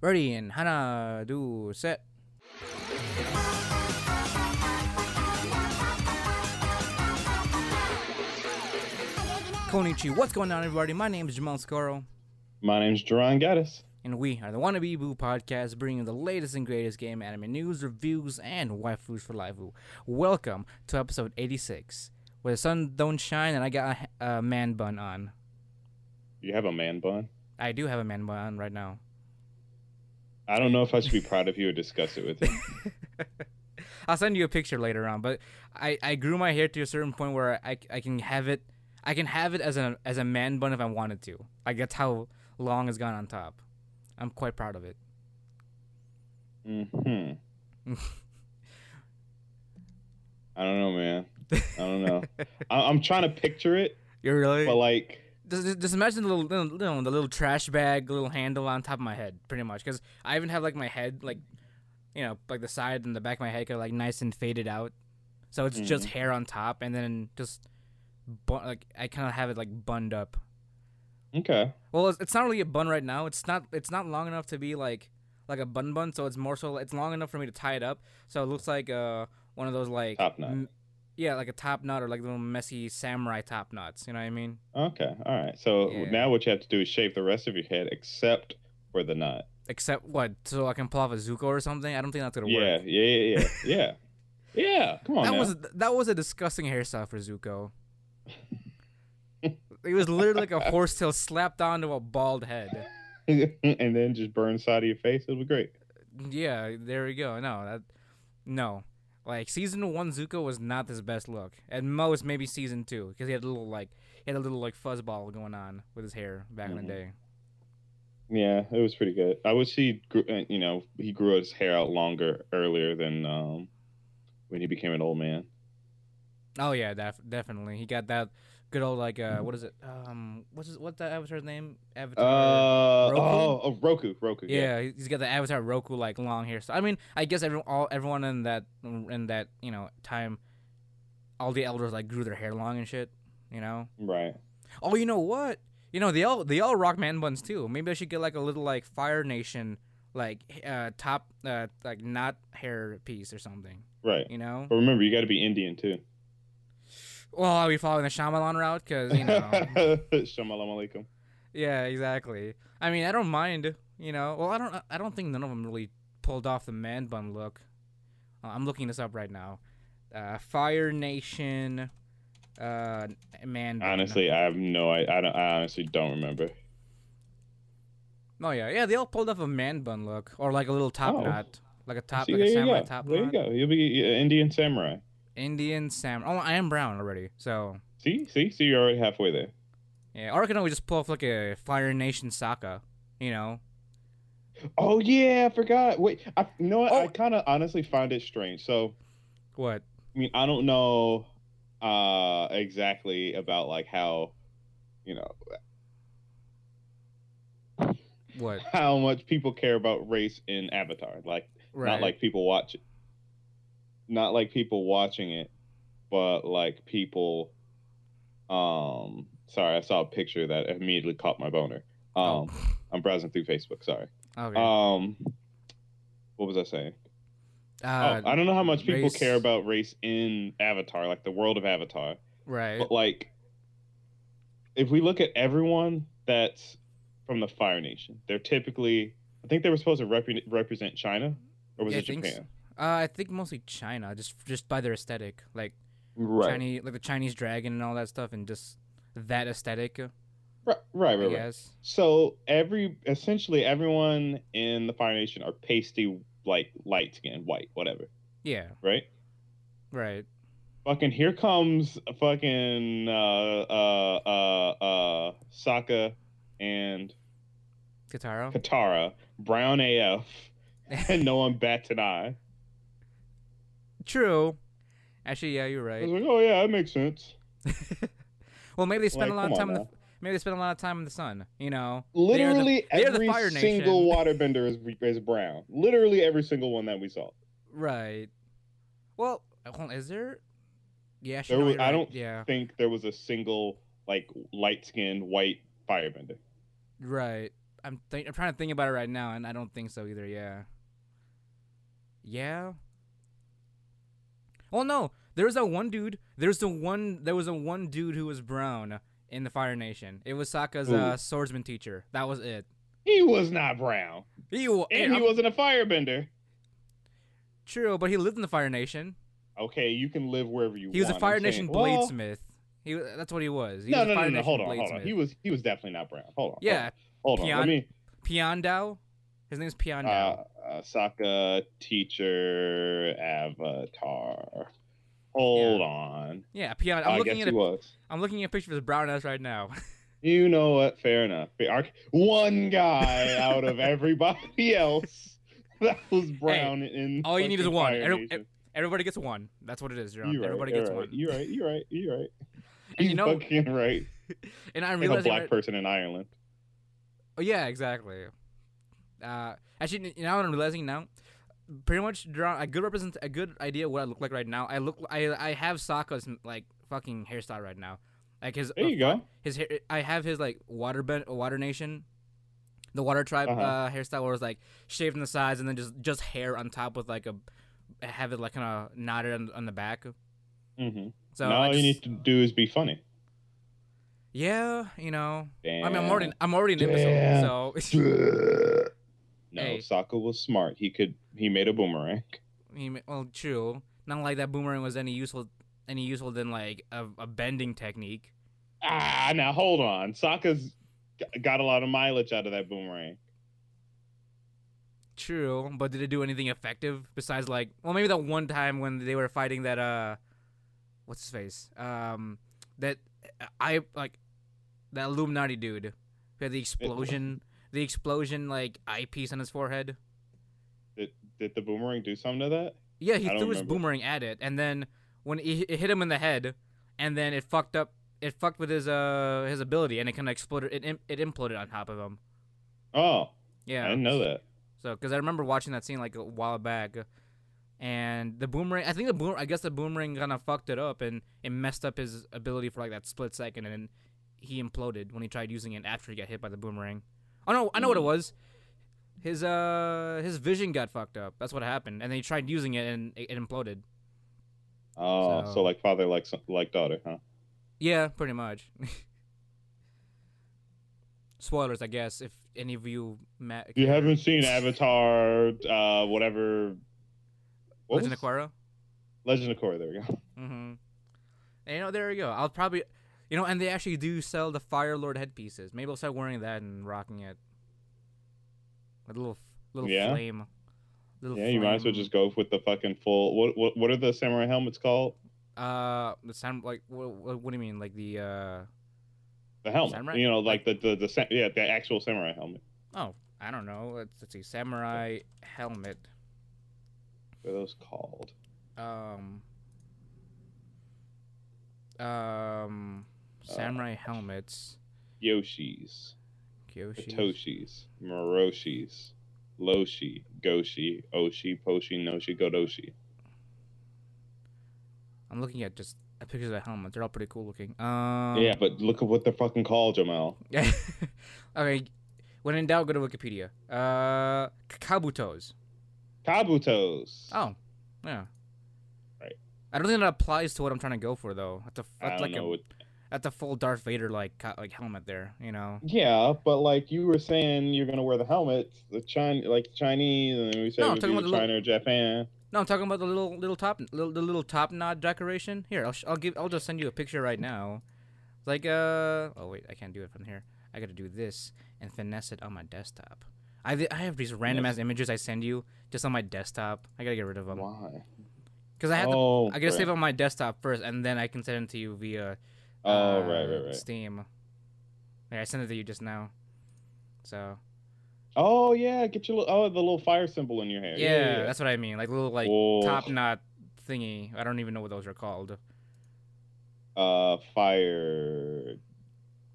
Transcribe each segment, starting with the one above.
Ready and Hana do set. Konichi, what's going on, everybody? My name is Jamal Scaro, My name is Jerron Gaddis. and we are the Wannabe Boo podcast, bringing the latest and greatest game anime news, reviews, and waifus for life. Welcome to episode 86, where the sun don't shine and I got a, a man bun on. You have a man bun. I do have a man bun on right now. I don't know if I should be proud of you or discuss it with you. I'll send you a picture later on, but I, I grew my hair to a certain point where I, I can have it I can have it as a as a man bun if I wanted to. Like that's how long it's gone on top. I'm quite proud of it. hmm I don't know, man. I don't know. I- I'm trying to picture it, You're really but like, just, just imagine the little, little, little the little trash bag, little handle on top of my head, pretty much. Because I even have like my head, like you know, like the side and the back of my head, of like nice and faded out. So it's just hair on top, and then just like I kind of have it like bunned up. okay, Well, it's, it's not really a bun right now. It's not. It's not long enough to be like like a bun bun. So it's more so. It's long enough for me to tie it up. So it looks like uh one of those like Top knot. m- yeah, like a top knot or like little messy samurai top knots. You know what I mean? okay, all right. So Yeah. now what you have to do is shave the rest of your head except for the knot. Except what? So I can pull off a Zuko or something? I don't think that's gonna Yeah, work. yeah, yeah, yeah, yeah. yeah. Come on, That now. was that was a disgusting hairstyle for Zuko. it was literally like a horsetail slapped onto a bald head. and then just burn side of your face. It was great. Yeah, there we go. No, that no. Like season one, Zuko was not his best look. At most, maybe season two, because he had a little like he had a little like fuzzball going on with his hair back in Mhm. the day. Yeah, it was pretty good. I wish he, grew, uh, you know, he grew his hair out longer earlier than um, when he became an old man. Oh yeah, def- definitely. He got that good old like uh, what is it? Um, what's his, what's that avatar's name? Avatar. Uh, Roku? oh, oh, Roku, Roku. yeah, he's got the Avatar Roku like long hair. So I mean, I guess everyone, all everyone in that in that you know time, all the elders like grew their hair long and shit. You know. right. Oh, you know what? You know they all they all rock man buns too. Maybe I should get like a little like Fire Nation like uh top uh like not hair piece or something. Right. You know. But remember, you got to be Indian too. Well, are we following the Shyamalan route? Because you know. Shalom alaikum. yeah, exactly. I mean, I don't mind. You know. Well, I don't. I don't think none of them really pulled off the man bun look. Uh, I'm looking this up right now. Uh, Fire Nation. Uh, man. bun. Honestly, I have no. I, I don't. I honestly don't remember. Oh yeah, yeah. They all pulled off a man bun look, or like a little top Oh. knot, like a top, See, like a samurai top there knot. you go. You'll be uh, Indian samurai. Indian samurai. Oh, I am brown already, so See, see, see. You're already halfway there. yeah. Or I can always just pull off like a Fire Nation Sokka, you know. Oh yeah, I forgot. Wait, I, you know what? I Oh. kind of honestly find it strange. So, What? I mean, I don't know uh exactly about like how, you know, What? how much people care about race in Avatar. Like, Right. not like people watch it. Not like people watching it, but like people. Um, sorry, I saw a picture that immediately caught my boner. Um, I'm browsing through Facebook. Sorry. okay. Um, what was I saying? uh, oh, I don't know how much people race- care about race in Avatar, like the world of Avatar. right. But like, if we look at everyone that's from the Fire Nation, they're typically. I think they were supposed to repre- represent China, or was Yeah, it Japan? Uh, I think mostly China, just just by their aesthetic, like Right. Chinese, like the Chinese dragon and all that stuff, and just that aesthetic. right, right, I right, right. So every essentially everyone in the Fire Nation are pasty, like light skin, white, whatever, Yeah. right? Right. Fucking here comes fucking uh uh uh uh Sokka and Katara. Katara, brown AF, and no one bats an eye. True. Actually, yeah, you're right. like, oh yeah, that makes sense. well, maybe they spend Like, a lot of time in the maybe they spend a lot of time in the sun. You know. Literally the every single waterbender is is brown. Literally every single one that we saw. Right. Well, is there? Yeah, There was, I don't Yeah. think there was a single like light skinned white firebender. Right. I'm think I'm trying to think about it right now, and I don't think so either. Yeah. Yeah. Well, no. There's a one dude. There's the one. There was a one dude who was brown in the Fire Nation. It was Sokka's uh, swordsman teacher. That was it. He was not brown. He wa- And he I'm- wasn't a firebender. true, but he lived in the Fire Nation. Okay, you can live wherever you want. He was want. a I'm Fire saying- Nation well. He that's what he was. He No, was a no, no, no. Hold on, hold on. He was he was definitely not brown. Hold on. yeah, Hold on. Pion- Let me Piandao. His name's Piandao. uh, uh Sokka teacher avatar. Hold on. yeah, Pion. I I'm guess looking at a, was. I'm looking at a picture of his brown ass right now. You know what? Fair enough. One guy out of everybody else that was brown in. all you need is one. Every- Everybody gets one. That's what it is. You're right, Everybody you're gets right, one. You're right. You're right. You're right. And you He's know, fucking right. and I'm Like a black right- person in Ireland. Oh yeah, exactly. Uh, actually, you know what I'm realizing now? Pretty much draw a good represent a good idea of what I look like right now. I look I I have Sokka's like fucking hairstyle right now. Like his There uh, you go. his hair. I have his like water ben- water nation, the water tribe Uh-huh. uh hairstyle where it's like shaved on the sides and then just just hair on top with like a have it like kind of knotted on, on the back. hmm So now all you need to do is be funny. yeah, you know, Damn. I mean, I'm already I'm already an imbecile, Damn. so no, Hey. Sokka was smart. He could. He made a boomerang. He well, true. Not like that boomerang was any useful, any useful than like a, a bending technique. Ah, now hold on. Sokka's got a lot of mileage out of that boomerang. True, but did it do anything effective besides like, well, maybe that one time when they were fighting that uh, what's his face? Um, that I like that Illuminati dude who had the explosion, the explosion like eyepiece on his forehead. Did did the boomerang do something to that? Yeah, he threw his remember. boomerang at it, and then when it, it hit him in the head, and then it fucked up. It fucked with his uh his ability, and it kind of exploded. It it imploded on top of him. Oh, Yeah, I didn't know that. So, because I remember watching that scene like a while back, and the boomerang. I think the boom. I guess the boomerang kind of fucked it up, and it messed up his ability for like that split second, and then he imploded when he tried using it after he got hit by the boomerang. Oh no, I know what it Mm. was. His uh his vision got fucked up. That's what happened, and then he tried using it, and it, it imploded. Oh, so, So- like father, like like daughter, huh? Yeah, pretty much. Spoilers, I guess, if any of you ma- If you haven't seen Avatar, uh, whatever. What Legend was- of Korra. Legend of Korra. There we go. Mm-hmm. And, you know, there we go. I'll probably, you know, and they actually do sell the Fire Lord headpieces. Maybe I'll start wearing that and rocking it. A little, little Yeah? flame. Little Yeah, you might as well just go with the fucking full. What what what are the samurai helmets called? Uh, the sound like what, what? What do you mean? Like the uh? The helmet. Samurai? You know, like the the the yeah the actual samurai helmet. Oh, I don't know. Let's, let's see. Samurai helmet. What are those called? Um. Um. Uh, Samurai helmets. Yoshis, Kyoshi. Satoshis, Moroshis, Loshi, Goshi, Oshi, Poshi, Noshi, Godoshi. I'm looking at just pictures of the helmet. They're all pretty cool looking. Um, yeah, but look at what they're fucking called, Jamal. Okay. When in doubt, go to Wikipedia. Uh, kabutos. Kabutos. Oh, yeah. Right. I don't think that applies to what I'm trying to go for though. That's a I that's don't like know. a that's a full Darth Vader like like helmet there. You know. Yeah, but like you were saying, you're gonna wear the helmet, the China, like Chinese, and we said No, it I'm would talking be about the China or Japan. No, I'm talking about the little little top little, the little top knot decoration. Here, I'll sh- I'll give I'll just send you a picture right now. Like uh oh wait, I can't do it from here. I got to do this and finesse it on my desktop. I th- I have these random ass images I send you just on my desktop. I gotta get rid of them Why? because I have to. oh, I gotta save on my desktop first, and then I can send it to you via. Oh, uh, right, right, right. Steam. Yeah, I sent it to you just now. So Oh yeah, get your little, oh the little fire symbol in your hair. yeah, Yeah, yeah. that's what I mean. Like little like top knot thingy. I don't even know what those are called. uh fire,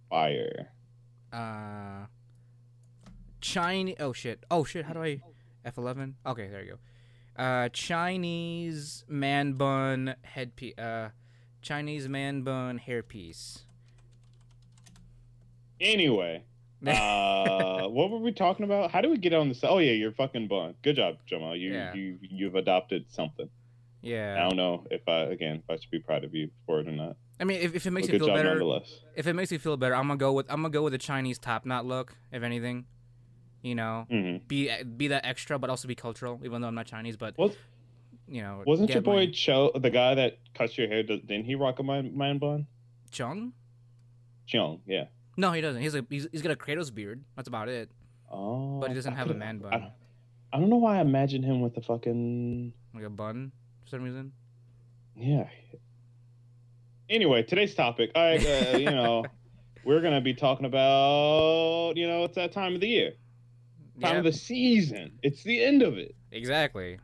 fire. uh Chinese oh shit. Oh shit, how do I F11? Okay, there you go. Uh Chinese man bun headpiece uh Chinese man bun hairpiece. Anyway, uh, what were we talking about? How do we get on this? Oh yeah, you're fucking bun. Good job, Jamal. You Yeah. you you've adopted something. Yeah. I don't know if I again if I should be proud of you for it or not. I mean, if, if it makes you feel better, if it makes you feel better, I'm gonna go with I'm gonna go with the Chinese top knot look. If anything, you know, hmm be be that extra, but also be cultural. Even though I'm not Chinese, but Was you know, wasn't your boy my- Cho the guy that cuts your hair? Didn't he rock a man, man bun? Chung? Cheong, yeah. No, he doesn't. He's a he's, he's got a Kratos beard. That's about it. Oh, But he doesn't I have a man I, bun, I don't know why I imagined him with the fucking like a bun for some reason. yeah. Anyway, today's topic, I uh, you know, we're gonna be talking about you know it's that time of the year, time Yeah, of the season. It's the end of it. exactly.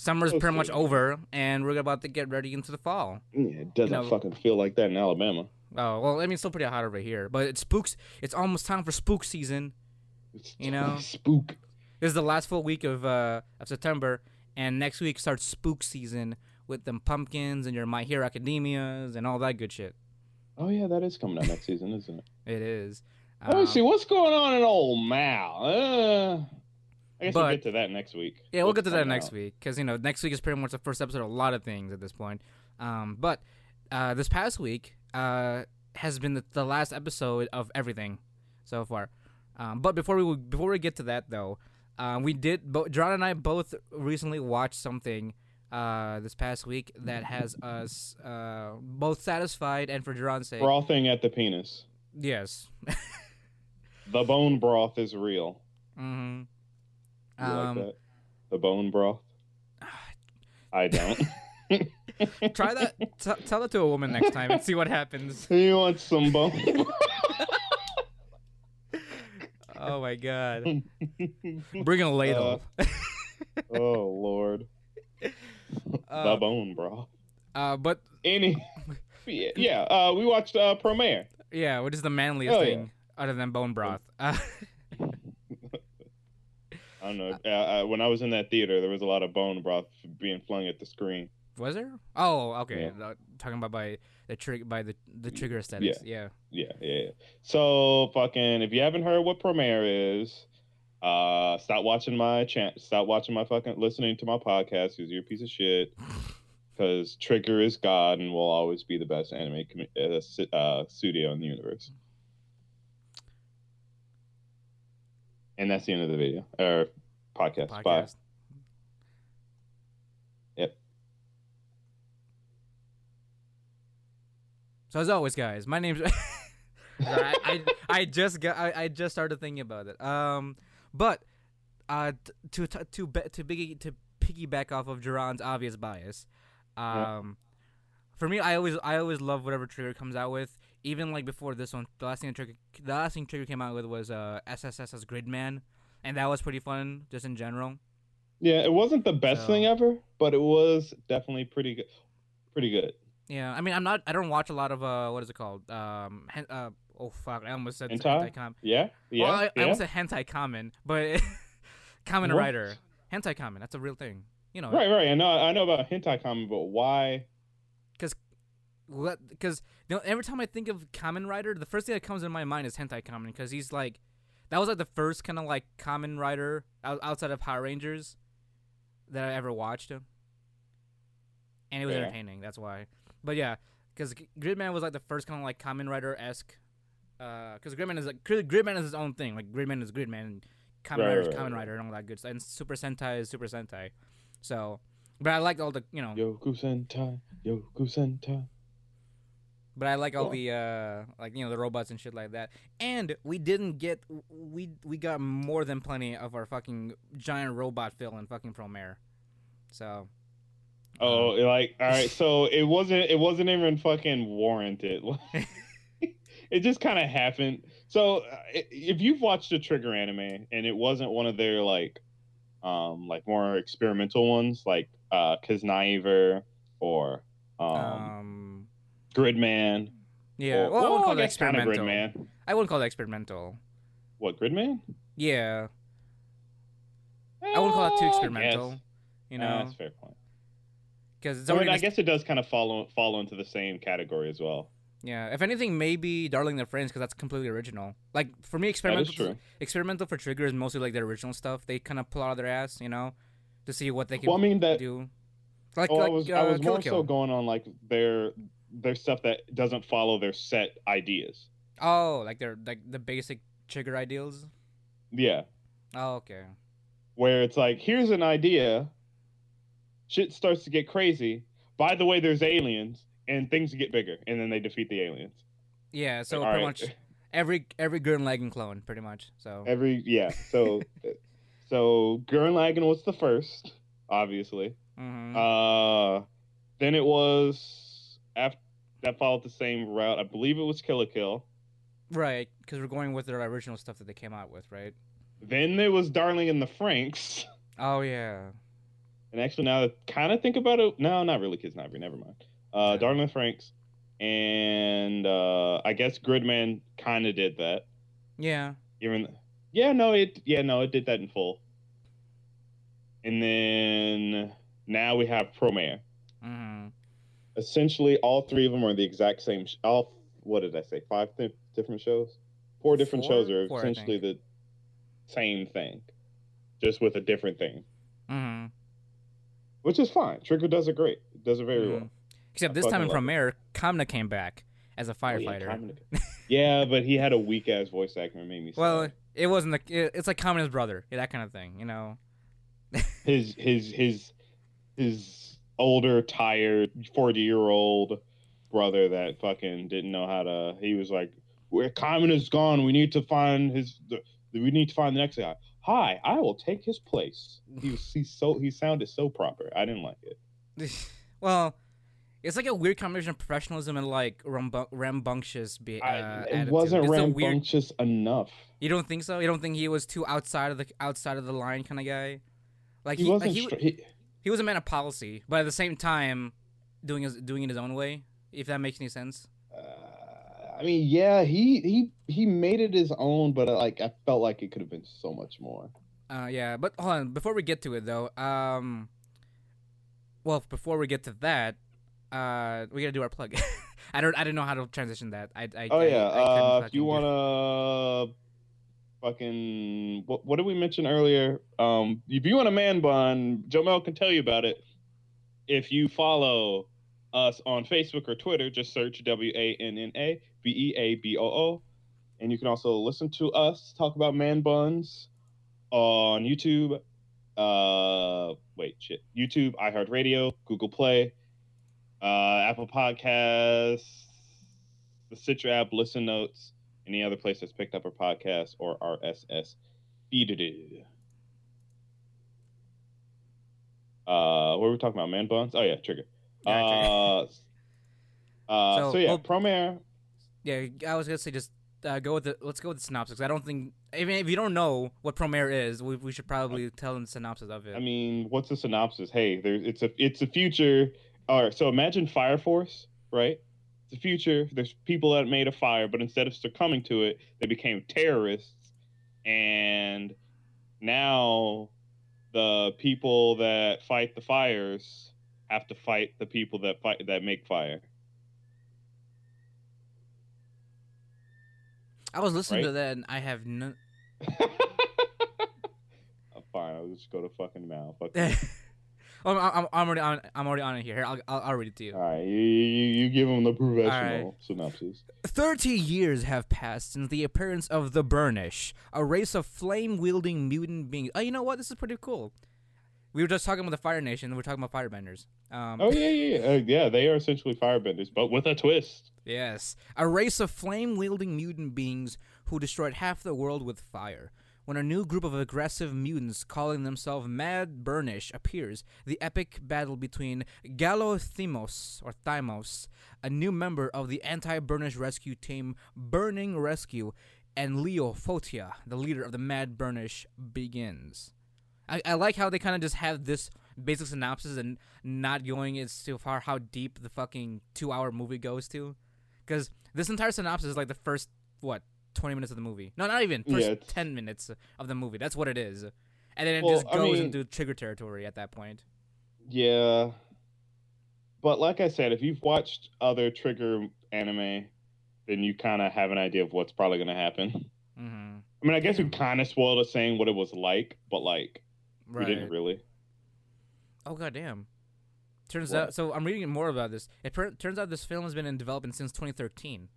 Summer's pretty much over, and we're about to get ready into the fall. Yeah, it doesn't know- fucking feel like that in Alabama. Oh well, I mean, it's still pretty hot over here, but it's spooks. It's almost time for spook season. It's You know? spook. This is the last full week of uh of September, and next week starts spook season with them pumpkins and your My Hero Academias and all that good shit. Oh yeah, that is coming out next season, isn't it? It is. Let me Um, see what's going on in old Mal. Uh, I guess we'll get to that next week. Yeah, we'll What's get to that next out. week because you know next week is pretty much the first episode of a lot of things at this point. Um, but uh, this past week uh, has been the, the last episode of everything so far. Um, but before we before we get to that though, uh, we did. Bo- John and I both recently watched something uh, this past week that has us uh, both satisfied and for Duran's sake, Brothing at the penis. yes. The bone broth is real. hmm You Um, like that? The bone broth. I don't. Try that. T- tell it to a woman next time and see what happens. you want some bone? Oh my god. Bring a ladle. oh lord. the Uh, bone broth. uh, but Any. Yeah, yeah. Uh, we watched uh, Promare. yeah, is the manliest Oh, yeah. thing other than bone broth? Uh, I don't know. Uh, uh, when I was in that theater, there was a lot of bone broth being flung at the screen. was there? Oh, okay. Uh, talking about by the trig by the the trigger aesthetics. Yeah. Yeah, yeah. yeah. So fucking, if you haven't heard what Promare is, uh, stop watching my chat. Stop watching my fucking listening to my podcast because you're a piece of shit. Because Trigger is God and will always be the best anime commu- uh, uh, studio in the universe. And that's the end of the video or podcast. Bye. Podcast. Yep. So as always, guys, my name's. I, I I just got I, I just started thinking about it. Um, but uh, to to to be- to biggie to piggyback off of Duran's obvious bias, um, for me, I always I always love whatever Trigger comes out with. Even like before this one, the last thing Trigger the last thing Trigger came out with was uh SSS's Gridman, and that was pretty fun just in general. Yeah, it wasn't the best So- thing ever, but it was definitely pretty good. Pretty good. Yeah, I mean, I'm not. I don't watch a lot of uh, what is it called? Um, hen- uh, oh fuck, I almost said Hentai? hentai. Yeah, yeah, well, I, I yeah. almost said hentai common, but Kamen Rider, hentai common. That's a real thing. You know, Right, right. I know, I know about hentai comic, but why? because you know, every time I think of Kamen Rider, the first thing that comes in my mind is hentai common because he's like, that was like the first kind of like Kamen Rider outside of Power Rangers that I ever watched, and it was Yeah. entertaining. That's why. But yeah, because Gridman was like the first kind of like Kamen Rider esque. Because uh, Gridman is like Gridman is his own thing. Like Gridman is Gridman, and Kamen Right, Rider is right, Kamen right. Rider, and all that good stuff. And Super Sentai is Super Sentai. So, but I like all the you know. Yoku Sentai, Yoku Sentai. But I like all the uh like you know the robots and shit like that. And we didn't get we we got more than plenty of our fucking giant robot fill in fucking Promare. So Oh, like all right. So it wasn't. It wasn't even fucking warranted. it just kind of happened. So uh, if you've watched a Trigger anime and it wasn't one of their like, um, like more experimental ones, like uh, Kiznaiver or um, um, Gridman. yeah, or, well, I wouldn't call I that guess kinda experimental. I wouldn't call that experimental. What Gridman? Yeah, I wouldn't call that too Uh, experimental. You Uh, know, that's a fair point. because it's I, mean, I guess it does kind of follow follow into the same category as well. Yeah, if anything, maybe Darling the Franxx because that's completely original. Like for me, experimental experimental for Trigger is mostly like their original stuff. They kind of pull out of their ass, you know, to see what they can Well, I mean that. do. Like, Well, like I was uh, I was more Kill. so going on like their their stuff that doesn't follow their set ideas. Oh, like they're like the basic Trigger ideals. Yeah, Oh, okay. where it's like here's an idea, shit starts to get crazy. By the way, there's aliens and things get bigger, and then they defeat the aliens. Yeah, so All pretty right. much every every Gurren Lagann clone, pretty much. So Every yeah, so so Gurren Lagann was the first, obviously. mhm. Uh, then it was after that followed the same route. I believe it was Kill la Kill. right, because we're going with their original stuff that they came out with, right? Then there was Darling in the Franxx. Oh yeah. And actually, now that kind of think about it, no, not really. Kiznaiver. Never mind. Uh, Okay. Darling in the Franxx, and uh, I guess Gridman kind of did that. Yeah. Even yeah, no, it yeah, no, it did that in full. And then now we have Promare. Essentially, all three of them are the exact same. Sh- all what did I say? Five th- different shows. Four different Four? shows are Four, essentially the same thing, just with a different thing, hmm which is fine. Trigger does it great. Does it very well. Except I this time in it. Promare, Kamina came back as a Oh, yeah, firefighter. Yeah, but he had a weak ass voice actor. It made me. well, sad. it wasn't the. It, it's like Kamina's brother, yeah, that kind of thing, you know. his his his his older, tired, forty year old brother that fucking didn't know how to. He was like, "Where Common is gone, we need to find his. The, we need to find the next guy." Hi, I will take his place. He was he's so he sounded so proper. I didn't like it. well, it's like a weird combination of professionalism and like rambu- rambunctious. Be- uh, I, it wasn't It's a weird. rambunctious enough. You don't think so? You don't think he was too outside of the outside of the line kind of guy? Like He, he, wasn't. like, he, str- he, he was a man of policy, but at the same time, doing his doing it his own way. If that makes any sense. uh, I mean, yeah, he he he made it his own, but uh, like I felt like it could have been so much more. Uh, yeah, but hold on. Before we get to it, though, um, well, before we get to that, uh, we gotta do our plug. I don't, I didn't know how to transition that. I, I Oh I- yeah. I uh, if you wanna fucking what, what did we mention earlier? Um, if you want a man bun, Jamal can tell you about it. If you follow us on Facebook or Twitter, just search W A N N A B E A B O O, and you can also listen to us talk about man buns on YouTube. Uh, wait, shit. YouTube, iHeartRadio, Google Play, uh, Apple Podcasts, the Stitcher app, Listen Notes, any other place that's picked up our podcast or RSS feed. Uh, what were we talking about? Man buns? Oh yeah, trigger. Uh, uh, So, so, yeah, well- Promare. Yeah, I was gonna say just uh, go with the. Let's go with the synopsis. I don't think even if you don't know what Promare is, we, we should probably tell them the synopsis of it. I mean, what's the synopsis? Hey, there's it's a it's a future. All right, so imagine Fire Force, right? A future. There's people that made a fire, but instead of succumbing to it, they became terrorists, and now the people that fight the fires have to fight the people that fight that make fire. I was listening to that and I have no. I'm fine. I'll just go to fucking mouth. Fuck oh, I'm, I'm, I'm already on. I'm already on it here. Here, I'll, I'll, I'll read it to you. All right, you, you, you give them the professional right. synopsis. Thirty years have passed since the appearance of the Burnish, a race of flame-wielding mutant beings. Oh, you know what? This is pretty cool. We were just talking about the Fire Nation. We're talking about firebenders. Um, Oh yeah, yeah, yeah. Uh, yeah, they are essentially firebenders, but with a twist. Yes, a race of flame-wielding mutant beings who destroyed half the world with fire. When a new group of aggressive mutants calling themselves Mad Burnish appears, the epic battle between Galo Thymos or Thymos, a new member of the anti-Burnish rescue team Burning Rescue, and Leo Fotia, the leader of the Mad Burnish, begins. I, I like how they kind of just have this basic synopsis and not going as too far how deep the fucking two hour movie goes to. Because this entire synopsis is like the first, what, 20 minutes of the movie? No, not even. First Yeah, 10 minutes of the movie. That's what it is. And then it Well, just I goes mean- into trigger territory at that point. Yeah. but like I said, if you've watched other Trigger anime, then you kind of have an idea of what's probably going to happen. Mm-hmm. I mean, I guess we kind of spoiled us saying what it was like, but like Right. we didn't really. Oh goddamn! Turns What? out, so I'm reading more about this. It per- turns out this film has been in development since 2013.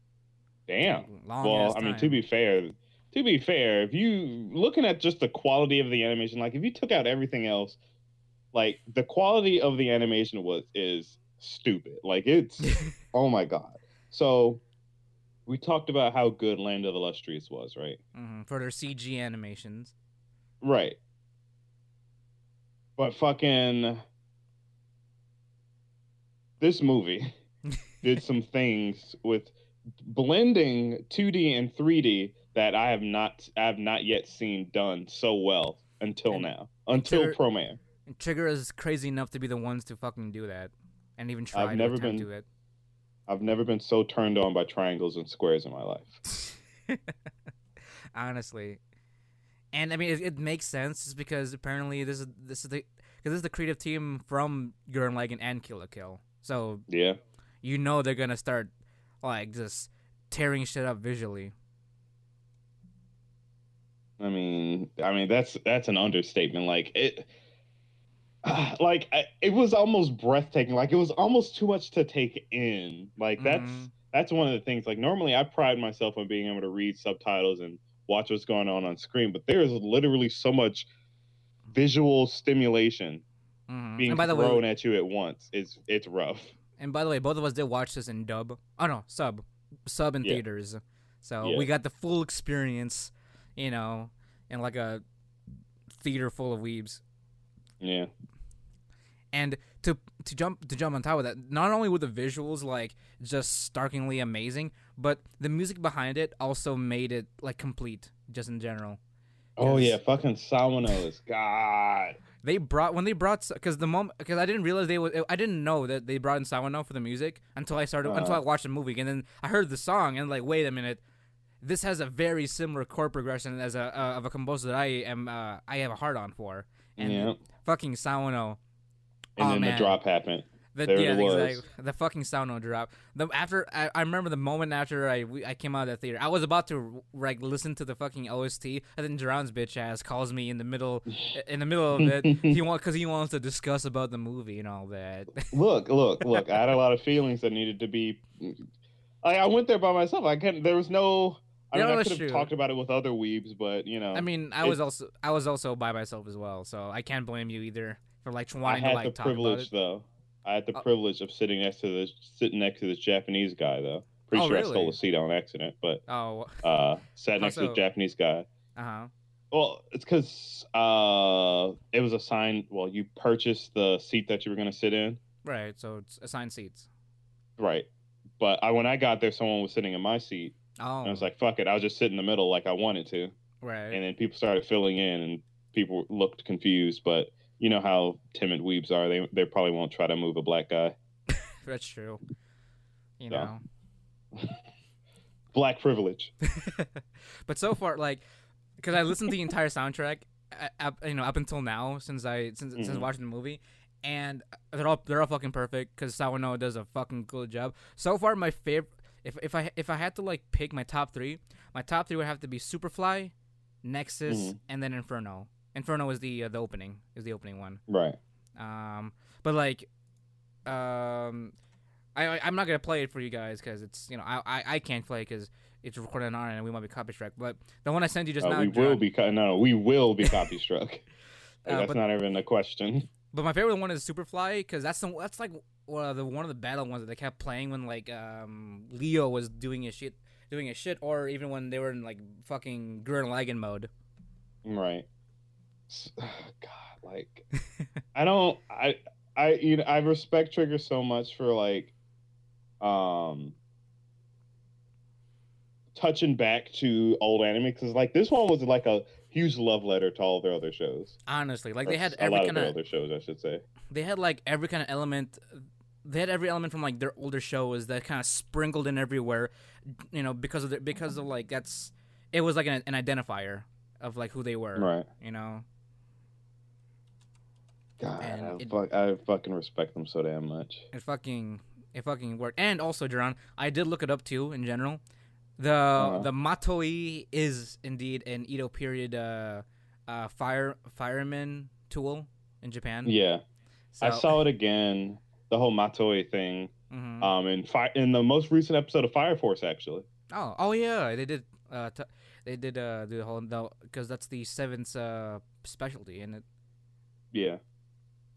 Damn. Long well, I mean, to be fair, to be fair, if you looking at just the quality of the animation, like if you took out everything else, like the quality of the animation was is stupid. Like it's oh my god. So we talked about how good Land of the Lustrous was, right? Mm-hmm. for their CG animations. Right. But fucking this movie did some things with blending 2D and 3D that I have not I have not yet seen done so well until And- now. Until Trigger- Pro Man. And Trigger is crazy enough to be the ones to fucking do that, and even try I've to never been- to it. I've never been so turned on by triangles and squares in my life. Honestly, and I mean it, it makes sense just because apparently this is this is the because this is the creative team from Gurren Lagann and Kill Kill, so Yeah. you know they're gonna start like just tearing shit up visually. I mean, I mean that's that's an understatement. Like it, like I, it was almost breathtaking. Like it was almost too much to take in. Like that's Mhm. that's one of the things. Like normally, I pride myself on being able to read subtitles and watch what's going on on screen, but there is literally so much visual stimulation Mhm. being And by the thrown way, at you at once. It's it's rough. And by the way, both of us did watch this in dub. Oh no, sub, sub in Yeah. theaters. So Yeah. we got the full experience, you know, in like a theater full of weebs. Yeah. And to to jump to jump on top of that, not only were the visuals like just starkingly amazing, but the music behind it also made it like complete, just in general. Oh yeah, fucking Sawano's. God. They brought when they brought because the moment because I didn't realize they would I didn't know that they brought in Sawano for the music until I started until I Uh-huh. watched the movie and then I heard the song and like wait a minute, this has a very similar chord progression as a uh, of a composer that I am uh, I have a heart on for and yeah. fucking Sawano And oh, then man. the drop happened. The, There yeah, it was. exactly. The fucking Sawano drop. The after I, I remember the moment after I we, I came out of the theater, I was about to like listen to the fucking OST, and then Duran's bitch ass calls me in the middle in the middle of it. he want because he wants to discuss about the movie and all that. look, look, look. I had a lot of feelings that needed to be. I, I went there by myself. I couldn't. There was no. I mean, oh, I could have true. talked about it with other weebs, but you know, I mean, I was also I was also by myself as well, so I can't blame you either for like I had to like the talk about privilege it. though. I had the Oh. privilege of sitting next to this, sitting next to this Japanese guy though. Pretty Oh, sure I stole a seat on accident, but Oh, uh, sat next to so? the Japanese guy. uh huh. Well, it's because uh, it was assigned. Well, you purchased the seat that you were going to sit in, Right. So it's assigned seats. right? But I, when I got there, someone was sitting in my seat, Oh, and I was like, "Fuck it!" I'll just sit in the middle like I wanted to. right. and then people started filling in and people looked confused but you know how timid weebs are they they probably won't try to move a black guy That's true. You Yeah. know. black privilege but so far, like, because I listened to the entire soundtrack, up, you know, up until now since I since since Mhm. watching the movie, and they're all they're all fucking perfect because Sawano does a fucking good job. So far, my favorite. If if I if I had to like pick my top three, my top three would have to be Superfly, Nexus, Mhm. and then Inferno. Inferno is the uh, the opening is the opening one. right Um, but like, um, I I- I'm not gonna play it for you guys because it's you know I I, I can't play because it's recorded on our end and we might be copy struck. But the one I sent you just Uh, now, we will be co- no we will be copy struck Uh, that's but- not even a question But my favorite one is Superfly because that's the that's like one of the one of the battle ones that they kept playing when like um Leo was doing his shit doing his shit or even when they were in like fucking Gurren Lagann mode. right god like i don't i i you know i respect trigger so much for like um touching back to old anime because like this one was like a huge love letter to all their other shows. Honestly, like they Or had every kind their of other shows i should say. They had like every kind of element they had every element from like their older shows that kind of sprinkled in everywhere you know because of the, because of like that's it was like an, an identifier of like who they were right. you know God, I, it- fuck, I fucking respect them so damn much. it fucking it fucking worked. And also, Duran, I did look it up too. In general, the Uh-huh. the matoi is indeed an Edo period uh, uh, fire fireman tool in Japan. Yeah, I saw it again. The whole Matoi thing. Mhm. Um, in fi- in the most recent episode of Fire Force, actually. Oh, oh yeah, they did. Uh, t- they did uh, do the whole because that's the seventh uh, specialty, and it. Yeah,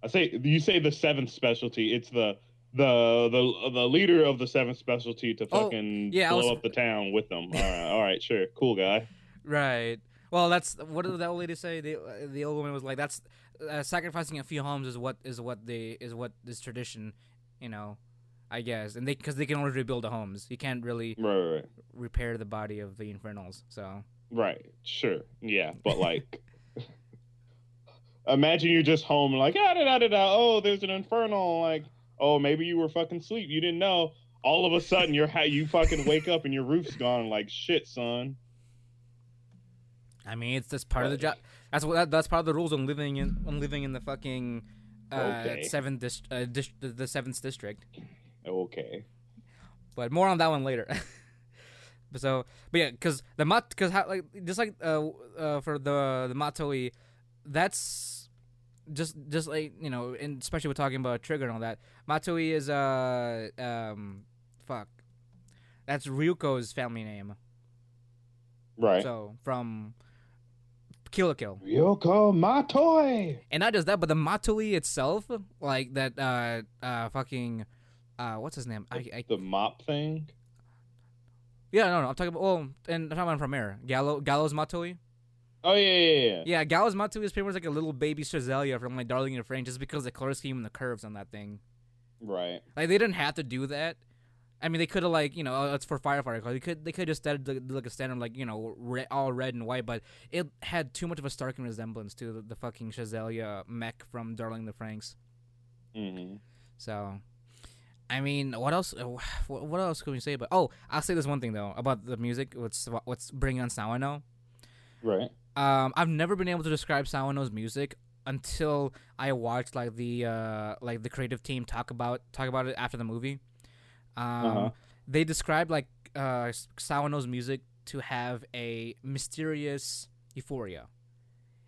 I say you say the seventh specialty. It's the the the the leader of the seventh specialty to Oh, fucking yeah, blow was- up the town with them. All right, all right, sure, cool guy. Right. Well, that's what did that old lady say? The the old woman was like, "That's uh, sacrificing a few homes is what is what they is what is tradition, you know, I guess, and they because they can only rebuild the homes. You can't really Right, right, right. repair the body of the infernals. So Right, sure, yeah, but like, imagine you're just home, like, ah, da, da, da, da. oh, there's an infernal, like, oh, maybe you were fucking asleep, you didn't know. All of a sudden, you're ha- you fucking wake up and your roof's gone, like, shit, son. I mean, it's just part of the job. That's what that, that's part of the rules on living in on living in the fucking uh, Okay. seventh dis- uh, dis- the, the seventh district. Okay. but more on that one later. but so, but yeah, because the mat, because how like just like uh, uh for the the matoi, that's just just like you know, and especially we're talking about trigger and all that. Matoi is uh um fuck, that's Ryuko's family name. Right. So from Kill la Kill, Yoko Matoi. and not just that, but the matoi itself, like that uh uh fucking uh what's his name? I, I The mop thing. Yeah, no, no. I'm talking about well, and I'm talking about from Air. Gallo, Gallows Matoi. Oh yeah, yeah, yeah. Yeah, Gallows Matoi is pretty much like a little baby Strelizia from like Darling in the Franxx, just because the color scheme and the curves on that thing. Right. Like they didn't have to do that. I mean, they could have like you know oh, it's for firefighter. color. They could they could just started to do, like a standard like you know red, all red and white, but it had too much of a starking resemblance to the, the fucking Strelizia mech from Darling in the Franxx. hmm So, I mean, what else? uh, What else can we say about? Oh, I'll say this one thing though about the music. What's what's bringing on Sawano. Right. Um, I've never been able to describe Sawano's music until I watched like the uh like the creative team talk about talk about it after the movie. Um, Uh-huh. they described like uh Sawano's music to have a mysterious euphoria,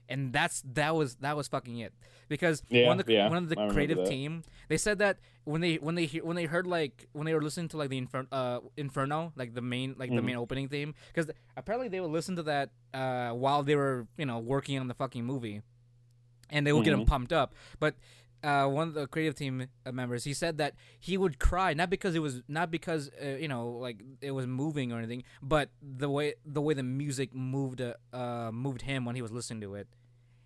and that's that was that was fucking it because Yeah, one of the yeah, one of the creative team they said that when they when they when they heard like when they were listening to like the Infer- uh, Inferno like the main like the Mhm. main opening theme because apparently they would listen to that uh, while they were you know working on the fucking movie, and they would get them Mhm. pumped up. But uh, one of the creative team members he said that he would cry not because it was not because uh, you know like it was moving or anything, but the way the way the music moved uh, uh, moved him when he was listening to it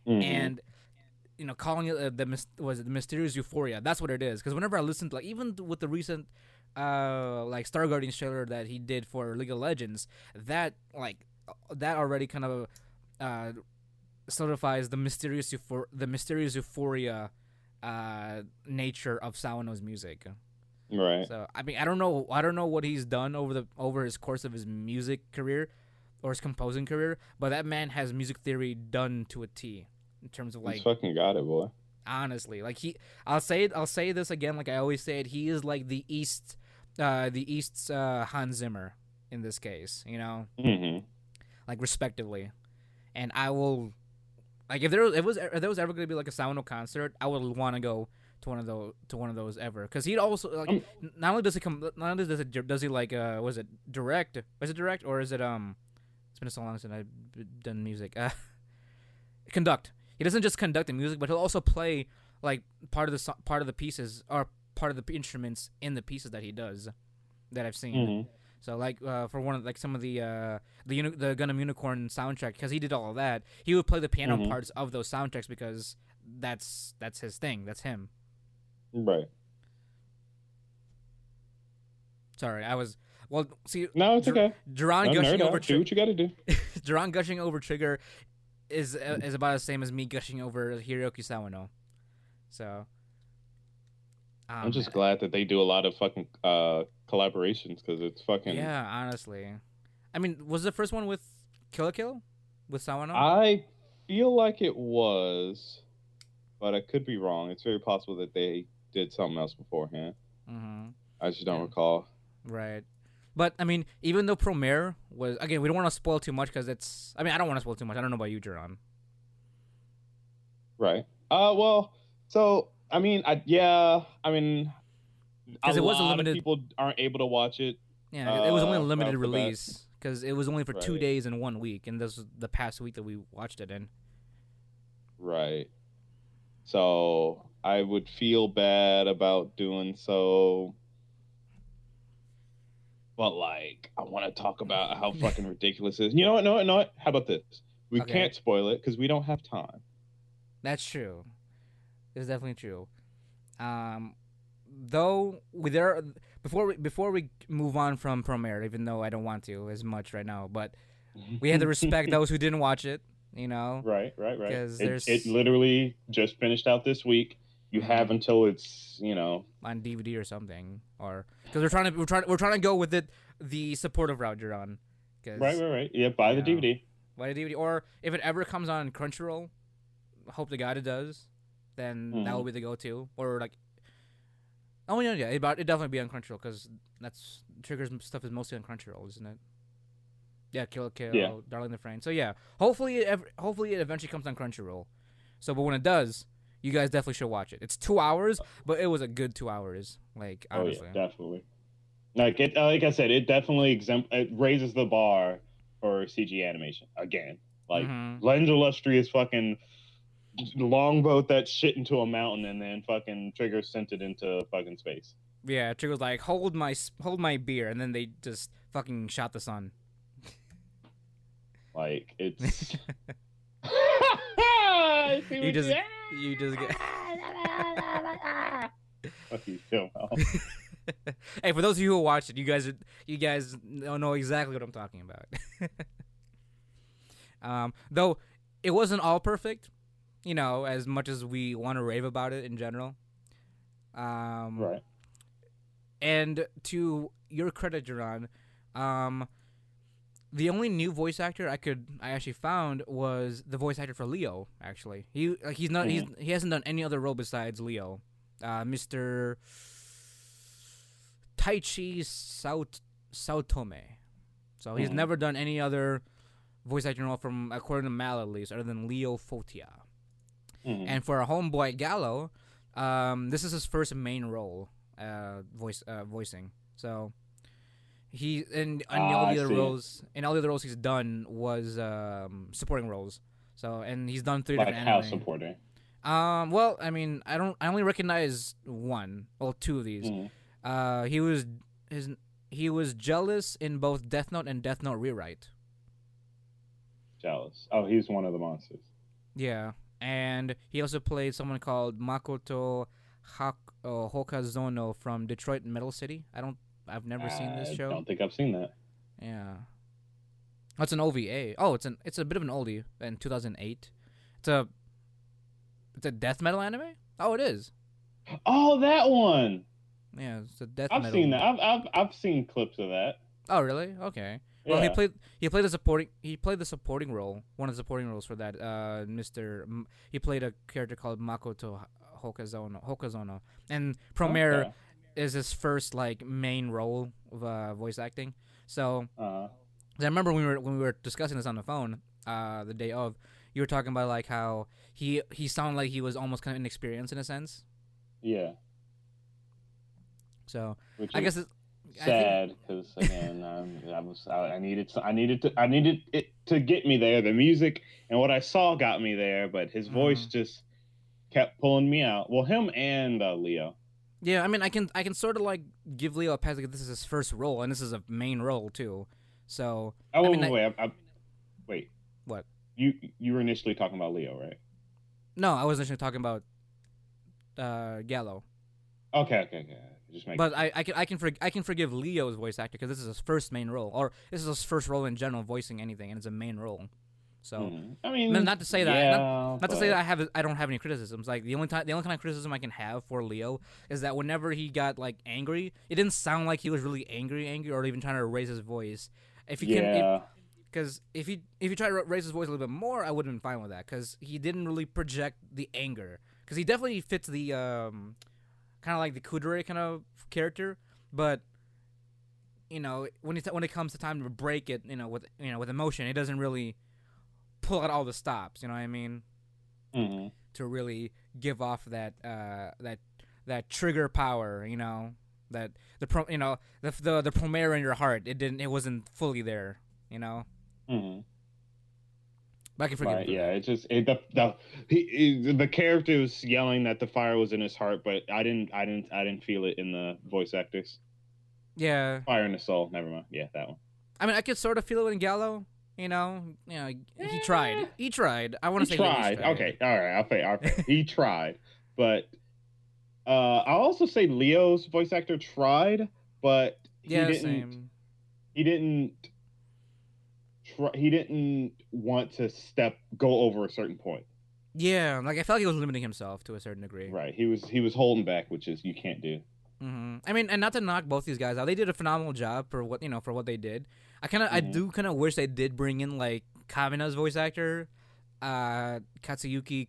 Mhm. and you know calling it uh, the was it the mysterious euphoria? That's what it is. Because whenever i listen to like even with the recent uh like star guardians trailer that he did for league of legends that like uh, that already kind of uh solidifies the mysterious euphor- the mysterious euphoria uh nature of Sawano's music. Right. so I mean, I don't know, I don't know what he's done over the over his course of his music career or his composing career, but that man has music theory done to a T in terms of like He's fucking got it, boy. honestly, like he, I'll say it, I'll say this again, like I always say it, he is like the East, uh, the East's uh, Hans Zimmer in this case, you know, hmm like respectively, and I will. Like if there was, if it was if there was ever gonna be like a Sawano concert, I would want to go to one of those to one of those ever. Because he'd also like Um, not only does he come not only does it does he like uh was it direct? Was it direct or is it um it's been so long since I've done music. Uh conduct he doesn't just conduct the music but he'll also play like part of the so- part of the pieces or part of the instruments in the pieces that he does that I've seen hmm so like uh, for one of like some of the uh, the uni- the Gundam Unicorn soundtrack because he did all of that. He would play the piano Mhm. parts of those soundtracks because that's that's his thing. That's him. Right. Sorry, I was well. See, No, it's Dr- okay. Duran gushing over out. Do what you got to do. Duran gushing over Trigger is uh, is about the same as me gushing over Hiroki Sawano. So um, I'm just glad that they do a lot of fucking uh collaborations because it's fucking. yeah. Honestly, I mean, was the first one with Kill la Kill with Sawano? I feel like it was. but I could be wrong. It's very possible that they did something else beforehand. Mm-hmm. I just don't Yeah. recall. Right. But I mean, even though Promare was again, we don't want to spoil too much because it's. I mean, I don't want to spoil too much. I don't know about you, Jerron. Right. Uh. Well. So I mean, I yeah. I mean, 'Cause a it was a limited- of people aren't able to watch it. Yeah, it was only a Uh, limited release because it was only for two days and one week, and this was the past week that we watched it in. Right. So I would feel bad about doing so. But like, I want to talk about how fucking ridiculous it is. You know what? No, no. What? How about this? We Okay. can't spoil it because we don't have time. That's true. It's definitely true. Um, though we there before we before we move on from Promare, even though I don't want to as much right now, but we had to respect those who didn't watch it. You know, Right, right, right. 'Cause It, it literally just finished out this week. You have until it's you know on DVD or something, or because we're trying to we're trying we're trying to go with it the supportive route you're on. right, right, right. Yeah, buy the Yeah. DVD. Buy the DVD, or if it ever comes on Crunchyroll, hope to God it does. Then that Mhm. will be the go-to, or like. Oh yeah, yeah, it, it definitely be on Crunchyroll because that's Trigger's stuff is mostly on Crunchyroll, isn't it? Yeah, Kill Kill, Yeah. Darling the Franxx. So yeah, hopefully it ever, hopefully it eventually comes on Crunchyroll. So, but when it does, you guys definitely should watch it. It's two hours, but it was a good two hours. Like honestly, Oh yeah, definitely. Like it, like I said, it definitely exempt. It raises the bar for CG animation again. Like Mhm. Land of the Lustrous fucking longboat that shit into a mountain and then fucking Trigger sent it into fucking space. yeah, Trigger's like hold my hold my beer, and then they just fucking shot the sun. Like it's. I see You just you just get. Fuck you, Phil. hey, for those of you who watched it, you guys are, you guys don't know exactly what I'm talking about. um, though it wasn't all perfect, you know, as much as we want to rave about it in general. Um, Right. And to your credit, Jerron, um, the only new voice actor I could I actually found was the voice actor for Leo. Actually, he like, he's not he's he hasn't done any other role besides Leo, uh, Mister Taichi Saut Saotome. So he's Mhm. never done any other voice acting role from according to Mal at least, other than Leo Fotia. Mhm. And for our homeboy Galo, um, this is his first main role, uh, voice uh, voicing. So he and, and Ah, all I the other see. roles and all the other roles he's done was um, supporting roles. So and he's done three like different how anime. supporting. Um, well, I mean, I don't, I only recognize one, well, two of these. Mhm. Uh, he was his he was Gelus in both Death Note and Death Note Rewrite. Gelus. Oh, he's one of the monsters. Yeah, and he also played someone called Makoto Hak- uh, Hokazono from Detroit Metal City. I don't, I've never seen this show. I don't think I've seen that. Yeah, oh, it's an OVA. Oh, it's an, it's a bit of an oldie in 2008. It's a, it's a death metal anime. Oh, it is. Oh, that one. Yeah, it's a death I've metal. seen that. I've, I've I've seen clips of that. Oh, really? Okay. Well, he played he played the supporting he played the supporting role, one of the supporting roles for that. Uh, Mister, M- he played a character called Makoto Hokazono. Hokazono, and Promare Okay. Is his first like main role of uh, voice acting. So Uh, 'cause I remember when we were when we were discussing this on the phone, uh, the day of, you were talking about like how he he sounded like he was almost kind of inexperienced in a sense. yeah. So Which I guess it's, sad because again, um, I was I, I needed I needed to I needed it to get me there. The music and what I saw got me there, but his voice Mhm. just kept pulling me out. Well, him and uh, Leo. Yeah, I mean, I can I can sort of like give Leo a pass because this is his first role and this is a main role too. So Oh, I wait, mean, wait, I, I, wait. What? You you were initially talking about Leo, right? no, I was initially talking about uh, Galo, Okay, okay, okay. Just make. but I I can I can for, I can forgive Leo's voice actor because this is his first main role, or this is his first role in general voicing anything, and it's a main role. So. Mhm. I mean, not to say that- Yeah, Not to but- say that I have I don't have any criticisms. Like the only time the only kind of criticism I can have for Leo is that whenever he got like angry, it didn't sound like he was really angry, angry, or even trying to raise his voice. If he can, because if he if he tried to raise his voice a little bit more, I would have been fine with that. Because he didn't really project the anger. because he definitely fits the um, kind of like the Kuudere kind of character, but you know when it when it comes to time to break it, you know with you know with emotion, it doesn't really pull out all the stops. You know what I mean? hmm To really give off that uh that that trigger power. You know that the pro you know the the the Promare in your heart. It didn't. It wasn't fully there. You know. hmm But I can forgive Right. Yeah. It just it, the the he, he- the character was yelling that the fire was in his heart, but I didn't I didn't I didn't feel it in the voice actors. Yeah. Fire in the soul. Never mind. Yeah, that one. I mean, I could sort of feel it in Galo. You know, you know, he tried. He tried. I want to say Lelouch tried. Okay. All right. I'll say. I'll he tried, but uh, I'll also say Leo's voice actor tried, but he Yeah, didn't. same. He didn't. Try, he didn't want to step go over a certain point. Yeah, like I felt like he was limiting himself to a certain degree. Right. He was he was holding back, which is you can't do. hmm I mean, and not to knock both these guys out, they did a phenomenal job for what you know for what they did. I kind of, I Mhm. do kind of wish they did bring in like Kamina's voice actor, uh, Katsuyuki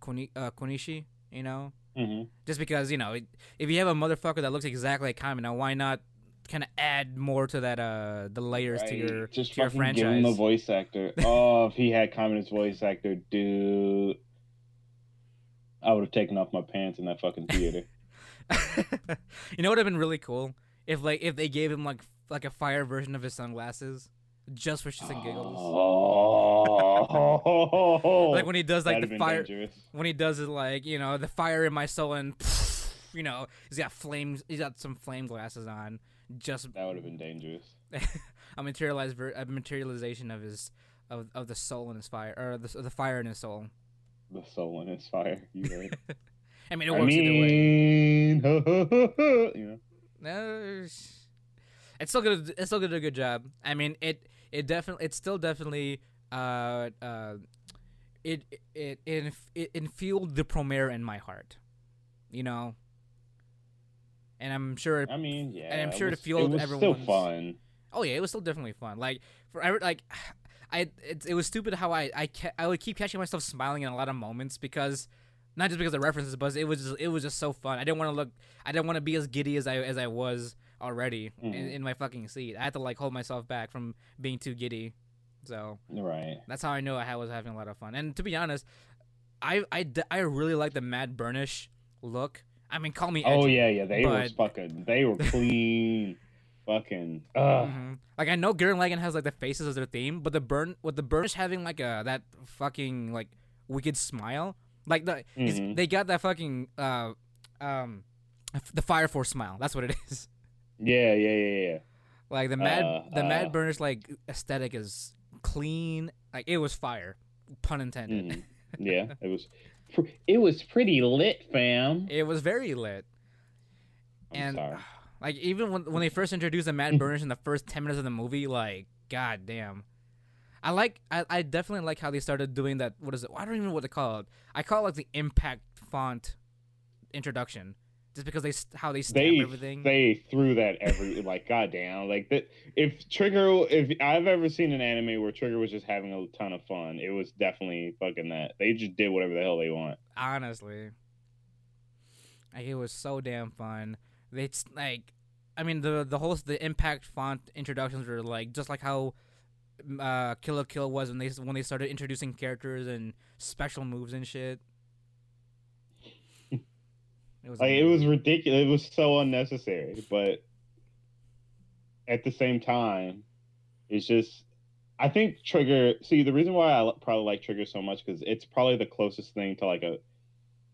Koni- uh, Konishi. You know, hmm just because you know, it, if you have a motherfucker that looks exactly like Kamina, why not kind of add more to that uh the layers to your just to your fucking give him the franchise? voice actor. oh, if he had Kamina's voice actor, dude, I would have taken off my pants in that fucking theater. you know what would have been really cool if like if they gave him like like a fire version of his sunglasses just for shits and giggles. Oh, Like when he does like the fire dangerous. when he does it like you know the fire in my soul and you know he's got flames he's got some flame glasses on just That would have been dangerous. a materialized ver- a materialization of his of, of the soul in his fire or the the fire in his soul. The soul in his fire. You heard? I mean it I works either way. mean, you know. No, it's still gonna it's still gonna do a good job. I mean it it definitely it's still definitely uh uh it it it it infueled the Promare in my heart, you know. And I'm sure. I mean, yeah. And I'm sure it was, fueled it was everyone's- still fun. Oh yeah, it was still definitely fun. Like for every like. I it, it was stupid how I I ca- I would keep catching myself smiling in a lot of moments because not just because of references, but it was just, it was just so fun. I didn't want to look, I didn't want to be as giddy as I as I was already in, Mhm. in my fucking seat. I had to like hold myself back from being too giddy. So Right. that's how I knew I was having a lot of fun. And to be honest, I I, I really like the Mad Burnish look. I mean, call me. Oh yeah, yeah. They were fucking. They were clean. fucking. Ugh. Mhm. Like I know Gurren Lagann has like the faces as their theme, but the burn with the Burnish having like a that fucking like wicked smile, like the Mhm. they got that fucking uh um the Fire Force smile. That's what it is. Yeah, yeah, yeah, yeah. Like the mad Uh, the uh. Mad Burnish like aesthetic is clean. Like it was fire, pun intended. Mhm. Yeah, it was. pr- It was pretty lit, fam. It was very lit. I'm and sorry. like even when when they first introduced the Mad Burnish in the first ten minutes of the movie, like god damn. I like I, I definitely like how they started doing that what is it? I don't even know what they call it. I call it like the impact font introduction. Just because they how they stamp They everything. they threw that every like goddamn like that. If Trigger, if I've ever seen an anime where Trigger was just having a ton of fun, it was definitely fucking that. They just did whatever the hell they want. honestly. Like it was so damn fun. It's like, I mean the the whole the impact font introductions were like just like how uh Kill Kill was when they when they started introducing characters and special moves and shit. It was Like it was ridiculous. It was so unnecessary, but at the same time, it's just. I think Trigger. See, the reason why I probably like Trigger so much because it's probably the closest thing to like a.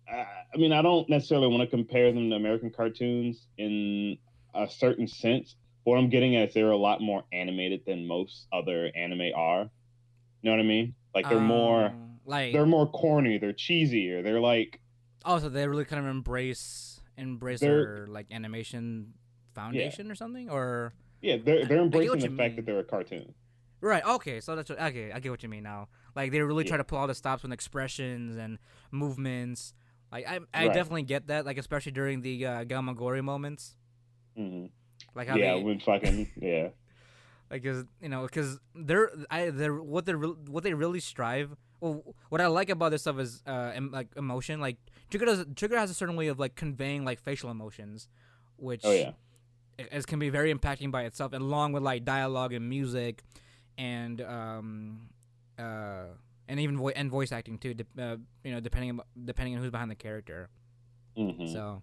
I mean, I don't necessarily want to compare them to American cartoons in a certain sense. What I'm getting at is they're a lot more animated than most other anime are. You know what I mean? Like they're more. Um, like They're more corny. They're cheesier. They're like. Also they really kind of embrace embrace They're- their like animation foundation or something or Yeah, they're they're embracing the fact mean. that they're a cartoon. Right. Okay. So that's what, okay. I get what you mean now. Like they really try to pull all the stops with expressions and movements. Like I, I Right. definitely get that. Like especially during the uh, Gamagori moments. hmm Like how Yeah, they, when fucking yeah. like, cause you know, cause they're, I, they're what they, re- what they really strive well, what I like about this stuff is uh, em- like emotion. Like Trigger does, Trigger has a certain way of like conveying like facial emotions, which Oh yeah. as can be very impacting by itself, and along with like dialogue and music, and um, uh, and even vo- and voice acting too. De- uh, you know, depending on, depending on who's behind the character. Mm-hmm. So,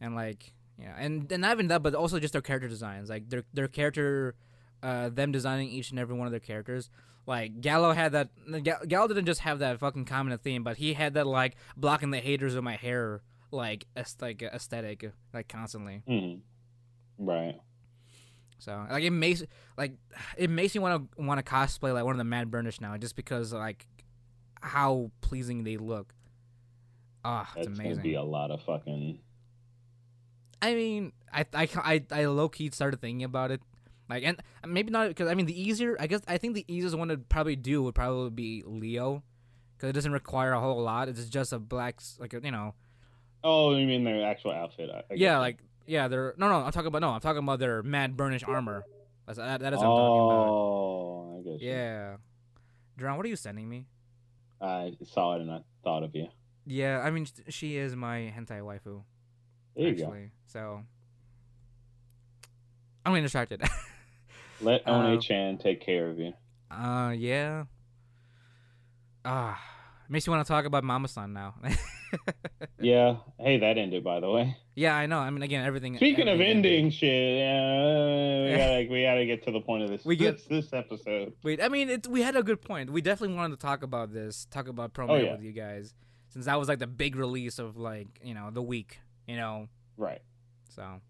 and like yeah, and and not even that, but also just their character designs, like their their character, uh, them designing each and every one of their characters. Like Galo had that. Ga- Galo didn't just have that fucking common theme, but he had that like blocking the haters with my hair, like like aesthetic, like constantly. hmm Right. So like it makes like it makes me want to want to cosplay like one of the Mad Burnish now, just because like how pleasing they look. Ah, it's That's gonna be a lot of fucking. I mean, I I I, I low key started thinking about it, like, and maybe not because I mean the easier. I guess I think the easiest one to probably do would probably be Leo, because it doesn't require a whole lot. It's just a black, like you know, Oh, you mean their actual outfit? I, I yeah, like yeah. They're no, no. I'm talking about no. I'm talking about their mad burnish armor. That's that, that is what I'm talking about. Oh, I guess. Yeah, Dron, what are you sending me? I saw it and I thought of you. Yeah, I mean she is my hentai waifu. There you go. actually, so I'm getting distracted. Let Uh, One Chan take care of you. Uh, yeah. Ah, makes you want to talk about Mama San now. Yeah. Hey, that ended by the way. yeah, I know. I mean, again, everything. Speaking of everything ended. ending shit, yeah, we gotta we gotta get to the point of this. We get- this, this episode. Wait, I mean, it's we had a good point. We definitely wanted to talk about this, talk about Promo Oh, yeah. with you guys, since that was like the big release of like you know the week, you know. Right. So,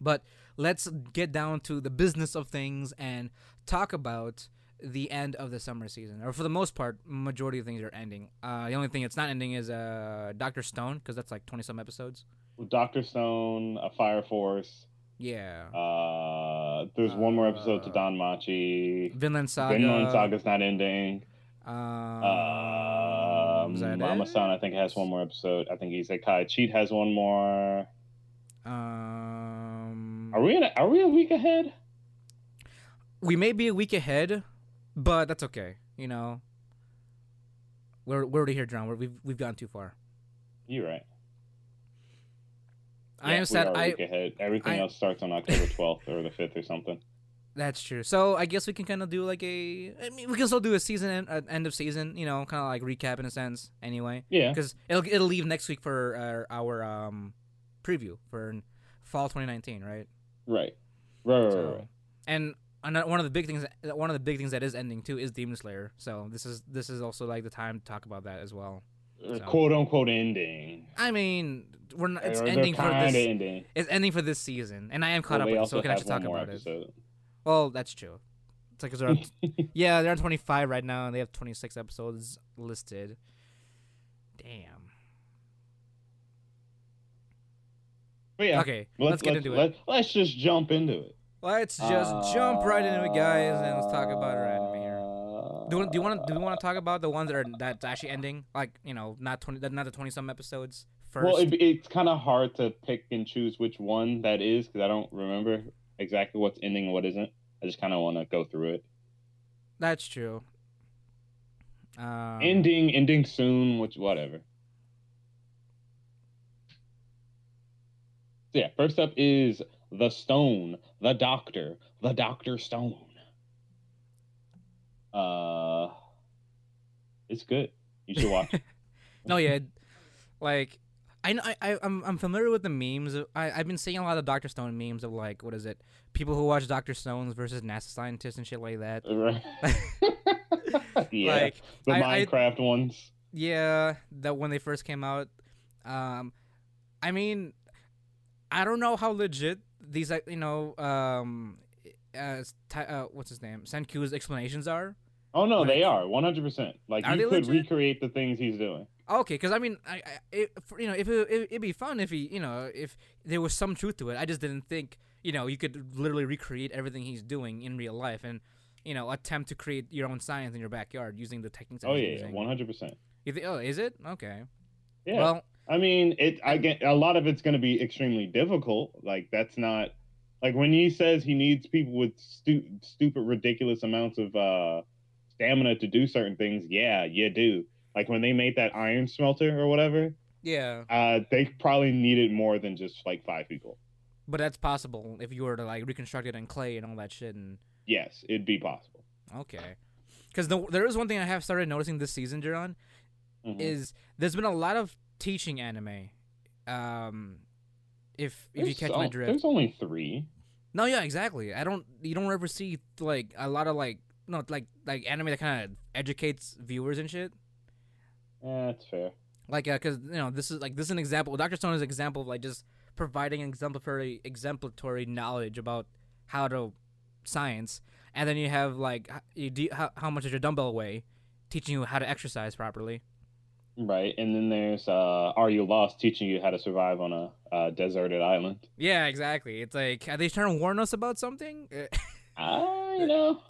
but let's get down to the business of things and talk about the end of the summer season, or for the most part, majority of things are ending. Uh, the only thing that's not ending is uh Doctor Stone because that's like twenty some episodes. Doctor Stone, a Fire Force. Yeah. Uh, there's one more episode to Uh, DanMachi. Vinland Saga. Vinland Saga's not ending. Um, Um, Mama San, I think, has one more episode. I think Isekai Cheat has one more. Um, Are we in a, are we a week ahead? we may be a week ahead, but that's okay. You know, we're we're already here, John. We're, we've we've gone too far. You're right. I Yeah, understand. We are a I week ahead. Everything I- else starts on October 12th or the 5th or something. that's true. So I guess we can kind of do like a. I mean, we can still do a season end, uh, end of season. You know, kind of like recap in a sense. Anyway, Yeah. because it'll it'll leave next week for our, our um preview for fall 2019, right? Right. Right. Right. So, right. and ano- one of the big things, one of the big things that is ending too is Demon Slayer. So this is this is also like the time to talk about that as well. So- Quote unquote ending. I mean, we're not, it's ending for this. ending. It's ending for this season, and I am caught Well, up with it, so we can actually talk about it. Well, that's true. It's like they're on, yeah, they're on 25 right now, and they have 26 episodes listed. Damn. But yeah. Okay, Let's, let's, get let's, into it. let, Let's just jump into it. Let's just jump right into it, guys, and let's talk about our anime here. Do, you- do you want to do we want to talk about the ones that are that's actually ending? Like you know, not 20, not the 20 some episodes first. Well, it, it's kind of hard to pick and choose which one that is because I don't remember exactly what's ending and what isn't. I just kind of want to go through it. that's true. Um, ending, ending soon, which whatever. Yeah, first up is the Stone, the Doctor, the Doctor Stone. Uh, it's good. You should watch. No, yeah, like I know I, I I'm I'm familiar with the memes. Of, I I've been seeing a lot of Doctor Stone memes of like what is it? People who watch Doctor Stones versus NASA scientists and shit like that. Right. yeah, Like the I- I- Minecraft ones. yeah, that when they first came out. Um, I mean, I don't know how legit these you know um, uh, uh what's his name Senku's explanations are. Oh no, Like- they are one hundred percent. Like you could legit? recreate the things he's doing. Okay, because I mean, I, I it, you know, if it, it, it'd be fun if he, you know, if there was some truth to it. I just didn't think, you know, you could literally recreate everything he's doing in real life and, you know, attempt to create your own science in your backyard using the techniques. Oh yeah, one hundred percent. You think? Oh, is it? Okay. Yeah. Well, I mean, it. I get a lot of it's going to be extremely difficult. Like that's not like when he says he needs people with stu- stupid, ridiculous amounts of uh stamina to do certain things, yeah, you do. Like when they made that iron smelter or whatever, Yeah, uh, they probably needed more than just like five people. but that's possible if you were to like reconstruct it in clay and all that shit. And Yes, it'd be possible. okay, because the, there is one thing I have started noticing this season, Jaron, Mhm. is there's been a lot of teaching anime. Um, if if you catch o- my drift. There's only three. No, yeah, exactly. I don't. You don't ever see like a lot of like no like like anime that kind of educates viewers and shit. Yeah, that's fair. Like, uh, cause you know, this is like this is an example. Doctor Stone is an example of like just providing exemplary exemplary knowledge about how to science, and then you have like you do, how, how much is your dumbbell weigh, teaching you how to exercise properly. Right, and then there's uh, Are You Lost, teaching you how to survive on a uh, deserted island. Yeah, exactly. It's like are they trying to warn us about something? I know.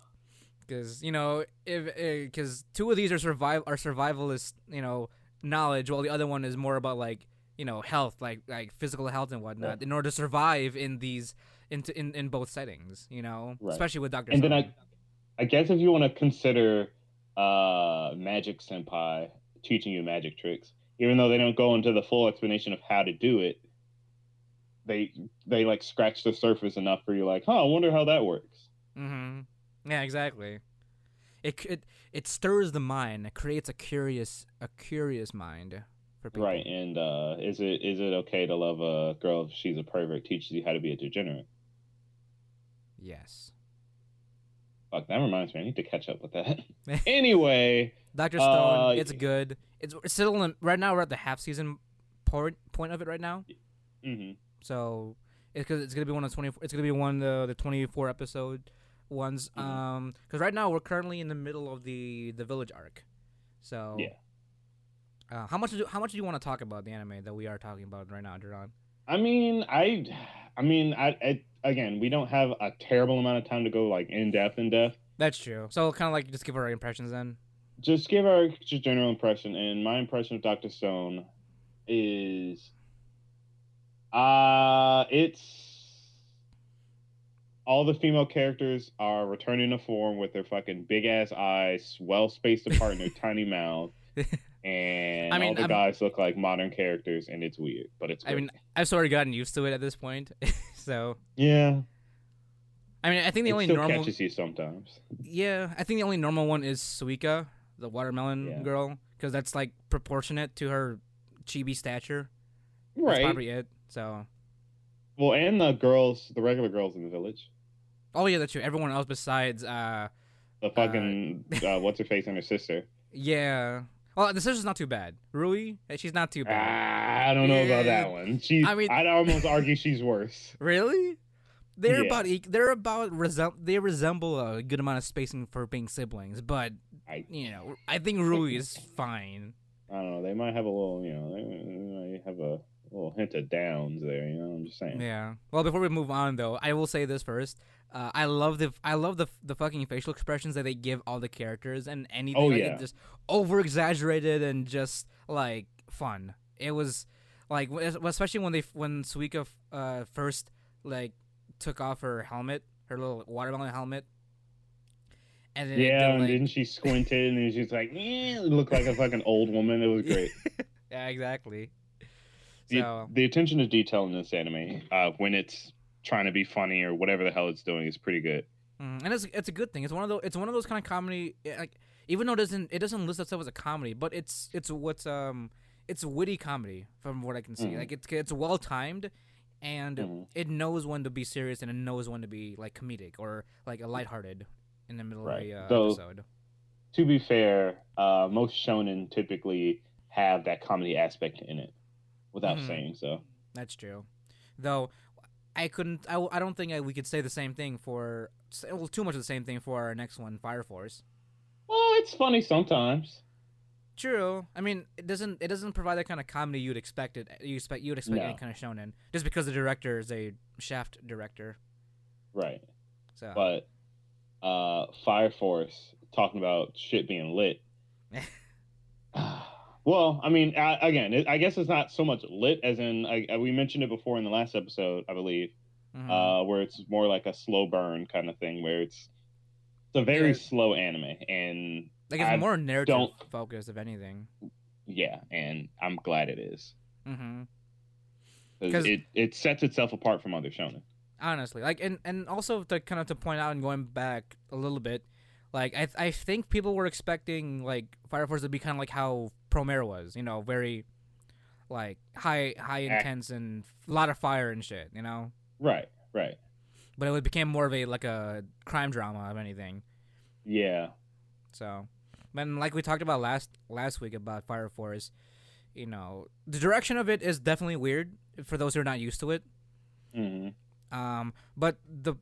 because you know if because two of these are survive are survivalist you know knowledge while the other one is more about like you know health like like physical health and whatnot in order to survive in these into in, in both settings you know Right. especially with Doctor And then I, I guess if you want to consider uh, Magic Senpai teaching you magic tricks, even though they don't go into the full explanation of how to do it, they they like scratch the surface enough for you, like, huh, I wonder how that works. mm-hmm yeah exactly it, it it stirs the mind it creates a curious a curious mind for people Right, and uh, is it is it okay to love a girl if she's a pervert? Teaches you how to be a degenerate. yes Fuck, that reminds me. I need to catch up with that. anyway, Doctor Stone Uh, it's good it's, still in, right now we're at the half season point point of it right now hmm So it's cause it's gonna be one of the twenty. It's gonna be one of the, the twenty four episode ones. Mhm. Um, because right now we're currently in the middle of the the village arc. So Yeah. Uh, how much do how much do you want to talk about the anime that we are talking about right now, Duran? I mean, I, I mean, I, I again, we don't have a terrible amount of time to go like in depth, in depth. That's true. So kind of like just give our impressions then. Just give our just general impression, and my impression of Doctor Stone is, uh, it's all the female characters are returning to form with their fucking big ass eyes, well spaced apart in their tiny mouth. And I mean, all the I'm- guys look like modern characters, and it's weird, but it's. I mean, I've sort of gotten used to it at this point. so yeah, I mean, I think the it only normal. catches you sometimes. Yeah, I think the only normal one is Suika, the watermelon Yeah. girl, because that's like proportionate to her chibi stature. That's Right. probably it. So. Well, and the girls, the regular girls in the village. Oh yeah, that's true. Everyone else besides uh The fucking uh, what's her face and her sister. yeah. Well, the sister's not too bad. Ruri, eh, she's not too bad. Ah, I don't know about that one. She, I mean, I'd almost argue she's worse. Really? They're Yeah. about they're about resem- they resemble a good amount of spacing for being siblings, but I, you know, I think Ruri is fine. I don't know. They might have a little, you know, they, might have a little hint of downs there. You know, I'm just saying. Yeah. Well, before we move on though, I will say this first. Uh, I love the I love the the fucking facial expressions that they give all the characters and anything Oh, like yeah. just over exaggerated and just like fun. It was like especially when they when Suika uh, first like took off her helmet, her little watermelon helmet. And then Yeah, did, and like- then she squinted, and then she's like, eh, it looked like a fucking old woman. It was great. yeah, exactly. the, So the attention to detail in this anime, uh, when it's trying to be funny or whatever the hell it's doing, is pretty good. Mm, and it's it's a good thing. It's one of those it's one of those kind of comedy eh, like even though it doesn't it doesn't list itself as a comedy, but it's it's what's um it's witty comedy from what I can see. Mhm. Like it's it's well timed and Mhm. it knows when to be serious and it knows when to be like comedic or like a lighthearted in the middle Right. of a uh, So- episode. To be fair, uh, most shonen typically have that comedy aspect in it, without Mhm. saying so. That's true. Though I couldn't I, I don't think I, we could say the same thing for well, too much of the same thing for our next one, Fire Force. Well, it's funny sometimes. True. I mean, it doesn't it doesn't provide that kind of comedy you'd expect it. You expect you'd expect any kind of shonen just because the director is a Shaft director. Right. So But uh, Fire Force talking about shit being lit. well, I mean, I, again, it, I guess it's not so much lit as in I, I- we mentioned it before in the last episode, I believe, mhm. uh, where it's more like a slow burn kind of thing, where it's It's a very Yeah. slow anime, and Like it's I more narrative focused, if anything. yeah, and I'm glad it is Mm-hmm. 'Cause 'Cause- it it sets itself apart from other shonen. honestly like and and also to kind of to point out and going back a little bit like i i think people were expecting like fire force to be kind of like how promare was you know very like high high intense and a lot of fire and shit you know Right, right, but it became more of a like a crime drama of anything yeah, so and like we talked about last last week about fire force you know the direction of it is definitely weird for those who are not used to it hmm Um, but the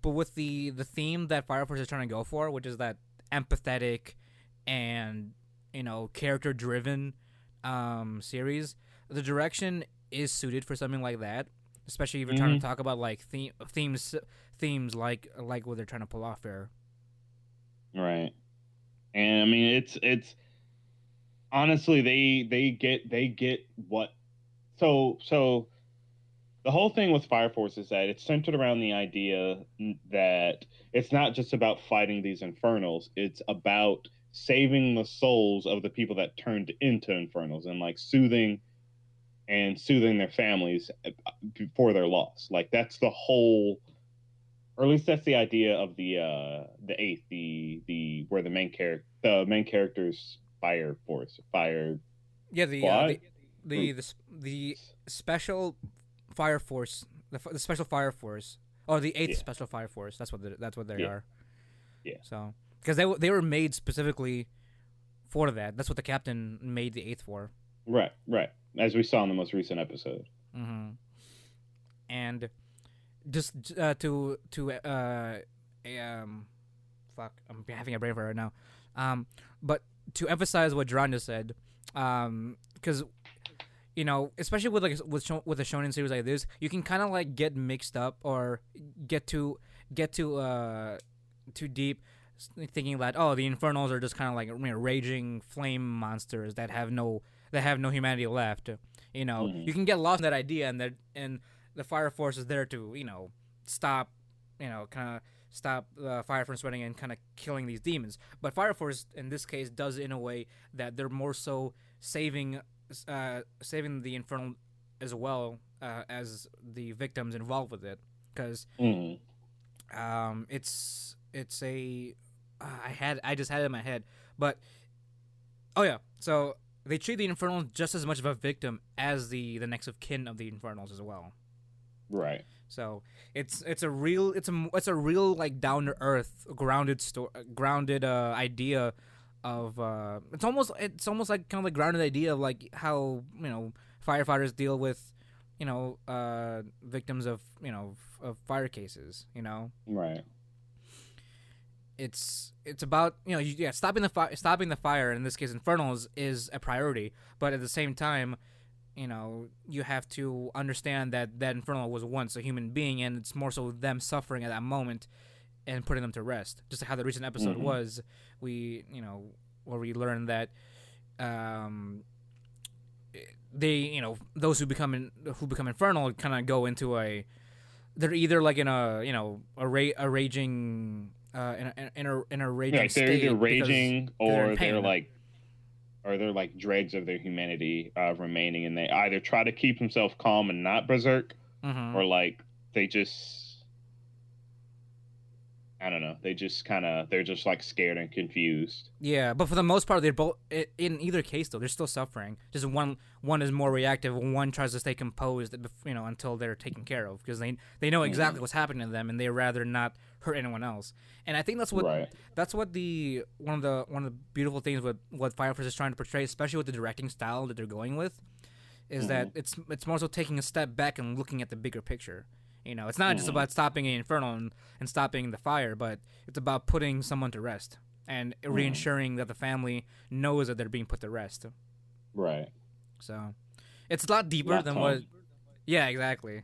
but with the the theme that Fire Force is trying to go for, which is that empathetic and you know character driven um series, the direction is suited for something like that. Especially if you're trying to talk about like theme themes themes like like what they're trying to pull off here. right. And I mean, it's it's honestly they they get they get what so so the whole thing with Fire Force is that it's centered around the idea that it's not just about fighting these infernals, it's about saving the souls of the people that turned into infernals and like soothing and soothing their families uh, before for their loss. Like that's the whole or at least that's the idea of the uh the eighth, the the where the main character the main character's fire force, fire Yeah, the uh, the, the the the special fire force, the, the special fire force, or the eighth Yeah. special fire force. That's what they, that's what they Yeah. are. Yeah. So because they they were made specifically for that. That's what the captain made the eighth for. Right, right. As we saw in the most recent episode. Mm-hmm. And just uh, to to uh um, fuck, I'm having a brain fart right now. Um, but to emphasize what just said, um, because you know, especially with like with sho- with a shonen series like this, you can kind of like get mixed up or get to get to uh too deep, thinking that oh the infernals are just kind of like you know, raging flame monsters that have no that have no humanity left. You know, Mhm. you can get lost in that idea, and that and the fire force is there to you know stop, you know, kind of stop uh, fire from spreading and kind of killing these demons. But fire force in this case does it in a way that they're more so saving uh, saving the infernal as well uh, as the victims involved with it because Mhm. um, it's it's a uh, had I just had it in my head, but oh yeah, so they treat the infernal just as much of a victim as the the next of kin of the infernals as well. Right. So it's it's a real it's a it's a real like down to earth grounded sto- grounded uh, idea of uh, it's almost it's almost like kind of like grounded idea of like how you know firefighters deal with you know uh, victims of you know f- of fire cases you know Right. it's it's about you know you, yeah stopping the fire stopping the fire in this case infernals is a priority but at the same time you know you have to understand that that infernal was once a human being and it's more so them suffering at that moment and putting them to rest just like how the recent episode Mhm. was we you know where we learned that um they you know those who become in, who become infernal kind of go into a they're either like in a you know a, ra- a raging uh in a in a, in a raging Like they're either raging they're or they're like or they're like dregs of their humanity uh, remaining and they either try to keep themselves calm and not berserk Mhm. or like they just I don't know. They just kind of they're just like scared and confused. Yeah, but for the most part, they're both. In either case, though, they're still suffering. Just one, one is more reactive. One tries to stay composed, you know, until they're taken care of because they they know exactly mm-hmm. what's happening to them, and they rather not hurt anyone else. And I think that's what right. that's what the one of the one of the beautiful things with what Fire Force is trying to portray, especially with the directing style that they're going with, is that mm-hmm. it's it's more so taking a step back and looking at the bigger picture. You know, it's not just Mhm. about stopping an inferno and, and stopping the fire, but it's about putting someone to rest and reinsuring that the family knows that they're being put to rest. Right. So it's a lot deeper Lot than calm. what. Yeah, exactly.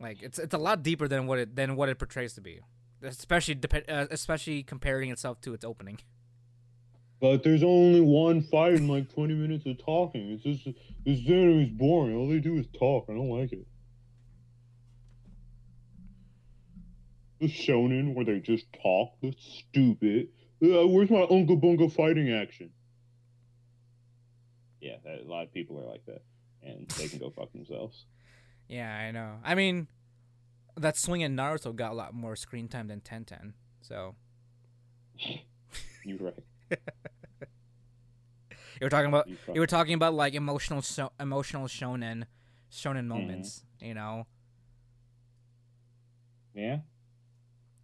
Like it's it's a lot deeper than what it than what it portrays to be, especially dep- uh, especially comparing itself to its opening. But there's only one fight in like 20 minutes of talking. It's just this anime is boring. All they do is talk. I don't like it. The shonen where they just talk. That's stupid. Uh, where's my Uncle Bunga fighting action? Yeah, that, a lot of people are like that, and they can go fuck themselves. Yeah, I know. I mean, that swing in Naruto got a lot more screen time than Tenten. So You're right. you were talking about You you were talking about like emotional sho- emotional shonen shonen moments, you know. yeah.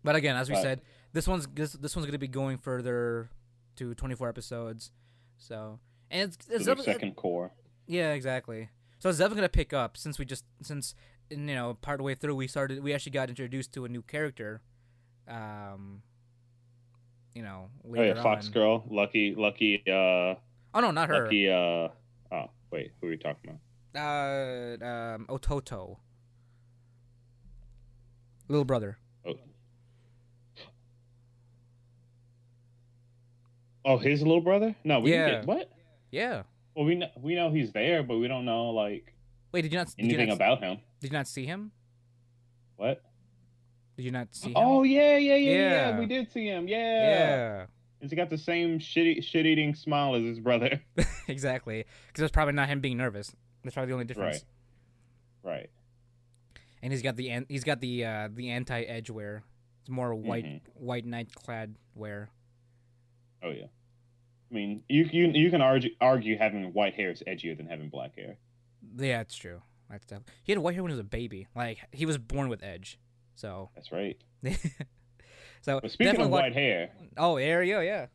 But again, as we Right. said, this one's this, this one's gonna be going further to 24 episodes. So and it's, So it's definitely- second cour. yeah, exactly. So it's definitely gonna pick up since we just since you know part way through we started we actually got introduced to a new character. Um, you know, Oh yeah, Fox on. Girl, Lucky, Lucky, uh, Oh no, not her. Lucky, uh, oh wait, who are we talking about? Uh, um, Ototo. Little brother. Oh, his little brother? No, we Yeah. didn't get what? Yeah. Well, we know, we know he's there, but we don't know like Wait, did you not? Did you anything not, about him. Did you not see him? What? Did you not see him? Oh yeah, yeah, yeah, yeah, Yeah. We did see him. Yeah. yeah. He's got the same shit shit eating smile as his brother. exactly. Because it's probably not him being nervous. That's probably the only difference. Right. right. And he's got the an- he's got the uh, the anti edge wear. It's more white Mhm. white night clad wear. Oh yeah. I mean, you you you can argue argue having white hair is edgier than having black hair. Yeah, it's true. That's he had white hair when he was a baby. Like he was born with edge. So. That's right. so But speaking of white hair, Oh, there you go. Yeah.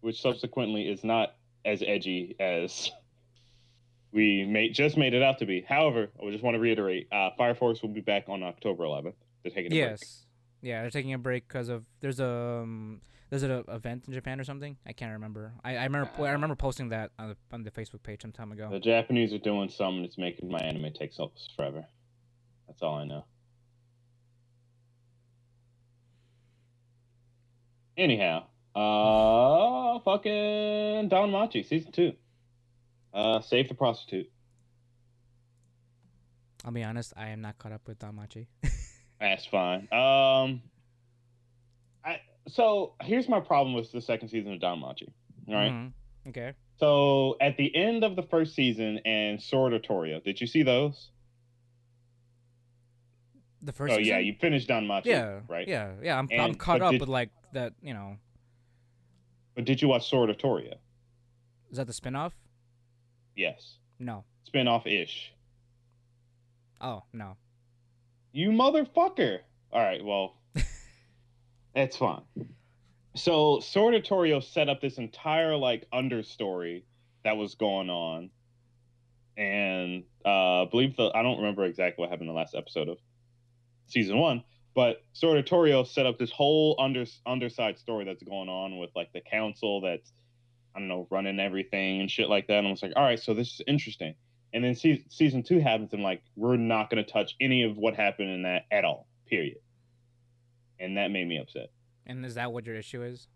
which subsequently is not as edgy as we made just made it out to be. However, I just want to reiterate: uh, Fire Force will be back on October 11th. They're taking a break. Yes. Yeah, they're taking a break because of there's a um, there's an event in Japan or something. I can't remember. I, I remember I remember posting that on the on the Facebook page some time ago. The Japanese are doing something that's making my anime take so forever. That's all I know. Anyhow, uh, fucking DanMachi season two. Uh, save the prostitute. I'll be honest, I am not caught up with DanMachi. That's fine. Um, so here's my problem with the second season of DanMachi. Right. Mhm. Okay. So at the end of the first season and Sword Oratoria, did you see those? The first. oh yeah, you finished DanMachi. Yeah. Right. Yeah. Yeah. I'm I'm caught up did- with like that. You know, But did you watch Sword Oratoria? is that the spinoff? Yes. No. Spin off ish. Oh no. You motherfucker. All right, well, that's fine. So Sword Oratoria set up this entire like understory that was going on, and uh, I believe the I don't remember exactly what happened in the last episode of season one, but Sword Oratoria set up this whole under underside story that's going on with like the council that's I don't know running everything and shit like that. And I was like, all right, so this is interesting. And then se- season two happens, and like we're not going to touch any of what happened in that at all. Period. And that made me upset. And is that what your issue is?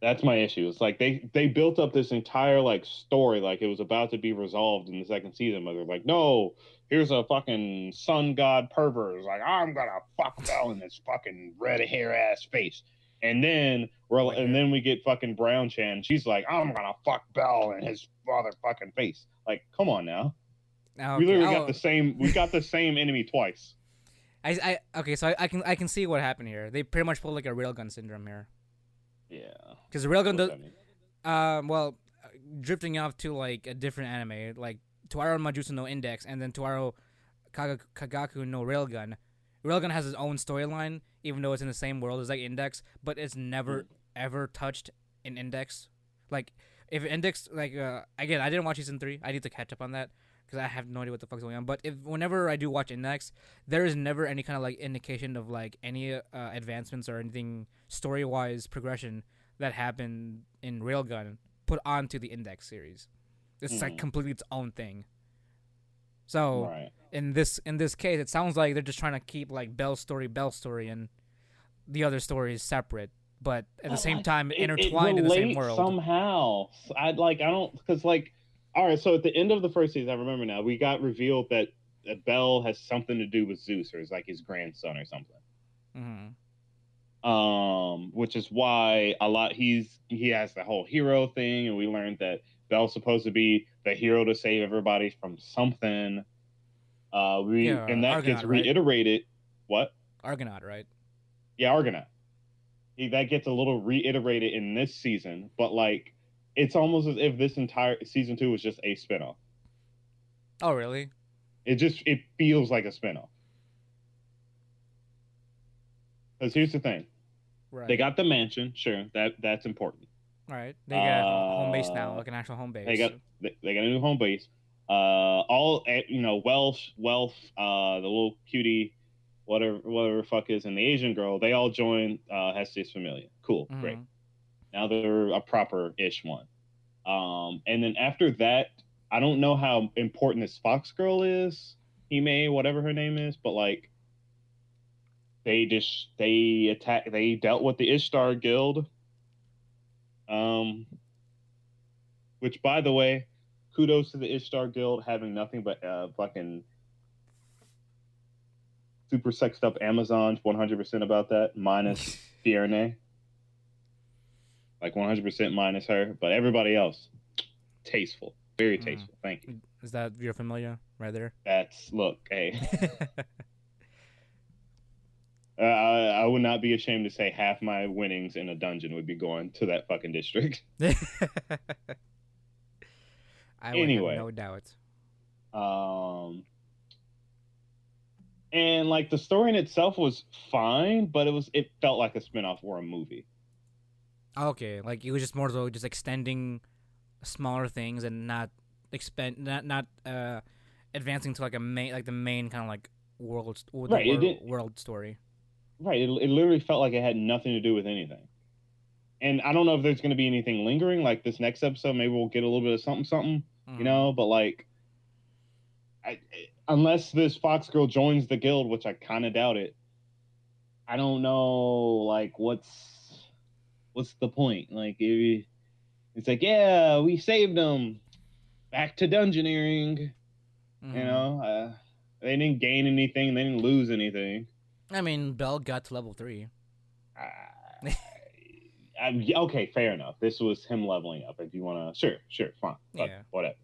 That's my issue. It's like they they built up this entire like story like it was about to be resolved in the second season, but they're like, no, here's a fucking sun god pervert. It's like I'm gonna fuck Bell in his fucking red hair ass face. And then we're oh White and then we get fucking Brown Chan. She's like, I'm gonna fuck Bell in his motherfucking face. Like, come on now. Okay. We literally oh, got the same. We got the same enemy twice. I, I okay, so I, I can I can see what happened here. They pretty much pulled like a railgun syndrome here. Yeah. Because railgun does, that mean? um, well, drifting off to like a different anime, like Toaru Majutsu no Index, and then Toaru Kaga- Kagaku no Railgun. Railgun has its own storyline, even though it's in the same world as like Index, but it's never Mm. ever touched in Index. Like if Index, like uh, again, I didn't watch season three. I need to catch up on that because I have no idea what the fuck's going on. But if whenever I do watch Index, there is never any kind of like indication of like any uh, advancements or anything story wise progression that happened in Railgun put onto the Index series. It's like Mhm. completely its own thing. So Right. in this in this case, it sounds like they're just trying to keep like Bell's story, Bell's story, and the other stories separate, but at the same time It- it intertwined in the same world. somehow. I like. I don't because like. All right. So at the end of the first season, I remember now we got revealed that that Bell has something to do with Zeus, or is like his grandson or something. Mm-hmm. Um, which is why a lot he's he has the whole hero thing, and we learned that Bell's supposed to be the hero to save everybody from something. Uh, we Yeah, and that Argonaut, gets right? reiterated. What? Argonaut, right? Yeah, Argonaut. He, that gets a little reiterated in this season, but like it's almost as if this entire season two was just a spinoff. Oh, really? It just it feels like a spinoff. Because here's the thing, Right. they got the mansion, sure, that that's important. right. They got a home base now, Uh, like an actual home base. They got they, they got a new home base. Uh, all eh, you know, wealth, wealth, uh, the little cutie, whatever, whatever fuck is, and the Asian girl, they all join uh, Hestia Familia. Cool, great. Now they're a proper ish one. Um, and then after that, I don't know how important this Fox girl is, Hime, whatever her name is, but like they just they attack they dealt with the Ishtar Guild. Um which by the way, kudos to the Ishtar Guild having nothing but uh fucking super sexed up Amazons, 100% about that, minus Phryne. Like 100% minus her, but everybody else, tasteful. Very Mm. tasteful. Thank you. Is that your familiar right there? That's, look, hey, uh, I, I would not be ashamed to say half my winnings in a dungeon would be going to that fucking district. I would Anyway. have no doubt. Um, and like the story in itself was fine, but it was, it felt like a spinoff or a movie. Okay, like it was just more so just extending smaller things and not expend not not uh advancing to like a main like the main kind of like world Right, it world, did- world story. Right. It, it literally felt like it had nothing to do with anything. And I don't know if there's going to be anything lingering. Like this next episode, maybe we'll get a little bit of something, something, Mhm. you know. But like, I, unless this Fox girl joins the guild, which I kind of doubt it, I don't know. Like, what's what's the point? Like, it, it's like, yeah, we saved them. Back to dungeoneering. Mhm. You know, uh, they didn't gain anything. They didn't lose anything. I mean, Bell got to level three. I, I'm- okay, fair enough. This was him leveling up. If you want to, sure, sure, fine, Yeah. whatever.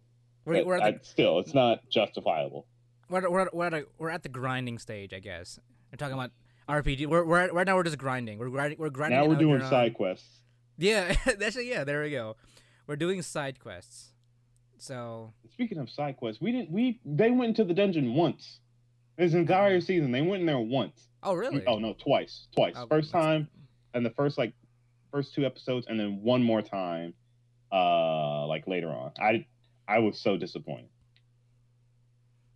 We're, we're, at I- still, it's not justifiable. we're, at- we're, we're, at a, we're at the grinding stage, I guess. We're talking about RPG. We're, we're right now we're just grinding. We're grinding. We're grinding. Now we're doing side quests. Yeah, that's. Yeah, there we go. We're doing side quests. So Speaking of side quests, we didn't. We they went into the dungeon once. This entire season, they went in there once. oh really? Oh no, twice, twice. Oh, first time, and the first like first two episodes, and then one more time, uh, like later on. I I was so disappointed.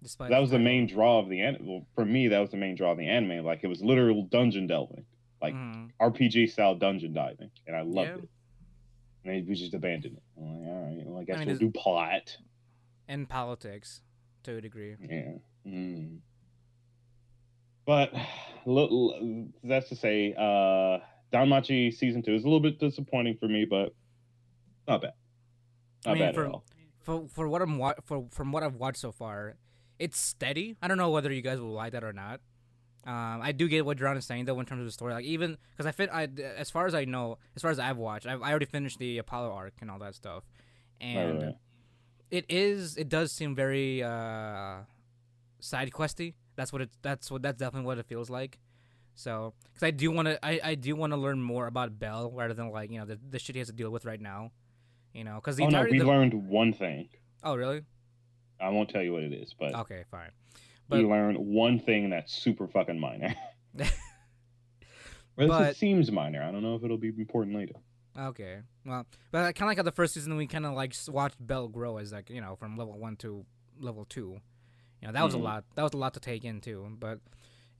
Despite that was the main draw of the anime. Well, for me, that was the main draw of the anime. Like it was literal dungeon delving, like Mhm. RPG style dungeon diving, and I loved Yeah. it. And they, we just abandoned it. I'm like, all right, well, I guess mean, we'll do plot. and politics to a degree. Yeah. Mm. But that's to say, uh, Danmachi season two is a little bit disappointing for me, but not bad. I Not mean, bad for- at all. For for what I'm wa- for from what I've watched so far, it's steady. I don't know whether you guys will like that or not. Um, I do get what John is saying though in terms of the story. Like even because I fit, I as far as I know, as far as I've watched, I've, I already finished the Apollo arc and all that stuff, and right, right. it is it does seem very uh, side questy. That's what it. That's what that's definitely what it feels like. So, because I do want to, I, I do want to learn more about Bell rather than like you know the, the shit he has to deal with right now. You know, because Oh no, we the- learned one thing. oh really I won't tell you what it is, but okay fine. we but- learned one thing that's super fucking minor. Or But- it seems minor. I don't know if it'll be important later. Okay, well, but I kind of like how the first season we kind of like watched Bell grow as like you know from level one to level two. You know that was Mhm. a lot. That was a lot to take in too. But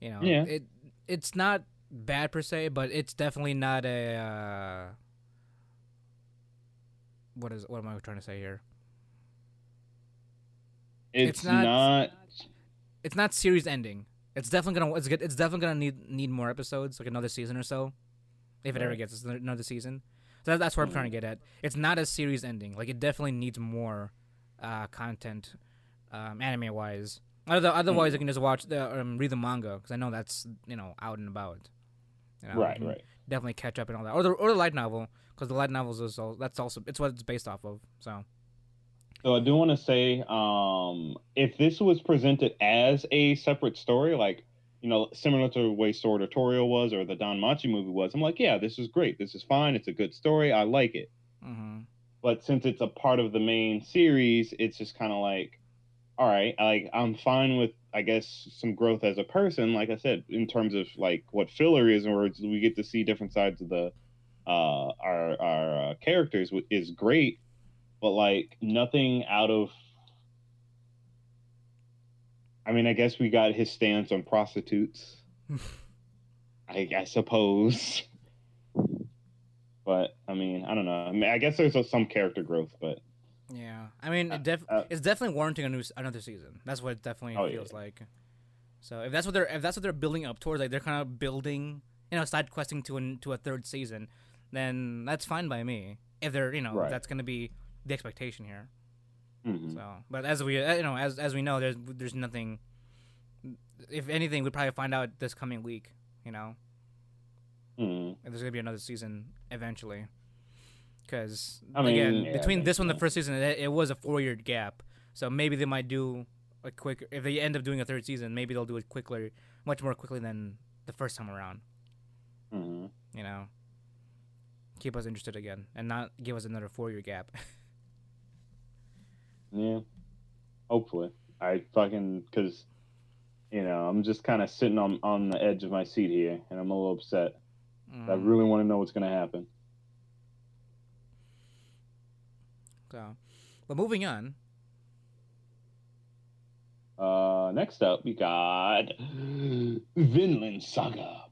you know, Yeah. it it's not bad per se, but it's definitely not a. Uh, what is what am I trying to say here? It's, It's not- not, It's not series ending. It's definitely gonna it's good. It's definitely gonna need need more episodes, like another season or so, if it ever gets another season. So that's where I'm trying to get at. It's not a series ending. Like it definitely needs more uh, content, um, anime wise. Other, otherwise, Mm. I can just watch the um, read the manga because I know that's you know out and about. You know, right, right. Definitely catch up and all that, or the or the light novel because the light novels is all, that's also it's what it's based off of. So So I do want to say, um, if this was presented as a separate story, like you know, similar to the way Sword Oratoria was or the DanMachi movie was, I'm like, yeah, this is great. This is fine. It's a good story. I like it. hmm But since it's a part of the main series, it's just kind of like, all right, like I'm fine with, I guess, some growth as a person. Like I said, in terms of like what filler is, or we get to see different sides of the uh, our our uh, characters is great, but like nothing out of. I mean, I guess we got his stance on prostitutes. I, I suppose. But I mean, I don't know. I mean, I guess there's a, some character growth, but yeah, I mean, it def- uh, it's definitely warranting a new another season. That's what it definitely Oh, feels yeah. like. So if that's what they're if that's what they're building up towards, like they're kind of building, you know, side questing to an, to a third season, then that's fine by me. If they're you know Right. that's gonna be the expectation here. mhm. So, but as we uh, you know as as we know, there's there's nothing. If anything, we'd probably find out this coming week. You know, Mhm. if there's gonna be another season eventually. Because I mean, again, yeah, between this one, and the first season, it, it was a four year gap. So maybe they might do a quick. If they end up doing a third season, maybe they'll do it quickly, much more quickly than the first time around. Mhm. You know, keep us interested again, and not give us another four year gap. Yeah. Hopefully, I fucking because you know I'm just kind of sitting on on the edge of my seat here, and I'm a little upset. I Mm, really want to know what's gonna happen. so, but moving on. Uh, next up we got Vinland Saga.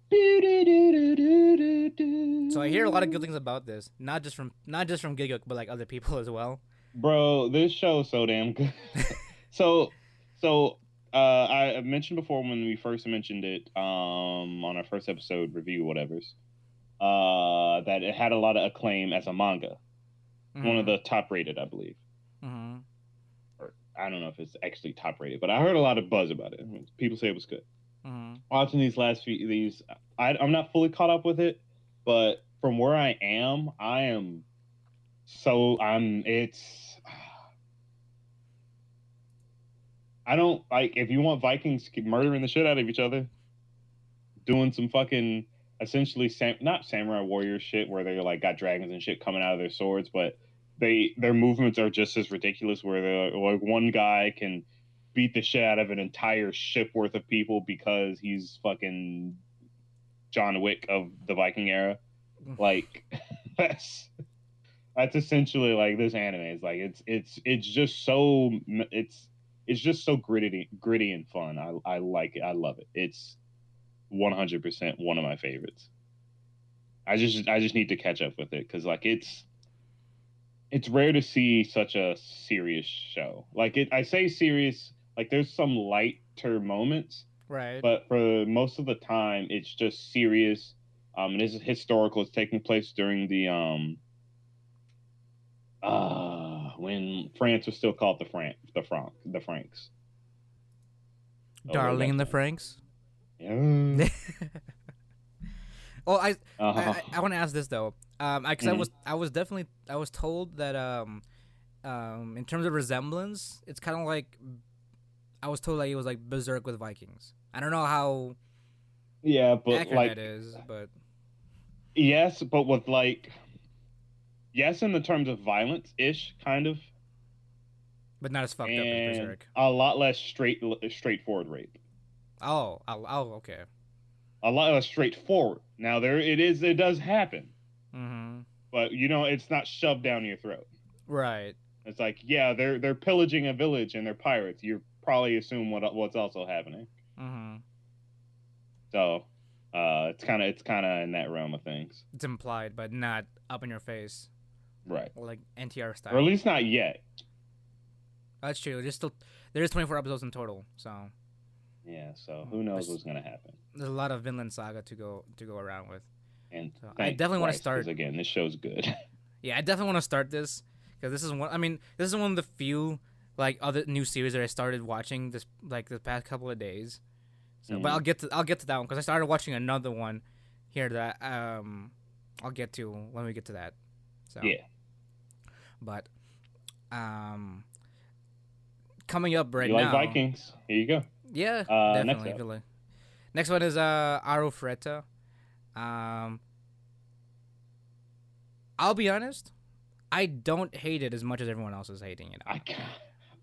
So I hear a lot of good things about this, not just from not just from Gigguk, but like other people as well. Bro, this show is so damn good. so, so uh, I mentioned before when we first mentioned it um, on our first episode review, whatever's, uh, that it had a lot of acclaim as a manga, one of the top rated, I believe. Mm-hmm. Or I don't know if it's actually top rated, but I heard a lot of buzz about it. People say it was good. hmm Watching these last few these, I, I'm not fully caught up with it, but from where I am, I am so I'm it's I don't like if you want Vikings keep murdering the shit out of each other, doing some fucking essentially sam- not samurai warrior shit where they're like got dragons and shit coming out of their swords, but they their movements are just as ridiculous where they're like one guy can beat the shit out of an entire ship worth of people because he's fucking John Wick of the Viking era. Like that's that's essentially like this anime is like it's it's it's just so it's it's just so gritty gritty and fun. I I like it. I love it. It's 100% one of my favorites. I just I just need to catch up with it cuz like it's it's rare to see such a serious show. Like it I say serious like there's some lighter moments Right. but for most of the time it's just serious um and it's historical it's taking place during the um uh when france was still called the frank the franc the franks Oh, Darling in the Franks. yeah. Oh, I Uh-huh. I, I want to ask this though, um, I, cause I Mhm. was I was definitely I was told that um, um, in terms of resemblance, it's kind of like I was told like it was like Berserk with Vikings. I don't know how yeah but like that is, but yes but with like yes in the terms of violence ish kind of but not as fucked up as and Berserk. a lot less straight straightforward rape Oh, oh, oh, okay. a lot less straightforward now there it is it does happen Mm-hmm. but you know it's not shoved down your throat Right. It's like, yeah, they're they're pillaging a village and they're pirates. You probably assume what what's also happening. Mm-hmm. So, uh, it's kind of it's kind of in that realm of things, It's implied, but not up in your face, right? like NTR style, Or at least not yet. That's true. There's still there's 24 episodes in total, so Yeah. So who knows It's- what's gonna happen? there's a lot of Vinland Saga to go to go around with. And So I definitely wanna start- again. This show's good. Yeah, I definitely want to start this because this is one. I mean, this is one of the few like other new series that I started watching this like the past couple of days. So, Mm-hmm. but I'll get to I'll get to that one because I started watching another one here that um I'll get to when we get to that. So Yeah. But um coming up right you like now. Vikings? Here you go. Yeah, Uh, next definitely. Next, next one is uh Aro. Um I'll be honest, I don't hate it as much as everyone else is hating it. I ki-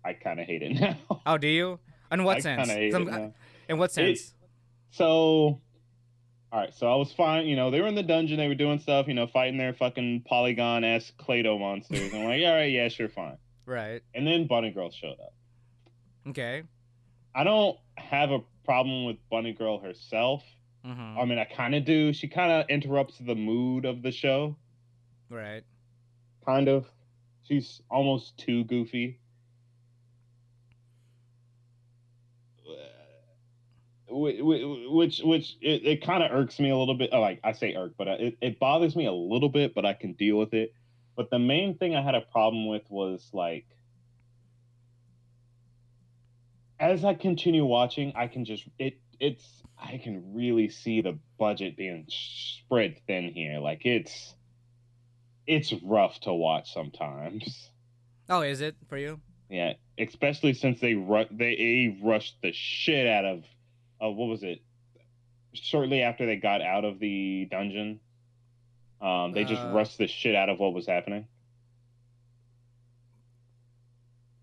I kind of hate it now. Oh, do you? In what I sense? Some- it now. In what sense? So, all right. So I was fine. You know, they were in the dungeon. They were doing stuff. You know, fighting their fucking polygon s Clado monsters. I'm like, all right, yeah, sure, fine. right. And then Bunny Girl showed up. Okay. I don't have a problem with Bunny Girl herself. Mm-hmm. I mean, I kind of do. She kind of interrupts the mood of the show. right. Kind of. She's almost too goofy. Wh- wh- Which, which, it, it kind of irks me a little bit. Oh, Like I say irk, but uh, it, it bothers me a little bit, but I can deal with it. But the main thing I had a problem with was like, as I continue watching, I can just it it's I can really see the budget being spread thin here. Like it's it's rough to watch sometimes. Oh, is it for you? Yeah, especially since they ru- they rushed the shit out of uh, what was it? Shortly after they got out of the dungeon, um, they just Uh, rushed the shit out of what was happening.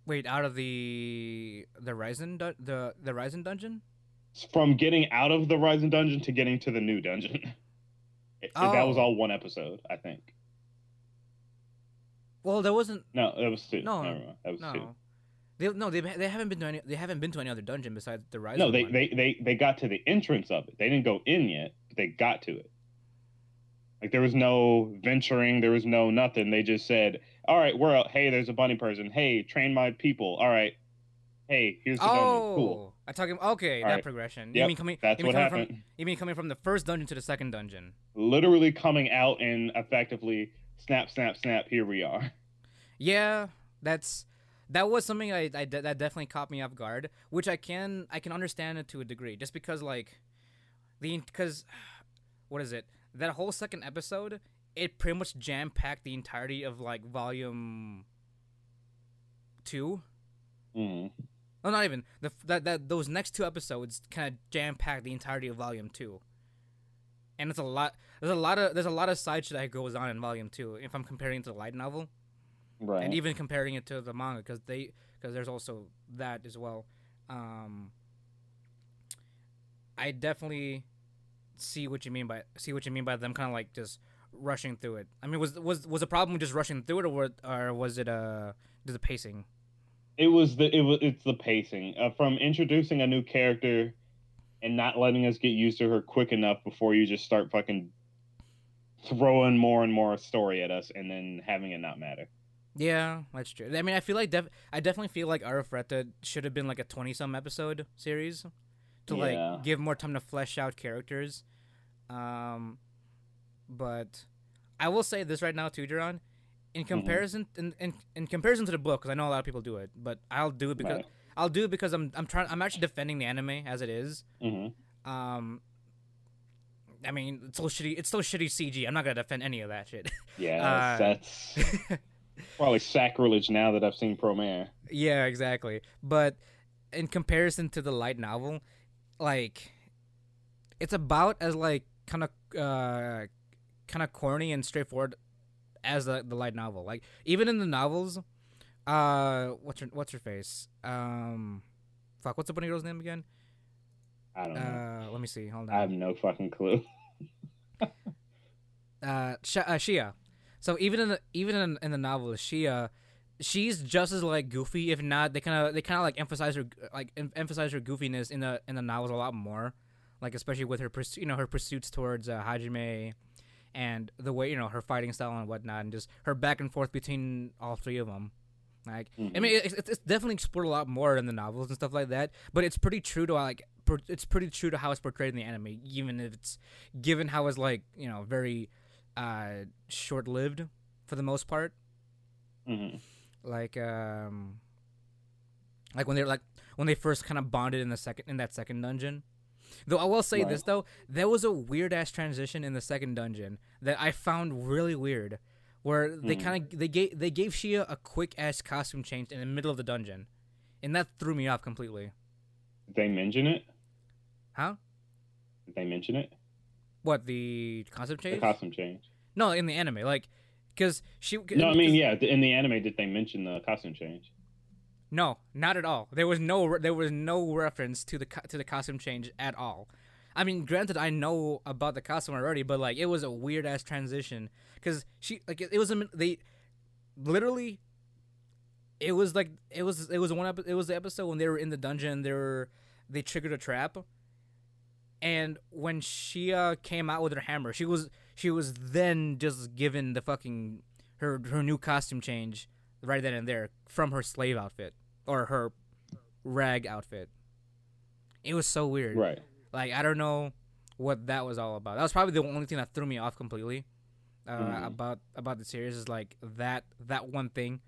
Wait, out of the the Raisen dun- the the Raisen dungeon? From getting out of the Rising dungeon to getting to the new dungeon. It- That was Oh. all one episode, I think. Well, there wasn't. No, that was two. No, Never mind. That was two. No. They no they they haven't been to any they haven't been to any other dungeon besides the Raisen. No, they, one. they they they got to the entrance of it. They didn't go in yet, but they got to it. Like there was no venturing, there was no nothing. They just said, "All right, we're out. Hey, there's a bunny person. Hey, train my people. All right. Hey, here's the dungeon. Oh, Cool. I talking. Okay, that Alright. progression. you mean coming? That's you mean what happened. From, you mean coming from the first dungeon to the second dungeon? Literally coming out and effectively snap, snap, snap. Here we are. Yeah, that's that was something I, I that definitely caught me off guard, which I can I can understand it to a degree, just because like the because what is it? That whole second episode, it pretty much jam packed the entirety of like volume two. Mm. No, not even the that that those next two episodes kind of jam packed the entirety of volume two. And it's a lot. There's a lot of there's a lot of side shit that goes on in volume two. If I'm comparing it to the light novel, Right. and even comparing it to the manga because they because there's also that as well um i definitely see what you mean by see what you mean by them kind of like just rushing through it i mean was was was the problem just rushing through it or or was it uh the pacing it was the it was it's the pacing uh, from introducing a new character and not letting us get used to her quick enough before you just start fucking throwing more and more story at us and then having it not matter. Yeah that's true i mean i feel like def- i definitely feel like Arifureta should have been like a 20 some episode series to Yeah. like give more time to flesh out characters um but i will say this right now too Duran. in comparison in, in, in comparison to the book because i know a lot of people do it but i'll do it because Right. i'll do it because i'm i'm trying i'm actually defending the anime as it is hmm um I mean, it's so shitty. It's so shitty CG. I'm not gonna defend any of that shit. Yeah, Uh, that's probably sacrilege now that I've seen Promare. Yeah, exactly. But in comparison to the light novel, like it's about as like kind of uh kind of corny and straightforward as the the light novel. Like even in the novels, uh what's your what's your face? Um fuck, what's the bunny girl's name again? I don't know. Uh let me see. Hold on. I have no fucking clue. Uh, Sh- uh Shia. So even in the even in, in the novel, Shia she's just as like goofy if not they kind of they kind of like emphasize her like em- emphasize her goofiness in the in the novels a lot more like especially with her pursu- you know her pursuits towards uh, Hajime and the way you know her fighting style and whatnot and just her back and forth between all three of them like I Mhm. mean it's, it's it's definitely explored a lot more in the novels and stuff like that but it's pretty true to like per, it's pretty true to how it's portrayed in the anime even if it's given how it's like you know very uh short lived for the most part hmm like um Like when they're like when they first kind of bonded in the second in that second dungeon. Though I will say Right. this though, there was a weird ass transition in the second dungeon that I found really weird, where they Hmm. kind of they gave they gave Shia a quick ass costume change in the middle of the dungeon, and that threw me off completely. Did they mention it? Huh? Did they mention it? What the costume change? The costume change. no, in the anime, like, because she. No, I mean, yeah. In the anime, did they mention the costume change? No, not at all. There was no there was no reference to the to the costume change at all. I mean, granted, I know about the costume already, but like it was a weird ass transition because she like it, it was a they literally it was like it was it was one epi- it was the episode when they were in the dungeon they were they triggered a trap and when she uh, came out with her hammer she was she was then just given the fucking her her new costume change right then and there from her slave outfit or her rag outfit it was so weird Right. like I don't know what that was all about. That was probably the only thing that threw me off completely uh, Mhm. about about the series is like that that one thing.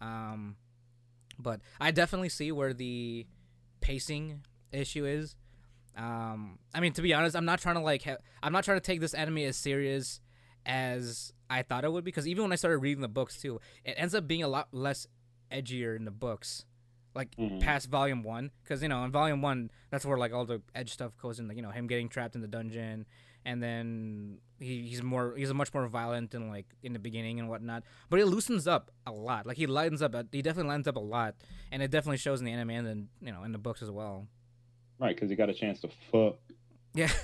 Um, but I definitely see where the pacing issue is. Um, I mean, to be honest, I'm not trying to like ha- I'm not trying to take this anime as serious as I thought it would because even when I started reading the books too, it ends up being a lot less edgier in the books like Mhm. past volume one because you know in volume one that's where like all the edge stuff goes in like you know him getting trapped in the dungeon and then he, he's more he's much more violent and like in the beginning and whatnot but it loosens up a lot like he lightens up he definitely lightens up a lot and it definitely shows in the anime and then you know in the books as well Right, because he got a chance to fuck. yeah.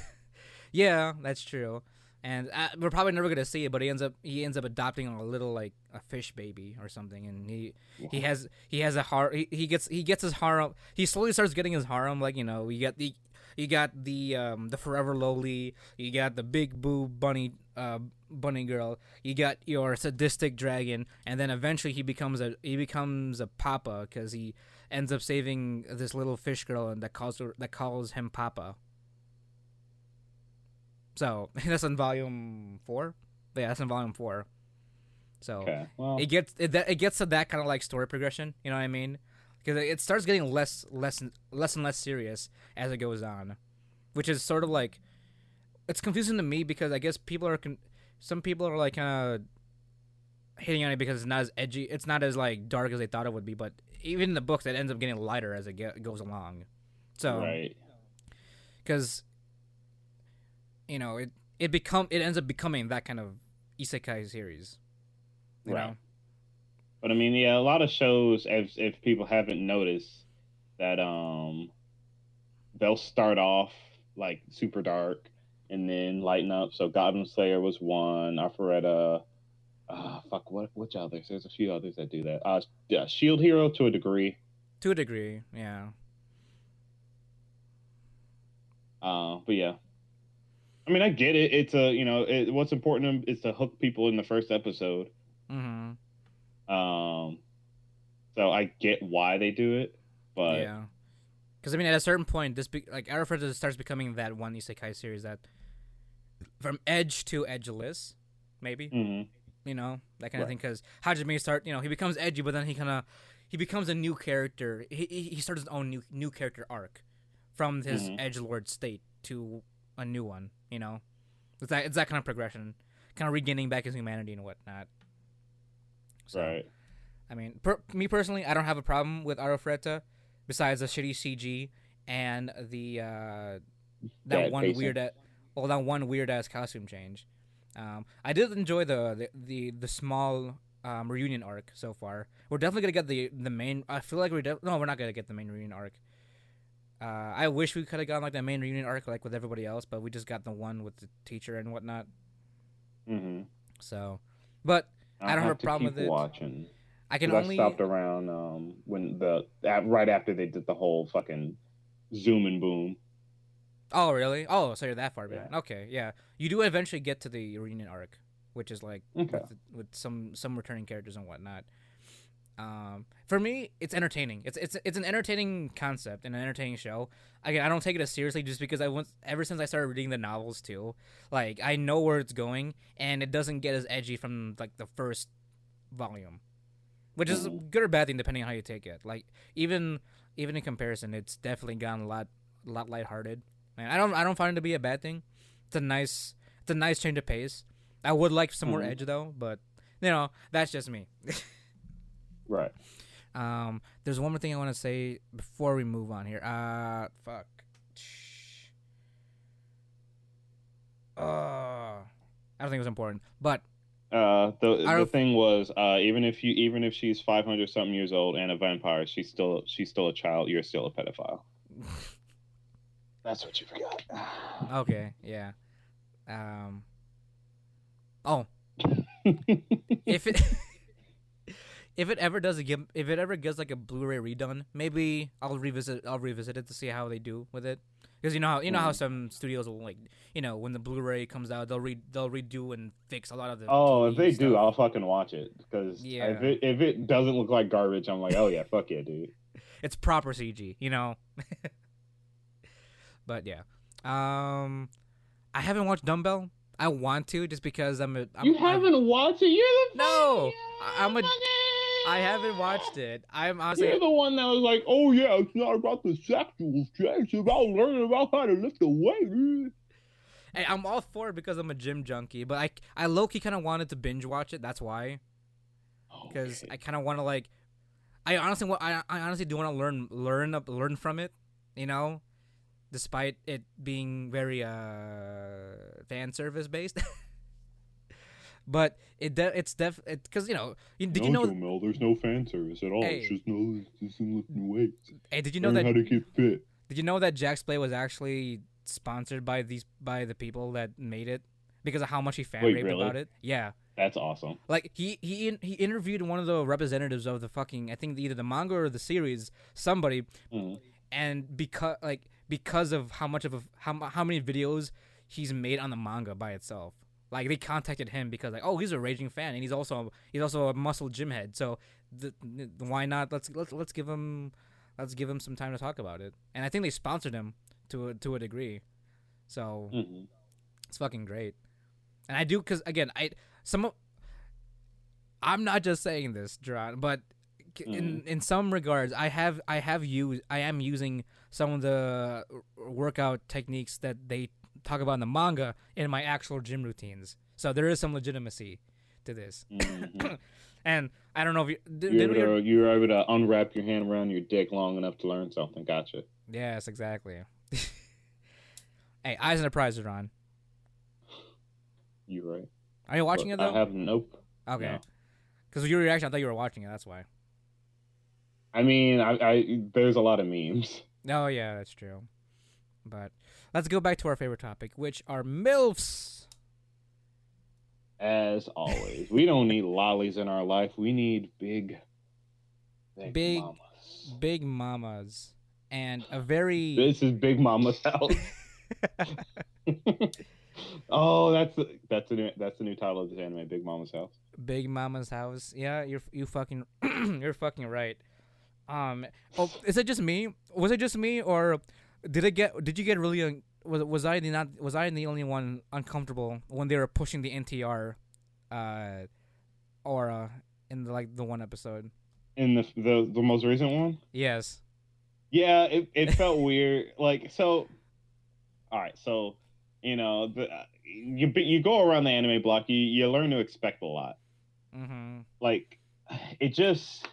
Yeah that's true. And uh, we're probably never gonna see it but he ends up he ends up adopting a little like a fish baby or something and he he has he has a har he, he gets he gets his harem he slowly starts getting his harem like you know you got the you got the um the forever lowly you got the big boob bunny uh bunny girl you got your sadistic dragon and then eventually he becomes a he becomes a papa because he ends up saving this little fish girl and that calls her that calls him papa so that's in volume four yeah that's in volume four so Okay. Well, it gets it, that- it gets to that kind of like story progression. You know what I mean? Because it starts getting less less less and less serious as it goes on, which is sort of like it's confusing to me because I guess people are con- some people are like kind of hating on it because it's not as edgy. It's not as like dark as they thought it would be. But even in the books, that ends up getting lighter as it get, goes along. So right. because you know it it become it ends up becoming that kind of isekai series. You Right. know? But I mean, yeah, a lot of shows, if if people haven't noticed, that um, they'll start off like super dark and then lighten up. So Goblin Slayer was one. Arifureta. Uh, fuck. What which others? There's a few others that do that. Uh, yeah, Shield Hero to a degree. To a degree, yeah. Uh, but yeah. I mean, I get it. It's a you know, it, what's important is to hook people in the first episode. Mm-hmm. Um, so I get why they do it, but yeah. Because I mean, at a certain point, this be- like Arifureta starts becoming that one isekai series that, from edge to edgeless, maybe Mhm. You know that kind of Right. thing. Because Hajime start, you know, he becomes edgy, but then he kind of he becomes a new character. He he starts his own new new character arc from his Mhm. edge lord state to a new one. You know, it's that it's that kind of progression, kind of regaining back his humanity and whatnot. So, right. I mean, per, me personally, I don't have a problem with Arifureta, besides the shitty CG and the uh, that one pacing. weird, well, that one weird ass costume change. Um, I did enjoy the the the, the small um, reunion arc so far. We're definitely gonna get the the main. I feel like we're def- no, we're not gonna get the main reunion arc. Uh, I wish we could have gotten like the main reunion arc like with everybody else, but we just got the one with the teacher and whatnot. Mm-hmm. So, but I don't have a problem with it. Watching. I can only I stopped around um, when the right after they did the whole fucking zoom and boom. Oh, really? Oh, so you're that far Yeah. back. Okay, yeah. You do eventually get to the reunion arc, which is like Okay. with, with some some returning characters and whatnot. Um, for me, it's entertaining. It's it's it's an entertaining concept and an entertaining show. Again, I don't take it as seriously just because I once ever since I started reading the novels too. Like I know where it's going, and it doesn't get as edgy from like the first volume, which is a Mhm. good or bad thing depending on how you take it. Like even even in comparison, it's definitely gotten a lot a lot lighthearted. And I don't I don't find it to be a bad thing. It's a nice it's a nice change of pace. I would like some more Mhm. edge though, but you know that's just me. Right. Um, there's one more thing I want to say before we move on here. Uh, fuck. Uh, I don't think it was important, but Uh, the the thing was, uh, even if you even if she's five hundred something years old and a vampire, she's still she's still a child. You're still a pedophile. That's what you forgot. okay, yeah. Um. Oh, if it if it ever does a give if it ever gets like a Blu-ray redone, maybe I'll revisit I'll revisit it to see how they do with it. Because you know how you know how Mhm. some studios will like you know when the Blu-ray comes out they'll re they'll redo and fix a lot of the oh, if TV they do. I'll fucking watch it because Yeah. if it if it doesn't look like garbage, I'm like, oh yeah, fuck yeah, dude. it's proper CG, you know. But yeah, um, I haven't watched Dumbbell. I want to just because I'm a. I'm, you I'm- haven't watched it. You're the No, I'm a- I haven't watched it. I'm honestly. You're the one that was like, oh yeah, it's not about the sexuals, Jay. It's about learning about how to lift a weight. Hey, I'm all for it because I'm a gym junkie, but I I low key kind of wanted to binge watch it. That's why, because Okay. I kind of want to like. I honestly want. I, I honestly do want to learn learn up learn from it. You know, despite it being very uh fan service based. but it de- it's def it because you know you, did you know Mel, there's no fan service at all. Hey. just no, just lifting weights. hey did you know Learn that how to get fit. Did you know that Jack's Play was actually sponsored by these by the people that made it because of how much he fan Wait, really? about it? Yeah, That's awesome. like he he in- he interviewed one of the representatives of the fucking I think either the manga or the series somebody, Mhm. and because like because of how much of a how how many videos he's made on the manga by itself. Like they contacted him because like oh he's a raging fan and he's also he's also a muscle gym head. So th- th- why not? Let's let's let's give him let's give him some time to talk about it. And I think they sponsored him to a, to a degree. So Mhm. it's fucking great. And I do because again I some I'm not just saying this Gerard but in in some regards I have I have used I am using some of the uh, workout techniques that they talk about in the manga in my actual gym routines so there is some legitimacy to this Mhm. and I don't know if you did, You're able, to, uh, you're able to unwrap your hand around your dick long enough to learn something. Gotcha. yes exactly hey eyes on the prize are on You're right. are you watching But it though I have nope. okay no. because your reaction I thought you were watching it that's why I mean, I, I there's a lot of memes. Oh yeah, that's true. But let's go back to our favorite topic, which are milfs. As always, we don't need lollies in our life. We need big, big, Big- mamas. Big mamas, and a very This is Big Mama's house. oh, that's the, that's the new that's the new title of this anime, Big Mama's house. big mama's house. Yeah, you're you fucking you're fucking right. Um, oh, is it just me? Was it just me, or did it get? Did you get really? un- Was was I the not? Was I the only one uncomfortable when they were pushing the NTR, uh, aura in the, like the one episode? In the the the most recent one, Yes. yeah, it it felt weird. Like so, all right, so you know the you you go around the anime block, you you learn to expect a lot. Mm-hmm. Like it just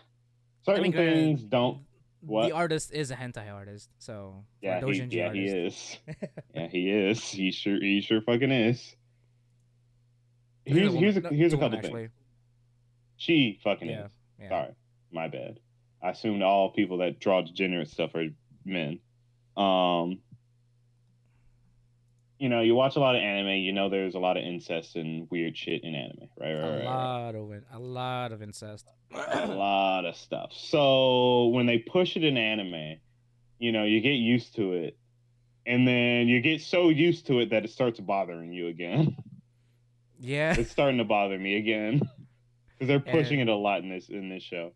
certain mean, uh, things don't. What? The artist is a hentai artist, so Yeah, he, yeah, he is. yeah, he is. He sure he sure fucking is. Here's here's a, here's a couple things. She fucking Yeah, is. yeah. Sorry, my bad. I assumed all people that draw degenerate stuff are men. Um, you know, you watch a lot of anime. You know, there's a lot of incest and weird shit in anime, right? right, A right, right. lot of in- a lot of incest. a lot of stuff. So when they push it in anime, you know, you get used to it, and then you get so used to it that it starts bothering you again. Yeah. it's starting to bother me again because they're pushing it a lot in this in this show.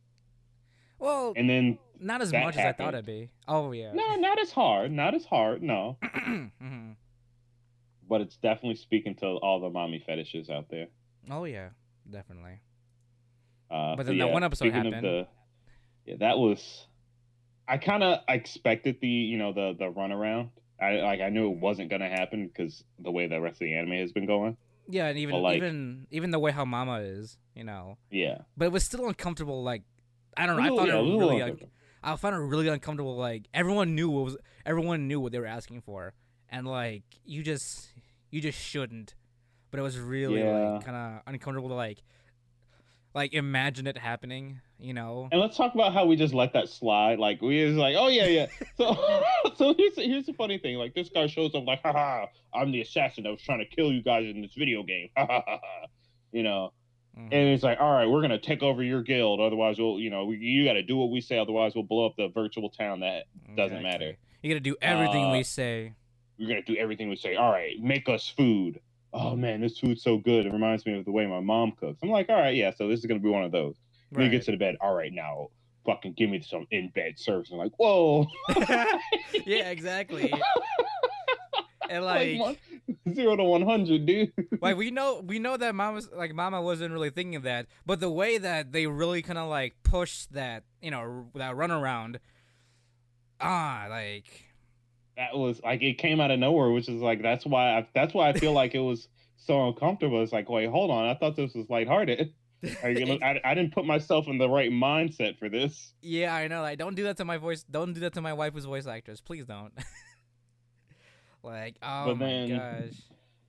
Well, And then not as much as I thought it'd be. Oh yeah. no, not as hard, not as hard, no. Mhm. But it's definitely speaking to all the mommy fetishes out there. Oh yeah, definitely. Uh, But then that one episode happened. the- yeah, that was. I kind of expected the you know the the runaround. I like I knew it wasn't gonna happen because the way the rest of the anime has been going. Yeah, and even like- even even the way how Mama is, you know. Yeah, But it was still uncomfortable. Like I don't know. I found yeah, it really. I found it really uncomfortable. Like everyone knew what was. Everyone knew what they were asking for, and like you just you just shouldn't. But it was really Yeah. like kind of uncomfortable to like like imagine it happening. You know. And let's talk about how we just let that slide. Like we was like, oh yeah, yeah. So so here's here's the funny thing. Like this guy shows up like, ha ha, I'm the assassin that was trying to kill you guys in this video game. Ha ha ha ha. You know, Mhm. and it's like, all right, we're gonna take over your guild. Otherwise, we'll, you know, we, you got to do what we say. Otherwise, we'll blow up the virtual town that doesn't matter. You gotta do everything Uh, we say. We're gonna do everything we say. All right, make us food. Oh man, this food's so good. It reminds me of the way my mom cooks. I'm like, all right, yeah. So this is gonna be one of those. Right. get to the bed. All right, now fucking give me some in bed service. I'm like, whoa. yeah, exactly. and like, like, one- zero to one hundred, dude. like we know we know that mama's like mama wasn't really thinking of that but the way that they really kind of like pushed that you know that runaround ah like that was like it came out of nowhere, which is like that's why I, that's why I feel like it was so uncomfortable. It's like, wait, hold on, I thought this was lighthearted. Look- I, I didn't put myself in the right mindset for this. yeah i know like don't do that to my voice don't do that to my wife who's voice actress please don't like oh But my then- gosh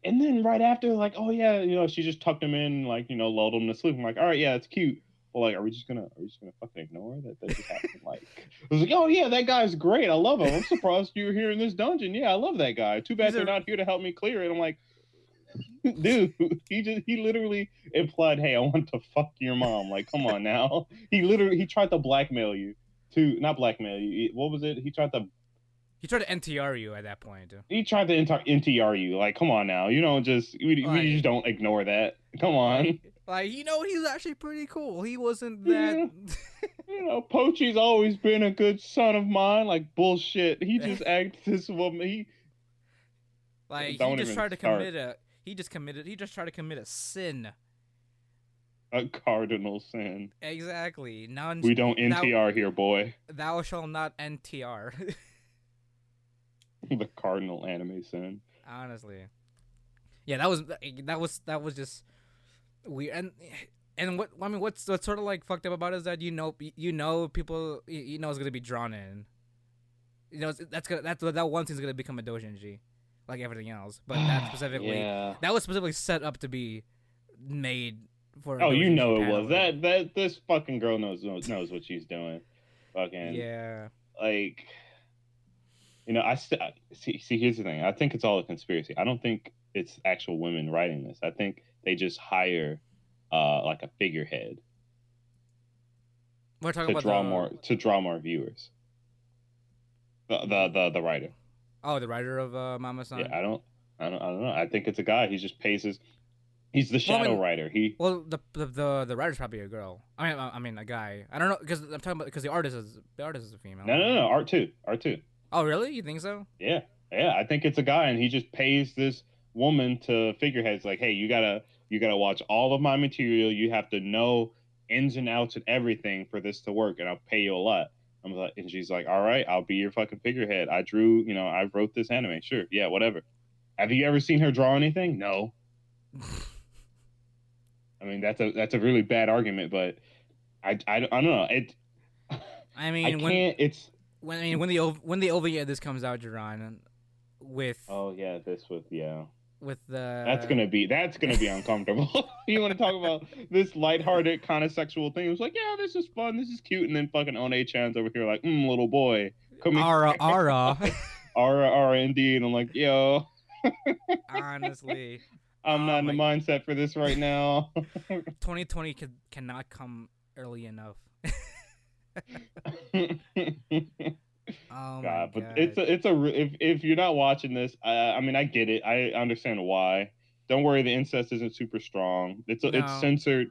And then right after, like, oh yeah, you know, she just tucked him in, like, you know, lulled him to sleep. I'm like, all right, yeah, it's cute. Well, like, are we just gonna, are we just gonna fucking ignore that that just happened? like, I was like, oh yeah, that guy's great. I love him. I'm surprised you were here in this dungeon. Yeah, I love that guy. Too bad He's they're a- not here to help me clear it. I'm like, dude, he just, he literally implied, hey, I want to fuck your mom. Like, come on now. He literally, he tried to blackmail you. To not blackmail you. What was it? He tried to he tried to ntr you at that point he tried to NTR you. Like, come on now. You don't just we, Right. we just don't ignore that. Come on. Like you know he's actually pretty cool he wasn't Yeah. that You know, Pochi's always been a good son of mine. Like bullshit. He just acted this woman. He like he just tried to start. commit a he just committed he just tried to commit a sin a cardinal sin. Exactly. Non We don't NTR here, boy. thou shall not NTR. the cardinal anime sin. Honestly. Yeah, that was that was that was just weird. And and what I mean, what's what's sort of like fucked up about it is that you know you know people you- know it's gonna be drawn in. You know that's gonna that's that one thing's gonna become a doujinshi, like everything else. But that specifically yeah. that was specifically set up to be made for. Oh, you know it was that that this fucking girl knows knows knows what she's doing. Fucking Yeah. like you know i st- see see here's the thing i think it's all a conspiracy i don't think it's actual women writing this i think they just hire uh like a figurehead We're talking to about draw the, more to draw more viewers the the the, the writer Oh, the writer of uh, Mama San. yeah i don't i don't i don't know i think it's a guy he just pays his he's the Well, I shadow mean- writer he Well, the, the the the writer's probably a girl. I mean, I mean a guy. I don't know because I'm talking about because the artist is the artist is a female. no no no art two art two Oh, really? You think so? Yeah, yeah. I think it's a guy, and he just pays this woman to figureheads like, hey, you gotta you gotta watch all of my material. You have to know ins and outs and everything for this to work, and I'll pay you a lot. I'm like, and she's like, all right, I'll be your fucking figurehead. I drew, you know, I wrote this anime. Sure, yeah, whatever. Have you ever seen her draw anything? No. I mean, that's a that's a really bad argument, but I I, I don't know. It I I mean, when can't. It's when I mean when the when the OVA this comes out, Jerron, with oh yeah, this was yeah. With the That's gonna be that's gonna be uncomfortable. you want to talk about this lighthearted kind of sexual thing? It was like, yeah, this is fun, this is cute, and then fucking One Chan's over here like, mm, little boy, come Ara Ara. Ara Ara indeed. I'm like, yo, Honestly, I'm Oh not in the mindset for this right now. 2020 can, cannot come early enough. Oh God, god! but it's a it's a if if you're not watching this, I I mean I get it, I understand why. Don't worry, the incest isn't super strong. It's it's No. censored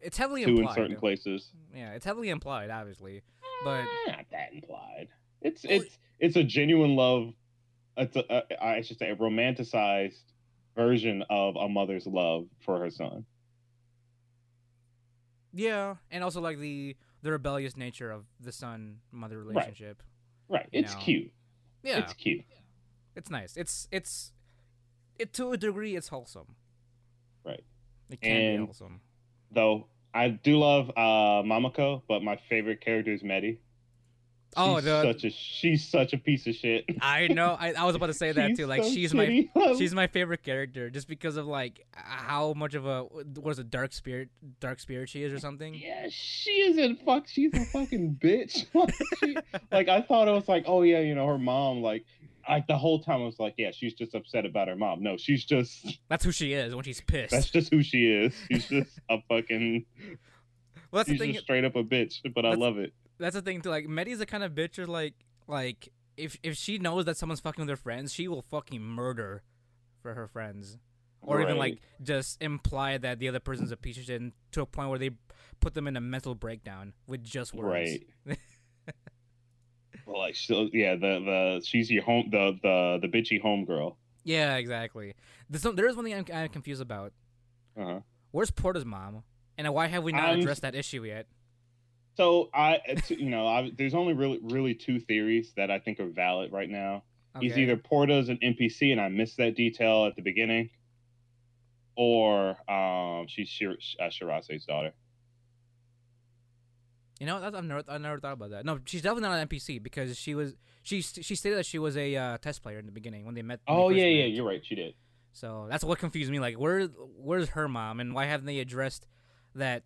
it's heavily too in certain places. Yeah, it's heavily implied, obviously. But Eh, not that implied. It's Well, it's it's a genuine love. It's a, a I should say a romanticized version of a mother's love for her son. Yeah, and also like the the rebellious nature of the son mother relationship. Right. You It's know. cute. Yeah, It's cute. it's nice. It's it's it to a degree it's wholesome. Right. It can be And- wholesome. Though I do love uh Mamako, but my favorite character is Medi. Oh, she's the such a she's such a piece of shit. I know. I, I was about to say that too. Like so she's my she's my favorite character just because of like how much of a what is a dark spirit dark spirit she is or something. Yeah, she isn't fuck. She's a fucking bitch. like, she, like I thought it was like, oh yeah, you know, her mom. Like, I the whole time I was like, yeah, she's just upset about her mom. No, she's just That's who she is when she's pissed. that's just who she is. She's just a fucking. well, that's the thing. just straight up a bitch, but I love it. That's the thing too. Like Medi's the kind of bitch where like like if if she knows that someone's fucking with her friends, she will fucking murder for her friends. Or even like just imply that the other person's a piece of shit and to a point where they put them in a mental breakdown with just words. Right. well, like so, yeah, the the she's your home the the the bitchy homegirl. Yeah, exactly. There's some, there is one thing I'm, I'm confused about. Uh-huh. Where's Porta's mom? And why have we not I'm- addressed that issue yet? So I, you know, I, there's only really really two theories that I think are valid right now. He's Okay. either Porta's an NPC and I missed that detail at the beginning, or um, she's Shir- uh, Shirase's daughter. You know, that's, I've never I never thought about that. No, she's definitely not an NPC because she was she she stated that she was a uh, test player in the beginning when they met. when Oh first yeah, yeah, you're right. She did. So that's what confused me. Like, where where's her mom, and why haven't they addressed that?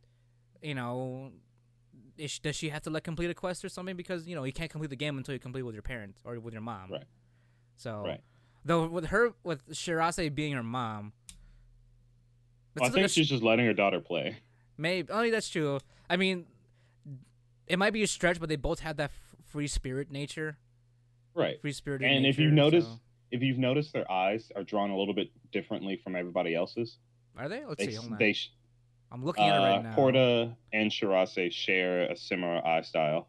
You know, is, does she have to like complete a quest or something? Because you know you can't complete the game until you complete with your parents or with your mom. Right. So, Right. though with her with Shirase being her mom, Well, I think like she's just letting her daughter play. Maybe. Oh, that's true. I mean, it might be a stretch, but they both have that f- free spirit nature. Right. Free spirit. And if you notice, if you've noticed, their eyes are drawn a little bit differently from everybody else's. are they? Let's They, see. They I'm looking at it right uh, now. Porta and Shirase share a similar eye style.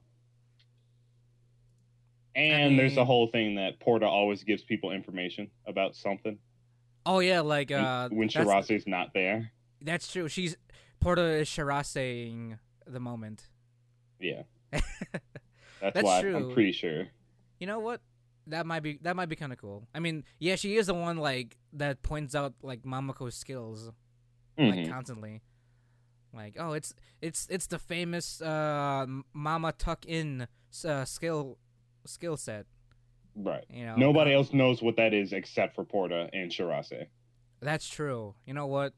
And there's the whole thing that Porta always gives people information about something Oh yeah, like when- uh, when that's, Shirase's not there. that's true. She's Porta is Shiraseing the moment. Yeah. That's, That's why true. I'm pretty sure. You know what? That might be that might be kind of cool. I mean, yeah, she is the one like that points out like Mamako's skills like Mhm. constantly. Like, oh, it's it's it's the famous uh, Mama Tuck In uh, skill skill set. Right. You know, Nobody else knows what that is except for Porta and Shirase. That's true. You know what?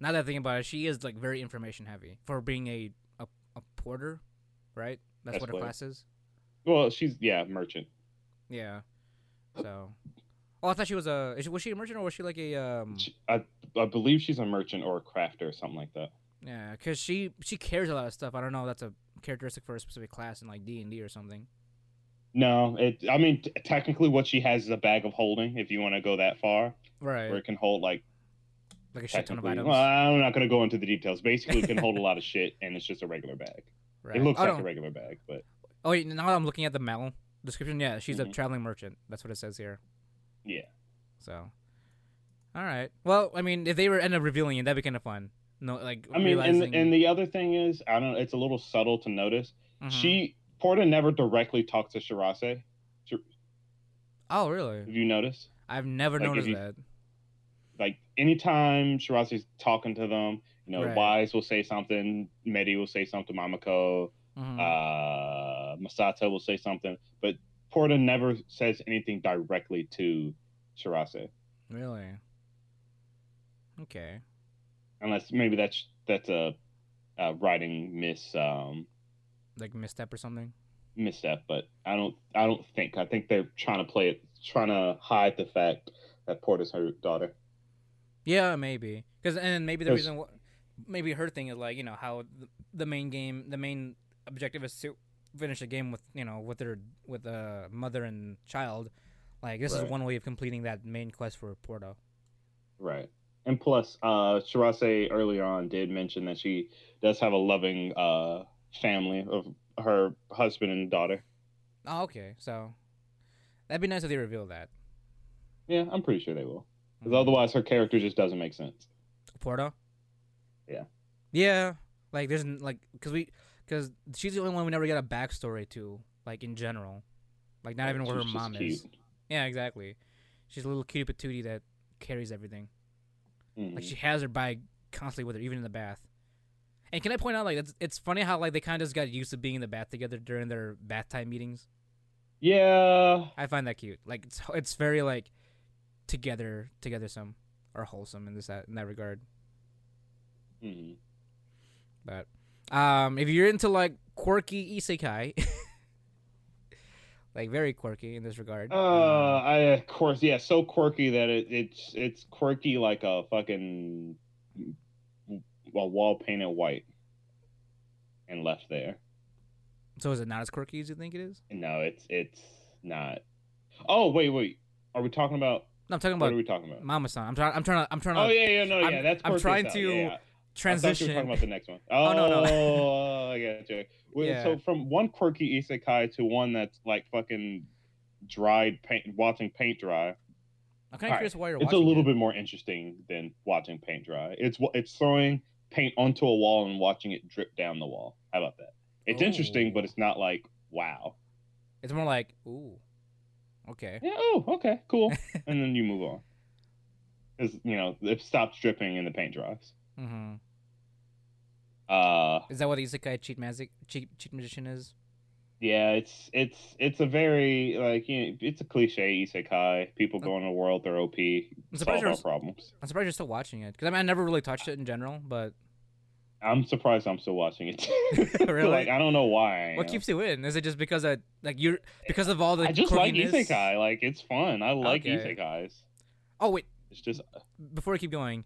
Now that I think about it, she is like very information heavy for being a a, a porter, right? That's, That's what her what- class is. Well, she's yeah, merchant. Yeah. So, oh, I thought she was a. Was she a merchant or was she like a um? She, I I believe she's a merchant or a crafter or something like that. Yeah, because she she cares a lot of stuff. I don't know. if That's a characteristic for a specific class in like D and D or something. No, it. I mean, t- technically, what she has is a bag of holding. If you want to go that far, Right. where it can hold like like a shit ton of items. Well, I'm not going to go into the details. Basically, it can hold a lot of shit, and it's just a regular bag. right. It looks oh, like no. a regular bag, but Oh, wait, now I'm looking at the Mal description. Yeah, she's a Mhm. traveling merchant. That's what it says here. yeah. So, all right. Well, I mean, if they were end up revealing it, that'd be kind of fun. No, like I mean, and realizing, and the other thing is, I don't. Know, it's a little subtle to notice. Mhm. She Porta never directly talks to Shirase. Oh, really? Have you noticed? I've never Like, noticed you- that. Like anytime Shirase's talking to them, you know, Right. Wise will say something, Medi will say something, Mamako, Mhm. uh, Masato will say something, but Porta never says anything directly to Shirase, really? Okay. Unless maybe that's that's a, a writing miss um, Like misstep or something. misstep, but I don't I don't think I think they're trying to play it, trying to hide the fact that Porta's her daughter. Yeah, maybe. Because and maybe the reason, wh- maybe her thing is like you know how the, the main game, the main objective is to finish a game with you know with their with a mother and child. Like this Right. is one way of completing that main quest for Porta. Right. And plus, uh, Shirase earlier on did mention that she does have a loving uh, family of her husband and daughter. Oh, okay. So that'd be nice if they reveal that. Yeah, I'm pretty sure they will. Because Mhm. otherwise, her character just doesn't make sense. Porta. Yeah. Yeah. Like there's like because we because she's the only one we never got a backstory to like in general, like not even where her mom is. Yeah, exactly. She's a little cutie patootie that carries everything. Mhm. Like she has her bag constantly with her, even in the bath. And can I point out, like, it's, it's funny how like they kind of just got used to being in the bath together during their bath time meetings. yeah, I find that cute. Like, it's it's very like together, together some or wholesome in this that in that regard. Mhm. But um, if you're into like quirky isekai, like very quirky in this regard, Uh, um, I of course, yeah, so quirky that it, it's it's quirky like a fucking a wall painted white and left there. so is it not as quirky as you think it is? No, it's it's not. Oh wait, wait. Are we talking about? No, I'm talking about. What are we talking about? Mama-san. I'm trying. I'm trying to. I'm trying to Oh yeah, yeah, no, I'm- yeah. That's I'm trying to Yeah, yeah. I transition. were talking about the next one. Oh, no, no. Oh, I got you. Well, Yeah. So from one quirky isekai to one that's like fucking dried paint, watching paint dry. I'm kind of curious why you're watching. It's a little it. bit more interesting than watching paint dry. It's it's throwing paint onto a wall and watching it drip down the wall. How about that? It's interesting, but it's not like wow. It's more like, ooh, okay. Yeah. Oh, okay, cool. and then you move on. Because you know it stops dripping and the paint dries. hmm Uh, Is that what the isekai cheat magic cheat, cheat magician is? yeah, it's it's it's a very like you know, it's a cliche isekai. People go in a world they're OP, solve surprised our problems. I'm surprised you're still watching it because I mean I never really touched it in general. But I'm surprised I'm still watching it. Really? like I don't know why. What keeps you in? Is it just because I like you're because of all the I just like isekai. Like it's fun. I like Okay. isekais. Oh wait, It's just before I keep going,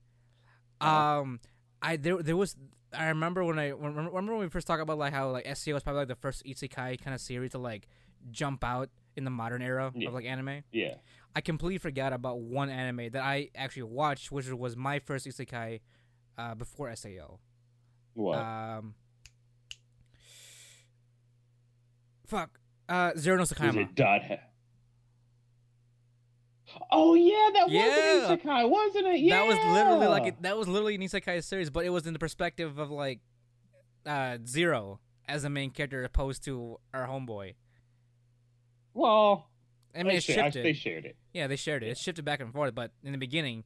Uh-huh. um, I there there was I remember when I remember when we first talked about like how like SAO was probably like the first isekai kind of series to like jump out in the modern era Yeah. of like anime. yeah. I completely forgot about one anime that I actually watched, which was my first isekai uh, before SAO. What? Um, fuck. Uh, Zero no Tsukaima. it dot? Oh yeah, that Yeah. was an isekai, wasn't it? Yeah. That was literally like it, that was literally an isekai series, but it was in the perspective of like uh, Zero as the main character opposed to our homeboy. Well, I mean, they it I- they shared it. yeah, they shared it. It shifted back and forth, but in the beginning,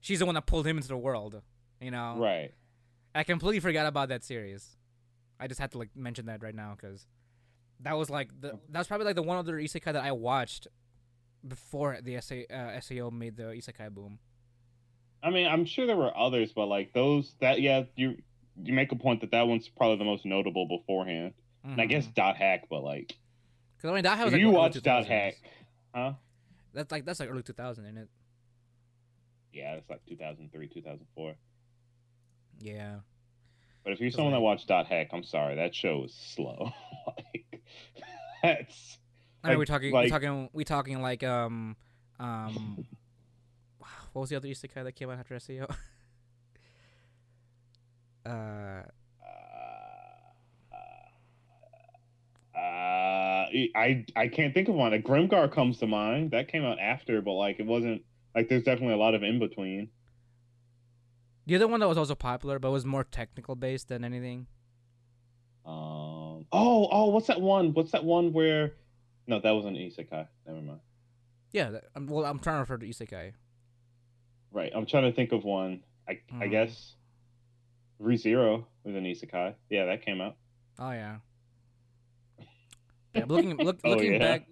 she's the one that pulled him into the world. You know, Right. I completely forgot about that series. I just had to like mention that right now because that was like the that was probably like the one other isekai that I watched before the SA, uh, SAO made the isekai boom. I mean, I'm sure there were others, but like those, that yeah, you you make a point that that one's probably the most notable beforehand. And I guess Dot Hack, but like because I mean if was like you watch Dot Hack, huh? That's like that's like early 2000, isn't it? Yeah, it's like 2003, 2004. Yeah. But if you're someone that watched Dot Hack, I'm sorry, that show is slow. like that's I mean, we're talking, like- we're talking, we talking like um, um, what was the other isekai that came out after SAO? uh, uh, I I can't think of one. A Grimgar comes to mind. That came out after, but like it wasn't like there's definitely a lot of in between. the other one that was also popular, but was more technical based than anything. Um. Oh, oh, what's that one? What's that one where? No, that wasn't isekai. Never mind. Yeah, that, um, well, I'm trying to refer to isekai. Right. I'm trying to think of one. I I Hmm. guess. ReZero was an isekai. Yeah, that came out. Oh yeah. Yeah, looking look, Oh, looking yeah. back,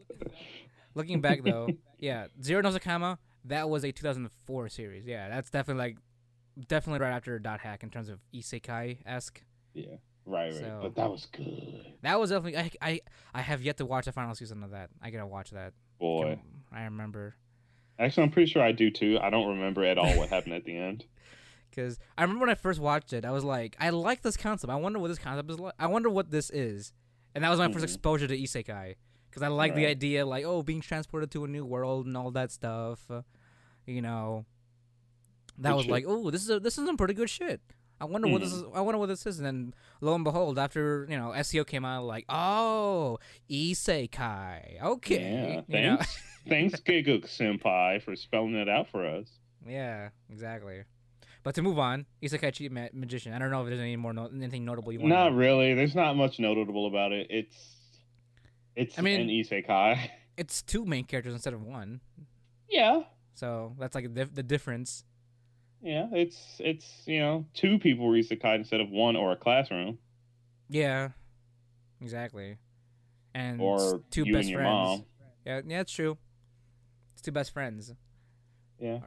looking back though, yeah, Zero no Tsukaima, that was a 2004 series. Yeah, that's definitely like, definitely right after Dot Hack in terms of isekai esque. Yeah. Right, right. So- But that was good. That was definitely I, I I have yet to watch the final season of that. I gotta watch that. Boy. I remember Actually, I'm pretty sure I do too. I don't remember at all what happened at the end. because I remember when I first watched it, I was like, I like this concept. I wonder what this concept is like. I wonder what this is, and that was my first Mhm. exposure to isekai because I like the idea, like oh, being transported to a new world and all that stuff. uh, you know, that Good was shit. like, oh, this is a, this is some pretty good shit. I wonder what this hmm. is. I wonder what this is. And then lo and behold, after you know SAO came out, like oh, isekai. Okay, Yeah, thanks, thanks, Gigguk Senpai, for spelling that out for us. Yeah, exactly. But to move on, Isekai Cheat Ma- Magician. I don't know if there's any more no- anything notable you want. Not really. There's not much notable about it. It's it's I mean- an isekai. It's two main characters instead of one, Yeah, so that's like the, the difference. Yeah. It's it's you know two people were isekai instead of one or a classroom Yeah, exactly. And or two best friends. mom. Yeah, yeah, it's true. It's two best friends Yeah,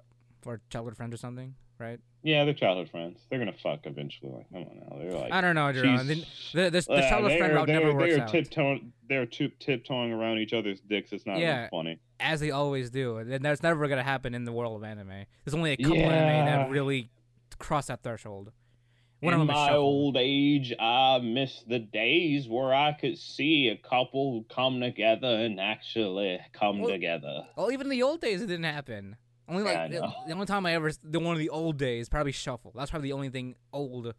or childhood friends or something, right? Yeah. They're childhood friends. They're gonna fuck eventually. Like, come on now. They're like. I don't know, Jerome. she's- The, the, the Uh, childhood friend route never works they're out, tiptoeing. They're tip tiptoeing around each other's dicks. It's not Yeah. funny. as they always do, and that's never gonna happen in the world of anime. There's only a couple anime that really cross that threshold. One In my old age, I miss the days where I could see a couple come together and actually come Well, together. Well, even the old days, it didn't happen. Only Yeah, like the, the only time I ever the one of the old days probably Shuffle. That's probably the only thing old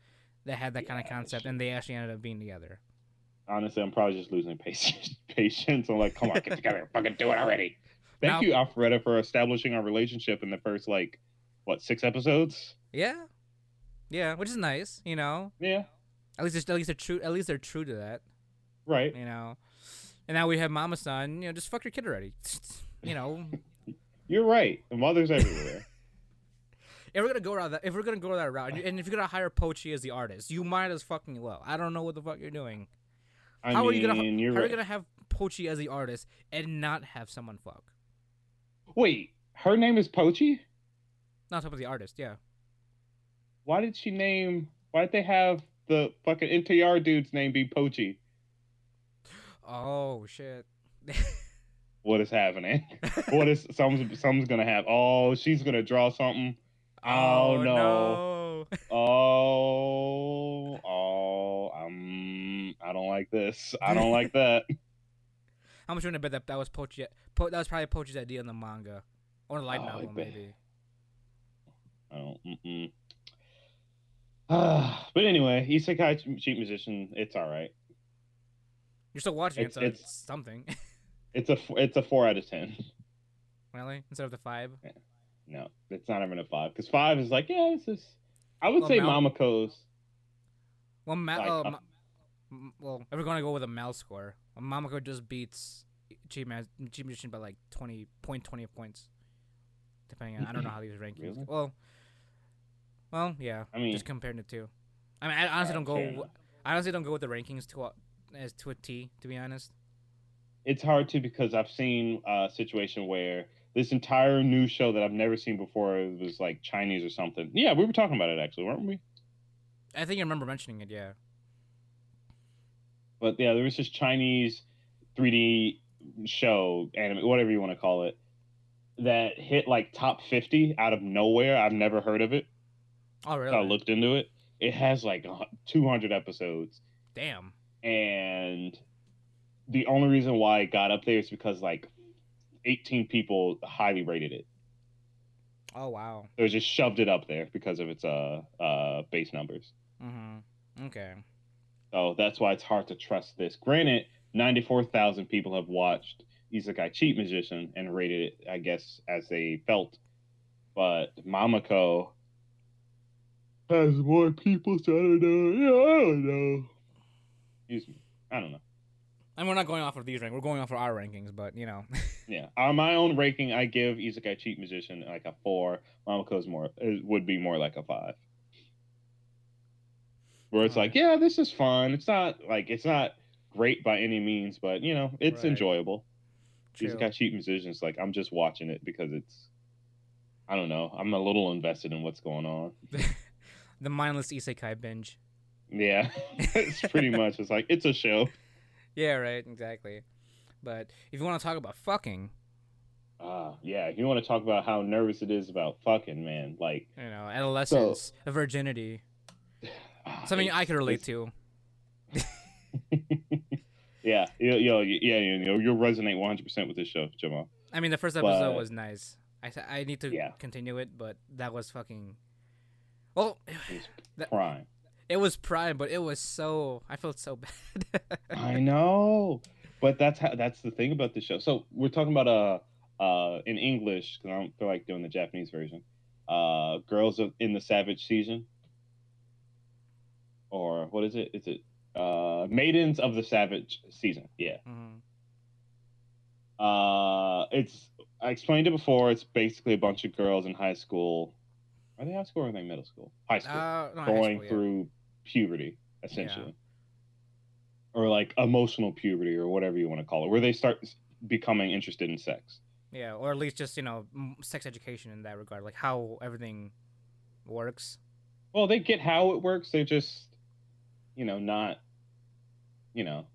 that had that kind of concept, and they actually ended up being together. Honestly, I'm probably just losing patience. Patience. I'm like, come on, get together, fucking do it already. Thank Now- you, Arifureta, for establishing our relationship in the first like what six episodes. Yeah, yeah, which is nice, you know. Yeah, At least at least they're true. At least they're true to that, right. you know. And now we have Mama Son. You know, just fuck your kid already. You know, You're right. The mothers everywhere. if we're gonna go around that, if we're gonna go that route, and if you're gonna hire Pochi as the artist, you might as fucking well. I don't know what the fuck you're doing. I how mean, are you gonna you're how are you gonna have Pochi as the artist and not have someone fuck? Wait, her name is Pochi. Not top of the artist, yeah. Why did she name? Why did they have the fucking NTR dude's name be Pochi? Oh shit. What is happening? what is something's something's gonna happen? Oh, she's gonna draw something. Oh, no. Oh, oh, um, I don't like this. I don't like that. How much would I bet that that was Pochi? Po, that was probably Pochi's idea in the manga or the light Oh, novel, maybe. I don't. Mm-mm. Ah, but anyway, Isekai Cheat Magician, it's all right. You're still watching It's- it, so it's- it's something. It's a it's a four out of ten. really, instead of the five. No, it's not even a five because five is like yeah, this is. I would Well, say Mal- Mamako's. Well, Ma- Like, uh, uh, Ma- well, if we're gonna go with a Mal score, Mamako just beats Man, Cheat Magician by like 20 point 20 points, depending on I don't know how these rankings. Really? Well, well, yeah. I mean, just comparing the two. I mean, I honestly don't go. I honestly don't go with the rankings to a, as to a T. To be honest. It's hard to because I've seen a situation where this entire new show that I've never seen before it was like Chinese or something. Yeah, we were talking about it actually, weren't we? I think I remember mentioning it. Yeah. But yeah, there was this Chinese 3D show, anime, whatever you want to call it, that hit like top 50 out of nowhere. I've never heard of it. Oh really? So I looked into it. It has like 200 episodes, Damn. and the only reason why it got up there is because like 18 people highly rated it. Oh wow. They just shoved it up there because of its uh uh base numbers. Mm-hmm. Okay. So that's why it's hard to trust this. Granted, 94,000 people have watched Isekai Cheat Magician and rated it, I guess, as they felt. But Mamako has more people, so I don't know. Yeah, I don't know. Excuse me. I don't know. And we're not going off of these rankings. We're going off of our rankings, but you know. Yeah. On my own ranking, I give Isekai Cheat Magician like a four. Mamako's more, it would be more like a five. Where it's like, yeah, this is fun. It's not like, it's not great by any means, but you know, it's Right. enjoyable. True. Isekai Cheat Magician is like, I'm just watching it because it's, I don't know, I'm a little invested in what's going on. the mindless isekai binge. Yeah. it's pretty much, it's like, it's a show. Yeah, right, exactly. But if you want to talk about fucking, Ah, yeah. If you want to talk about how nervous it is about fucking, man, like, you know, adolescence, virginity, ah, something I could relate to. Yeah, yo, yo, yeah, you know, you'll resonate 100 percent with this show, Jamal. I mean, the first episode But- was nice. I th- I need to Yeah. continue it, but that was fucking. Well, That- Prime. It was prime, but it was so. I felt so bad. I know, but that's how that's the thing about the show. So we're talking about uh uh in English because I don't feel like doing the Japanese version. uh, Girls of, in the Savage Season, or what is it? Is it uh, Maidens of the Savage Season? Yeah. Mhm. Uh, it's I explained it before. It's basically a bunch of girls in high school. Are they high school or are they middle school? High school, Uh, no, high going school, yeah. through puberty, essentially, or like emotional puberty, or whatever you want to call it, where they start becoming interested in sex. Yeah, or at least just you know sex education in that regard, like how everything works. Well, they get how it works. They're just, you know, not, you know,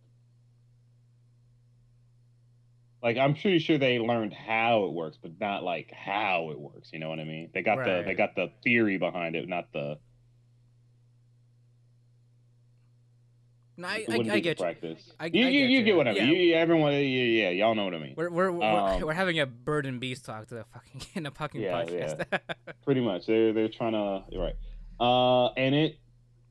like I'm pretty sure they learned how it works, but not like how it works. You know what I mean? They got the they got the theory behind it, not the. No, I, I, I get you. practice. I- you, I you, get you you. get what I mean. Yeah. You, you- everyone, yeah, yeah, y'all know what I mean. We're we're we're, Um, we're having a bird and beast talk to the fucking in a fucking Yeah, podcast. Pretty much, they're they're trying to right. Uh, and it,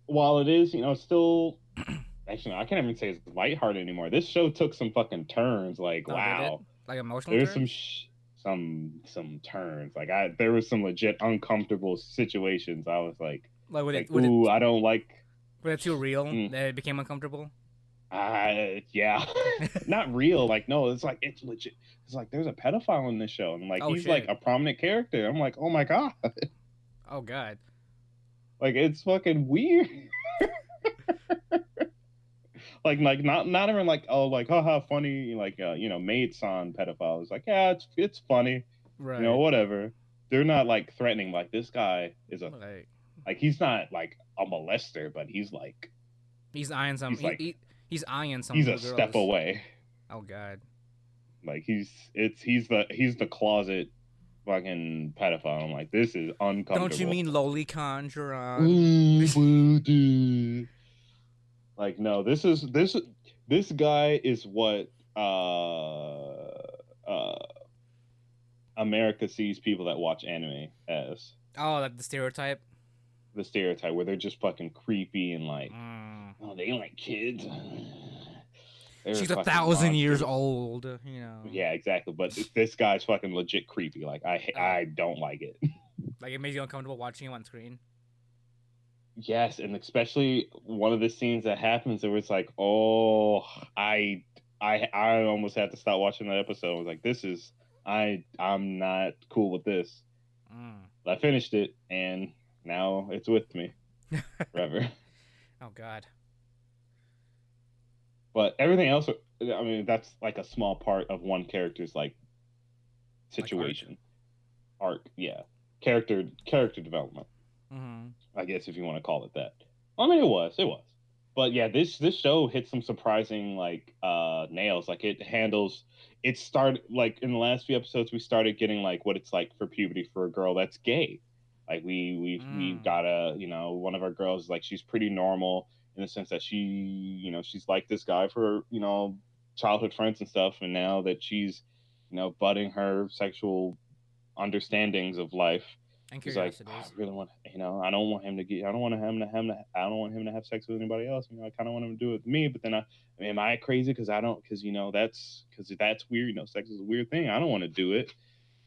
while it is, you know, still. Actually, I can't even say it's lighthearted anymore. This show took some fucking turns. Like, Oh, wow. like emotional. there's some sh- some some turns like i there was some legit uncomfortable situations i was like like when like it when ooh it i don't like when it's too real Mm. that it became uncomfortable. uh yeah. Not real like no it's like it's legit. It's like there's a pedophile in this show and like Oh, he's like a prominent character. I'm like oh my god. Oh god. like it's fucking weird. Like like not not even like oh like haha funny like uh you know maid son pedophile it's like yeah it's it's funny. Right. you know whatever. They're not like threatening like this guy is a like like he's not like a molester, but he's like he's eyeing some. He's like- he, he's eyeing some. he's a step girls. away. Oh god. Like he's it's he's the he's the closet fucking pedophile. I'm like this is uncomfortable. Don't you mean lowly conjure Ooh, voodoo. like no, this is this this guy is what uh uh America sees people that watch anime as Oh, like the stereotype. The stereotype where they're just fucking creepy and like Mm. oh they like kids. They're She's a thousand years old. You know. Yeah, exactly. But this guy's fucking legit creepy. Like I, Oh. I don't like it. Like it makes you uncomfortable watching him on screen. yes, and especially one of the scenes that happens, it was like, oh, I, I, I almost had to stop watching that episode. I was like, this is, I, I'm not cool with this. Mm. I finished it, and now it's with me forever. Oh god. but everything else, I mean, that's like a small part of one character's like situation, arc. Yeah, character character development. hmm I guess if you want to call it that. I mean, it was, it was. But yeah, this this show hit some surprising like uh nails. Like it handles. It started like in the last few episodes, we started getting like what it's like for puberty for a girl that's gay. Like we we we Mm. got a you know one of our girls like she's pretty normal in the sense that she you know she's like this guy for you know childhood friends and stuff, and now that she's you know budding her sexual understandings of life And He's like. I really want, you know, I don't want him to get, I don't want him to him to, I don't want him to have sex with anybody else. You know, I kind of want him to do it with me, but then I, I mean, am I crazy? Because I don't, because you know, that's because that's weird. You know, sex is a weird thing. I don't want to do it.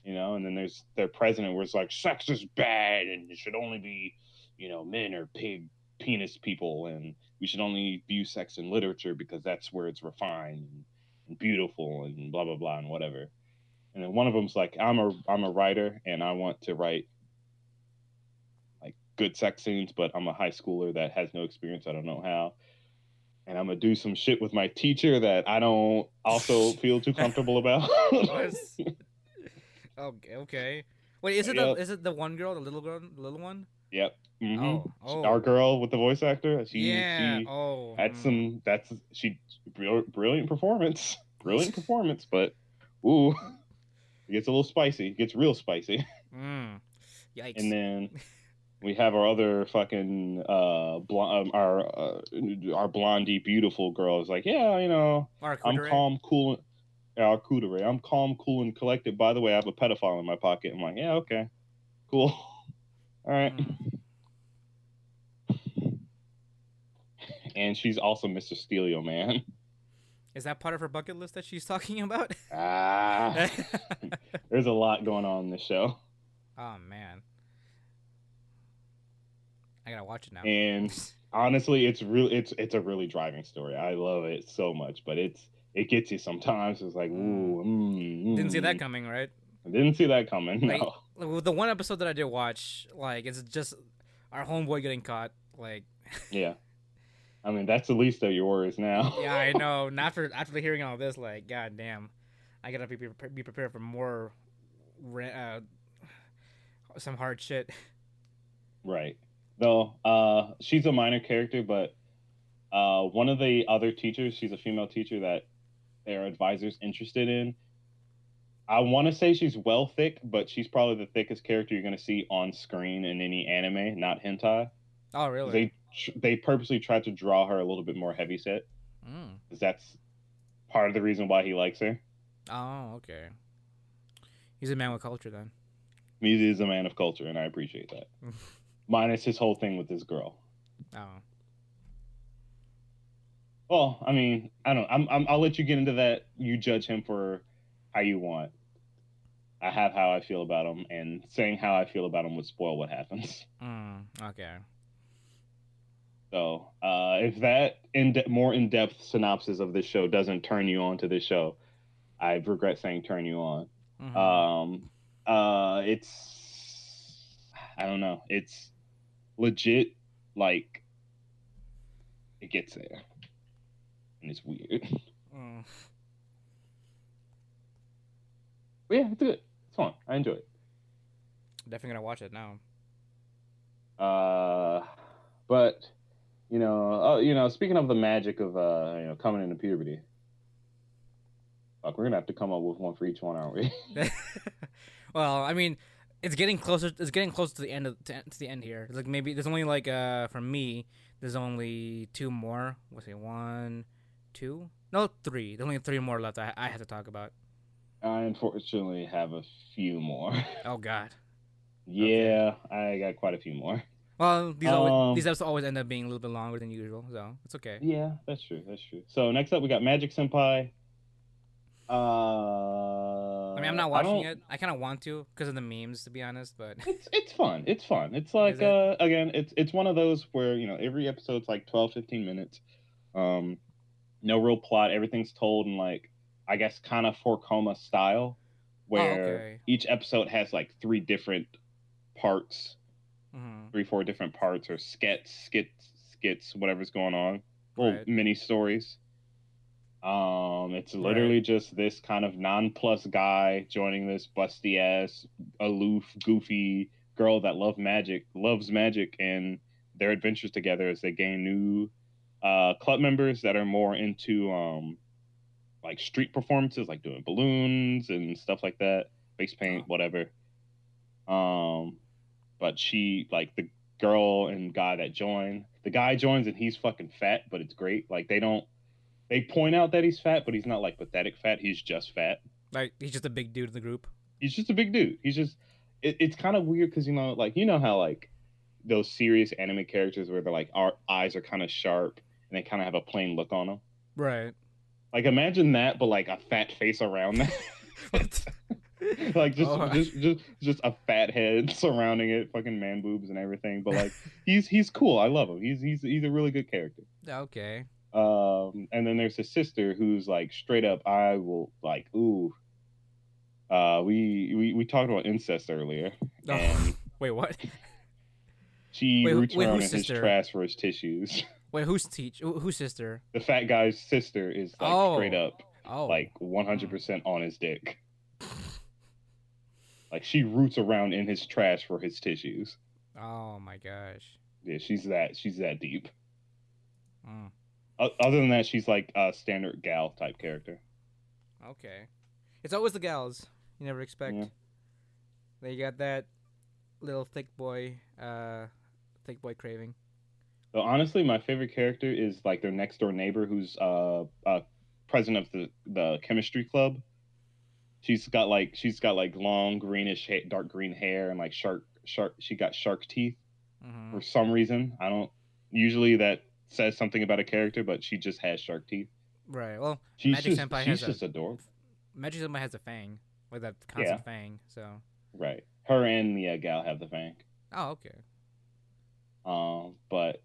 You know, and then there's their president was like, sex is bad and it should only be, you know, men or pig penis people, and we should only view sex in literature because that's where it's refined and, beautiful and blah blah blah and whatever. And then one of them's like, I'm a I'm a writer and I want to write like good sex scenes, but I'm a high schooler that has no experience. I don't know how. And I'm gonna do some shit with my teacher that I don't also feel too comfortable about. Okay, okay. Wait, is it the is it the one girl, the little girl, the little one? yep. mhm. Oh, oh. Our girl with the voice actor, she, yeah. she oh. had mm. some. That's she brilliant performance, brilliant performance. But ooh, it gets a little spicy. It gets real spicy. Mm. Yikes. and then we have our other fucking uh blonde, um, our uh, our blondie beautiful girl is like, yeah, you know, Mark I'm calm, cool. Our Kuudere. I'm calm, cool, and collected. By the way, I have a pedophile in my pocket. I'm like, yeah, okay, cool, all right. Mm. And she's also Mr. Stelio, man. Is that part of her bucket list that she's talking about? Ah, there's a lot going on in this show. oh man. I gotta watch it now. And honestly, it's real. It's it's a really driving story. I love it so much, but it's it gets you sometimes. It's like, ooh, mm, Didn't see that mm. coming, right? I didn't see that coming. Like, no. Like, the one episode that I did watch, like it's just our homeboy getting caught. Like, Yeah. I mean, that's the least of your worries now. yeah, I know. And after after hearing all this, like, god damn, I gotta be be prepared for more, uh, some hard shit. Right. Though uh, she's a minor character, but uh, one of the other teachers, she's a female teacher that their advisors interested in. I want to say she's well thick, but she's probably the thickest character you're going to see on screen in any anime, not hentai. Oh, really? They they purposely tried to draw her a little bit more heavy set Mm. because that's part of the reason why he likes her. Oh, okay. He's a man with culture then. He is a man of culture, and I appreciate that. Minus his whole thing with this girl. Oh. Well, I mean, I don't. I'm, I'm. I'll let you get into that. You judge him for how you want. I have how I feel about him, and saying how I feel about him would spoil what happens. Mm, okay. So, uh, if that in more in depth synopsis of this show doesn't turn you on to this show, I regret saying turn you on. Mhm. Um, uh, it's I don't know. It's legit. Like it gets there, and it's weird. Mm. But yeah, it's good. It's fun. I enjoy it. Definitely gonna watch it now. Uh, but you know, uh, you know, speaking of the magic of uh, you know, coming into puberty, fuck, we're gonna have to come up with one for each one, aren't we? well, I mean, it's getting closer. It's getting close to the end of to, to the end here. Like maybe there's only like uh for me, there's only two more. What's it? One, two? No, three. There's only three more left. I I have to talk about. I unfortunately have a few more. Oh God. yeah, I got quite a few more. Well, these Um, always, these episodes always end up being a little bit longer than usual, so it's okay. Yeah, that's true. That's true. So next up, we got Magic Senpai. Uh, I mean, I'm not watching don't- it. I kind of want to because of the memes, to be honest. But It's it's fun. It's fun. It's like it? uh again, it's it's one of those where you know every episode's like 12, 15 minutes. Um, no real plot. Everything's told in like I guess kind of four-koma style, where Oh, okay. each episode has like three different parts, mhm. three four different parts or skits, skits, skits, whatever's going on, Right. mini stories. Um, it's literally just this kind of non-plus guy joining this busty ass, aloof, goofy girl that love magic, loves magic, and their adventures together as they gain new uh, club members that are more into um, like street performances, like doing balloons and stuff like that, face paint, Oh. whatever. Um, but she like the girl and guy that join. The guy joins and he's fucking fat, but it's great. Like they don't they point out that he's fat, but he's not like pathetic fat. He's just fat. like he's just a big dude in the group. He's just a big dude. He's just it, it's kind of weird because you know like you know how like those serious anime characters where they're like our eyes are kind of sharp and they kind of have a plain look on them. Right. Like imagine that, but like a fat face around that. Like just, Oh. just just just a fat head surrounding it, fucking man boobs and everything. But like he's he's cool. I love him. He's he's he's a really good character. okay. Um, and then there's his sister who's like straight up. I will like ooh. Uh, we we we talked about incest earlier, Oh, wait, what? she Wait, roots wait, around in whose his sister? trash for his tissues. Wait, who's teach? who- Whose sister? the fat guy's sister is like Oh. straight up Oh, like 100% on his dick. Like she roots around in his trash for his tissues. oh my gosh. Yeah, she's that she's that deep. Mm. O- other than that, she's like a standard gal type character. Okay. It's always the gals. You never expect. Yeah. Then you got that little thick boy, uh, thick boy craving. So honestly, my favorite character is like their next door neighbor, who's uh, uh president of the the chemistry club. She's got like she's got like long greenish, ha- dark green hair and like shark shark. She got shark teeth hmm for some reason. I don't. Usually that says something about a character, but she just has shark teeth. Right. Well, She's Magic just Senpai she's has a- just adorable. Magic Senpai has a fang, like that constant fang. So. Right. Her and the uh, gal have the fang. Oh, okay. Um, but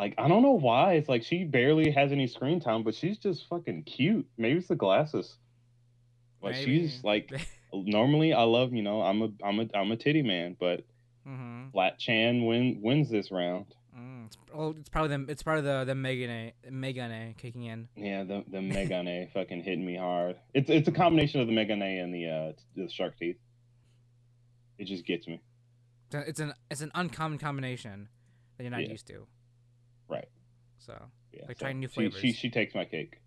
like I don't know why. It's like she barely has any screen time, but she's just fucking cute. Maybe it's the glasses. Like Maybe. she's like normally I love you know I'm a I'm a I'm a titty man, but mm-hmm. Flat Chan win wins this round. Mm, it's, well, it's probably them. It's part of the the Megan A, Megane kicking in. Yeah, the the Megane fucking hitting me hard. It's it's a combination of the Megane and the uh the shark teeth. It just gets me. It's It's an it's an uncommon combination that you're not Yeah. used to. So Yeah, Like trying new she, she flavors. she takes my cake.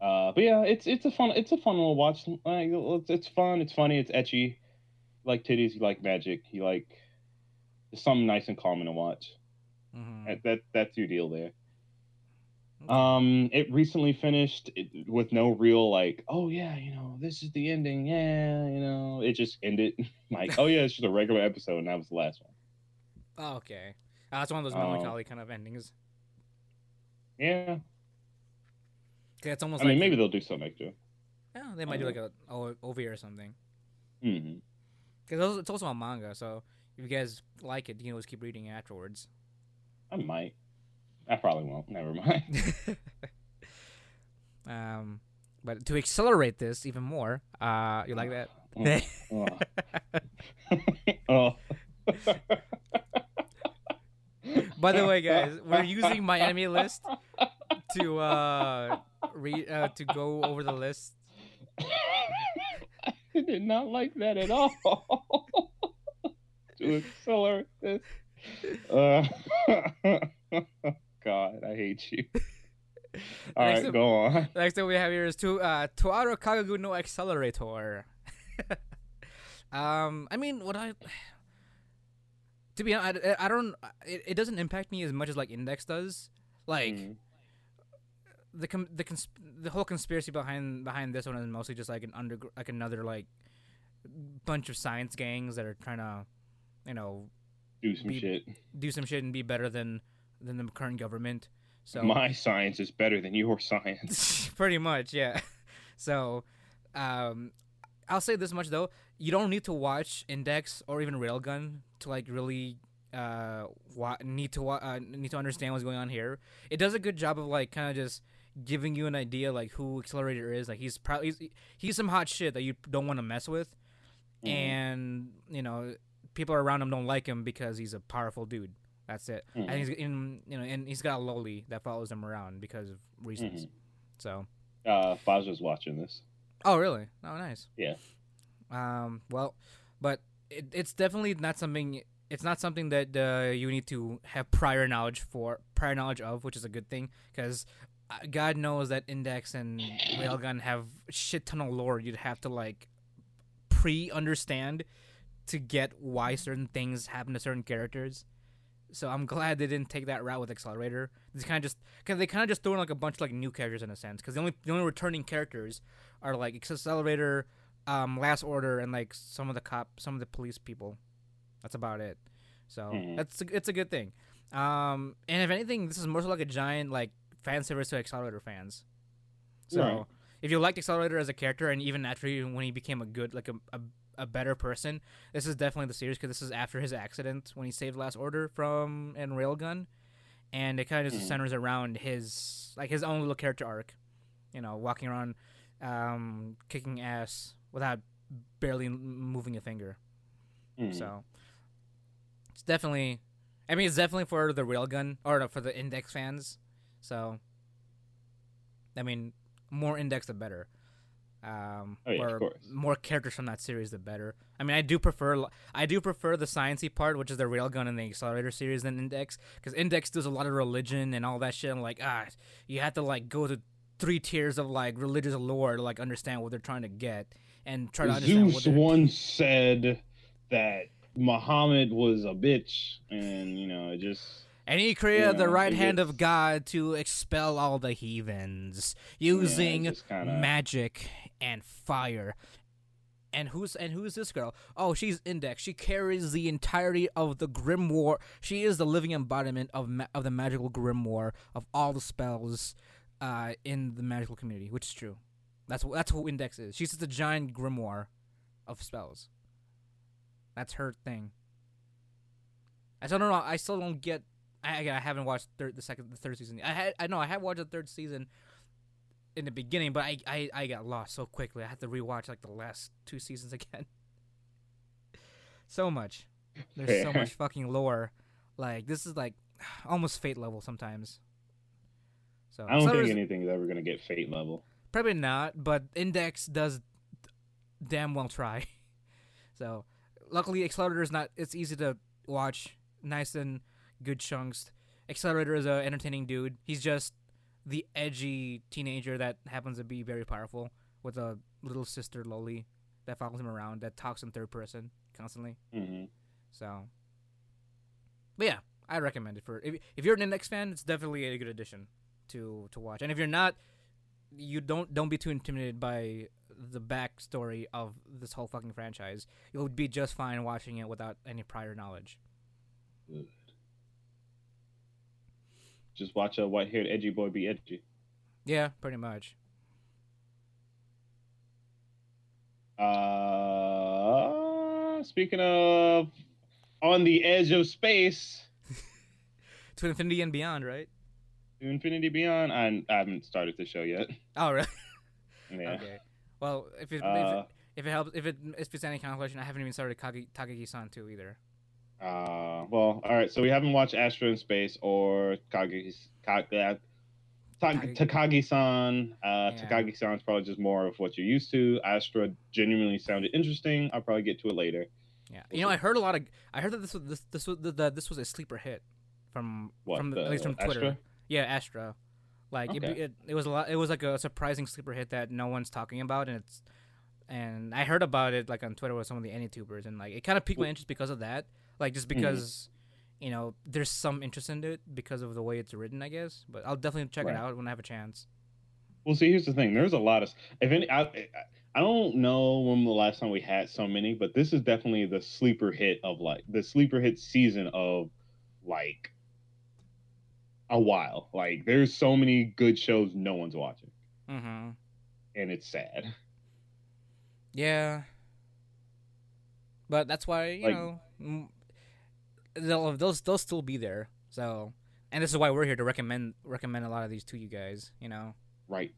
Uh, but yeah, it's it's a fun it's a fun little watch. Like it's, it's fun, it's funny, it's ecchi. You like titties, you like magic, you like it's something nice and calming to watch. mhm. That, that that's your deal there. Um, it recently finished it, with no real like, oh yeah, you know, this is the ending. Yeah, you know, it just ended like, oh yeah, it's just a regular episode, and that was the last one. Oh, okay. Uh, it's one of those Um, melancholy kind of endings. Yeah, 'Kay, It's almost I mean, maybe they'll do something extra. yeah, they might do uh, like a OVA or something. Mm-hmm. Because it's also a manga, so if you guys like it, you can always keep reading it afterwards. I might. I probably won't. Never mind. um, but to accelerate this even more, uh, you like that? oh. oh. By the way, guys, we're using my enemy list to uh, re- uh to go over the list. I did not like that at all. to accelerate this. Uh, God, I hate you. All Next right, up- go on. Next thing we have here is to uh, Toaru Kagaku no Accelerator. um, I mean, what I to be honest, I, I don't. It, it doesn't impact me as much as like Index does. Like Mm. the com- the cons- the whole conspiracy behind behind this one is mostly just like an under like another like bunch of science gangs that are trying to, you know, do some be- shit. do some shit and be better than than the current government. So My science is better than your science. pretty much yeah so um i'll say this much though you don't need to watch index or even railgun to like really uh wa- need to wa- uh, need to understand what's going on here it does a good job of like kind of just giving you an idea like who accelerator is like he's probably he's, he's some hot shit that you don't want to mess with Mhm. and you know people around him don't like him because he's a powerful dude that's it Mhm. and he's in you know and he's got a loli that follows him around because of reasons Mhm. so Uh, Faja's watching this. Oh, really? Oh, nice. Yeah. Um. Well, but it, it's definitely not something. It's not something that uh, you need to have prior knowledge for, prior knowledge of, which is a good thing, because God knows that Index and Railgun have shit ton of lore. You'd have to like pre-understand to get why certain things happen to certain characters. So I'm glad they didn't take that route with Accelerator. They kind of just, cause they kind of just threw in like a bunch of like new characters in a sense. Because the only the only returning characters are like Accelerator, um, Last Order, and like some of the cop, some of the police people. That's about it. So Mhm. that's a, it's a good thing. Um, and if anything, this is more so like a giant like fan service to Accelerator fans. So Right. if you liked Accelerator as a character, and even after he, when he became a good like a, a a better person, this is definitely the series because this is after his accident when he saved Last Order from and Railgun, and it kind of just Mhm. centers around his like his own little character arc, you know, walking around, um, kicking ass without barely moving a finger. Mhm. So it's definitely, I mean, it's definitely for the Railgun or for the Index fans. So I mean, more Index the better. Um, Oh, yeah, of or course. more characters from that series the better. I mean, I do prefer I do prefer the sciency part, which is the Railgun and the Accelerator series, than Index, because Index does a lot of religion and all that shit. And like, ah, you have to like go to three tiers of like religious lore to like understand what they're trying to get and try to understand Zeus once said that Muhammad was a bitch, and you know, it just And he created the right hand of God to expel all the heathens using just kinda, magic and fire. And who's and who's this girl? Oh, she's Index. She carries the entirety of the grimoire. She is the living embodiment of ma- of the magical grimoire of all the spells uh, in the magical community, which is true. That's that's who Index is. She's just a giant grimoire of spells. That's her thing. I still don't know. I still don't get. I, again, I haven't watched third, the second, the third season. I had, I know, I had watched the third season in the beginning, but I, I, I got lost so quickly. I had to rewatch like the last two seasons again. so much. There's so much fucking lore. Like this is like almost fate level sometimes. So I don't think anything's ever gonna get fate level. Probably not, but Index does damn well try. so luckily Accelerator is not. It's easy to watch, nice and good chunks. Accelerator is a entertaining dude. He's just the edgy teenager that happens to be very powerful with a little sister Loli that follows him around that talks in third person constantly. Mm-hmm. So, but yeah, I recommend it for if if you're an Index fan, it's definitely a good addition to to watch. And if you're not, you don't don't be too intimidated by the backstory of this whole fucking franchise. You'll be just fine watching it without any prior knowledge. Good. Just watch a white haired edgy boy be edgy. Yeah, pretty much. Uh, speaking of on the edge of space, to infinity and beyond, right? Infinity beyond. I, I haven't started the show yet. Oh, really? yeah. Okay. Well, if it, uh, if it, if it helps, if it if it's any kind of question, I haven't even started Kage, Takagi-san too either. Uh, well, all right. So we haven't watched Astro in Space or Kage, Kage, Takagi-san. Uh, yeah. Takagi-san is probably just more of what you're used to. Astra genuinely sounded interesting. I'll probably get to it later. Yeah, you know, I heard a lot of. I heard that this was this this was that this was a sleeper hit from what, from the, at least from Twitter. Astra? Yeah, Astra. Like okay. it, it, it was a lot. It was like a surprising sleeper hit that no one's talking about, and it's and I heard about it like on Twitter with some of the AniTubers, and like it kind of piqued my interest because of that. Like just mm-hmm. because mm-hmm. you know there's some interest in it because of the way it's written, I guess. But I'll definitely check right. it out when I have a chance. Well, see, here's the thing. There's a lot of if any. I, I don't know when the last time we had so many, but this is definitely the sleeper hit of like the sleeper hit season of like a while. Like there's so many good shows no one's watching, mm-hmm. and it's sad. Yeah, but that's why you like, know they'll they'll they'll still be there. So, and this is why we're here to recommend recommend a lot of these to you guys. You know, right.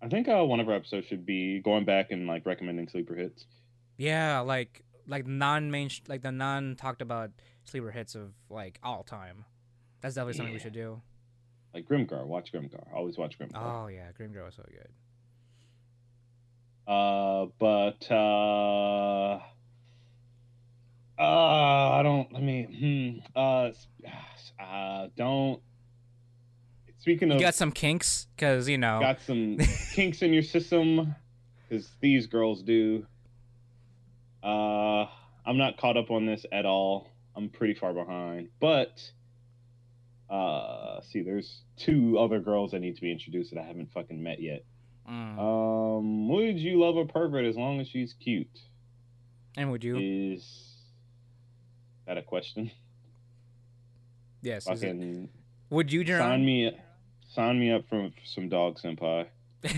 I think uh, one of our episodes should be going back and like recommending sleeper hits. Yeah, like like non main like the non talked about sleeper hits of like all time. That's definitely something yeah. we should do. Like Grimgar, watch Grimgar. Always watch Grimgar. Oh yeah, Grimgar was so good. Uh, but uh, uh, I don't. Let me. Hmm. Uh, uh, don't. Speaking of, you got some kinks, cause you know, got some kinks in your system, cause these girls do. Uh, I'm not caught up on this at all. I'm pretty far behind, but uh, see, there's two other girls that need to be introduced that I haven't fucking met yet. Mm. Um, would you love a pervert as long as she's cute? And would you? Is that a question? Yes. Fucking. Would you Jiran? sign me? Sign me up for some dog senpai.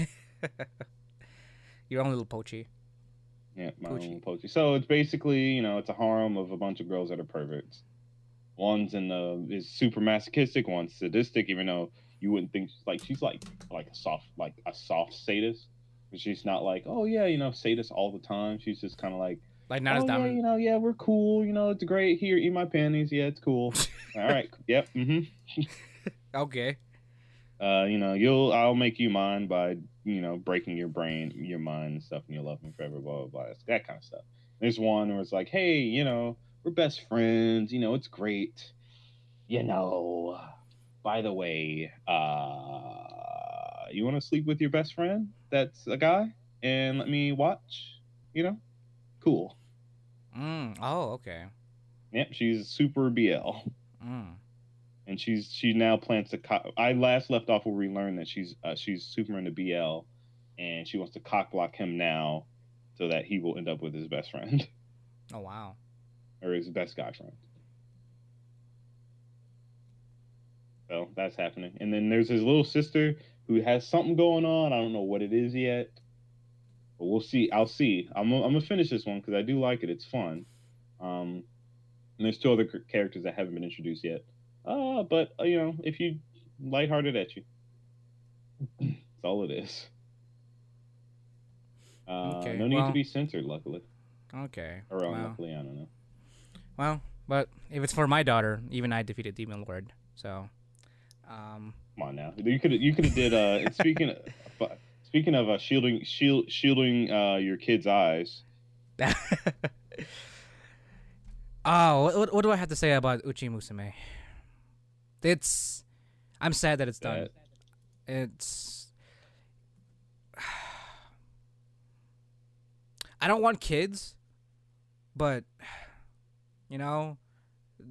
Your own little poachy. Yeah, my Poochie. own poachy. So it's basically, you know, it's a harem of a bunch of girls that are perverts. One's in the is super masochistic, one's sadistic, even though you wouldn't think like she's like like a soft like a soft sadist. But she's not like, oh yeah, you know, sadist all the time. She's just kind of like like not oh, as dominant. Yeah, you know, yeah, we're cool. You know, it's great. Here, eat my panties. Yeah, it's cool. all right. Yep. Mm-hmm. okay. Uh, you know, you'll I'll make you mine by you know breaking your brain, your mind and stuff, and you'll love me forever. Blah blah blah. That kind of stuff. There's one where it's like, hey, you know, we're best friends. You know, it's great. You know, by the way, uh, you want to sleep with your best friend? That's a guy, and let me watch. You know, cool. Mm. Oh, okay. Yep, she's super BL. Mm. And she's she now plans to. Co- I last left off where we learned that she's uh, she's super into BL, and she wants to cock block him now, so that he will end up with his best friend. Oh wow or his best guy friend. So that's happening. And then there's his little sister who has something going on. I don't know what it is yet. But we'll see. I'll see. I'm, I'm gonna finish this one because I do like it. It's fun. Um, And there's two other characters that haven't been introduced yet. Uh, but uh, you know, if you lighthearted at you, that's all it is. Uh, Okay, no need well- to be censored, luckily. Okay. Or well, unluckily, I don't know. Well, but if it's for my daughter, even I defeated Demon Lord. So, um, Come on now. You could you could have did uh speaking of, speaking of uh, shielding shield shielding uh your kid's eyes. oh, what, what, what do I have to say about Uchi Musume? It's, I'm sad that it's done. It's, I don't want kids, but you know,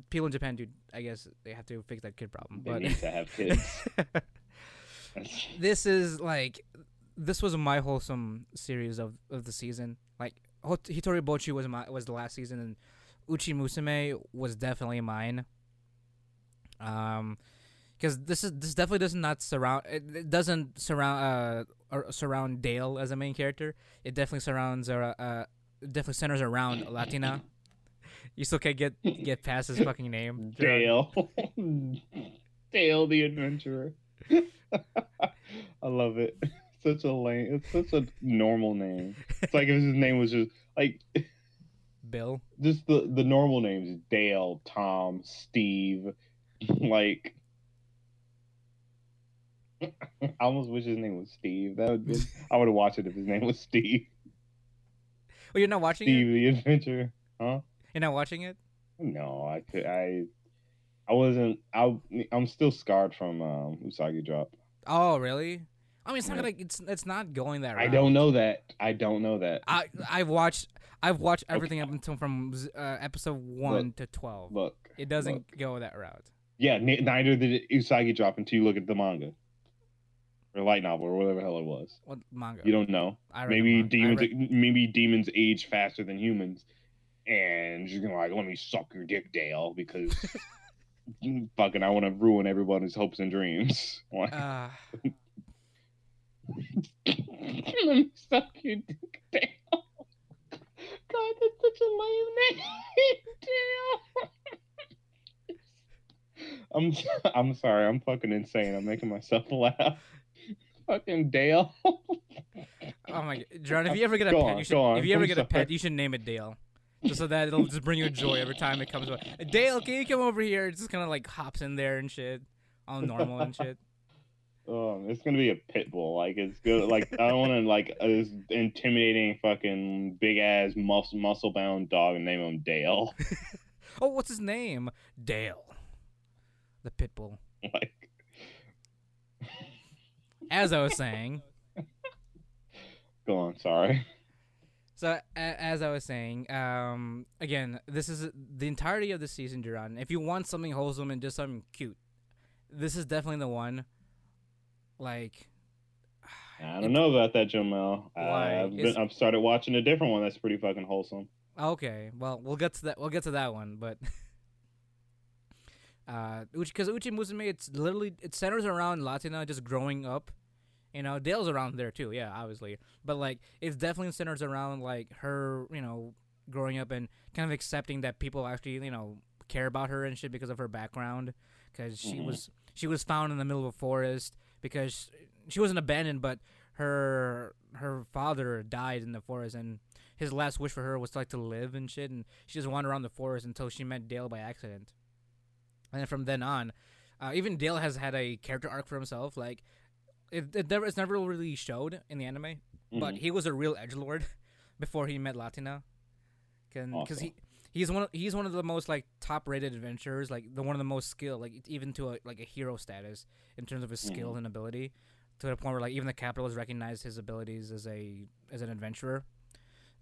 people in Japan do. I guess they have to fix that kid problem. They But need to have kids. This is like this was my wholesome series of, of the season. Like Hitori Bochi was my was the last season, and Uchi Musume was definitely mine. Um, because this is this definitely does not surround it, it doesn't surround uh or surround Dale as a main character. It definitely surrounds uh, uh it definitely centers around Latina. You still can't get get past his fucking name. Dale. Dale the adventurer. I love it. Such a lame. It's such a normal name. It's like if his name was just like Bill. just the the normal names: Dale, Tom, Steve. Like, I almost wish his name was Steve. That would be. I would have watched it if his name was Steve. Well, you're not watching Steve it. the adventurer. Huh? You're not watching it. No, I could. I. I wasn't. I. I'm still scarred from um, Usagi drop. Oh, really? I mean, it's not gonna. It's it's not going that. I don't know that. I don't know that. I I've watched I've watched everything up until from uh, episode one Look, to twelve. Look. it doesn't look. go that route. Yeah, neither did Usagi drop until you look at the manga or light novel or whatever the hell it was. What manga? You don't know. I read Maybe the manga. I demons. read- Maybe demons age faster than humans, and you're gonna like, let me suck your dick, Dale, because fucking I want to ruin everybody's hopes and dreams. Like, uh, let me suck your dick, Dale. God, that's such a lame name, Dale. I'm I'm sorry. I'm fucking insane. I'm making myself laugh. fucking Dale. oh my god, John! If you ever get a Go pet, on, you should. If you ever I'm get a pet, you should name it Dale. Just so that it'll just bring you joy every time it comes. Up. Dale, can you come over here? It just kind of like hops in there and shit, all normal and shit. Um, it's gonna be a pit bull. Like it's good. Like I don't want to like a this intimidating fucking big ass muscle muscle bound dog and name him Dale. Oh, what's his name? Dale, the pit bull. like As I was saying. go on. Sorry. So a- as I was saying, um, again, this is the entirety of the season, Duran. If you want something wholesome and just something cute, this is definitely the one. Like, I don't know about that, Jamal. Why? I've, been, I've started watching a different one that's pretty fucking wholesome. okay, well, we'll get to that. We'll get to that one, but. Uh, because Uchi Musume, it's literally it centers around Latina just growing up. You know, Dale's around there too, yeah, obviously. But like, it's definitely centers around like her, you know, growing up and kind of accepting that people actually, you know, care about her and shit because of her background. Because she Mhm. was she was found in the middle of a forest because she wasn't abandoned, but her her father died in the forest and his last wish for her was to, like to live and shit and she just wandered around the forest until she met Dale by accident. And then from then on, uh, even Dale has had a character arc for himself. Like it, it never, it's never really showed in the anime, but Mhm. he was a real edge lord before he met Latina. Because Awesome. he he's one of, he's one of the most like top rated adventurers, like the one of the most skilled, like even to a like a hero status in terms of his skill Mhm. and ability, to the point where like even the capitalists recognized his abilities as a as an adventurer.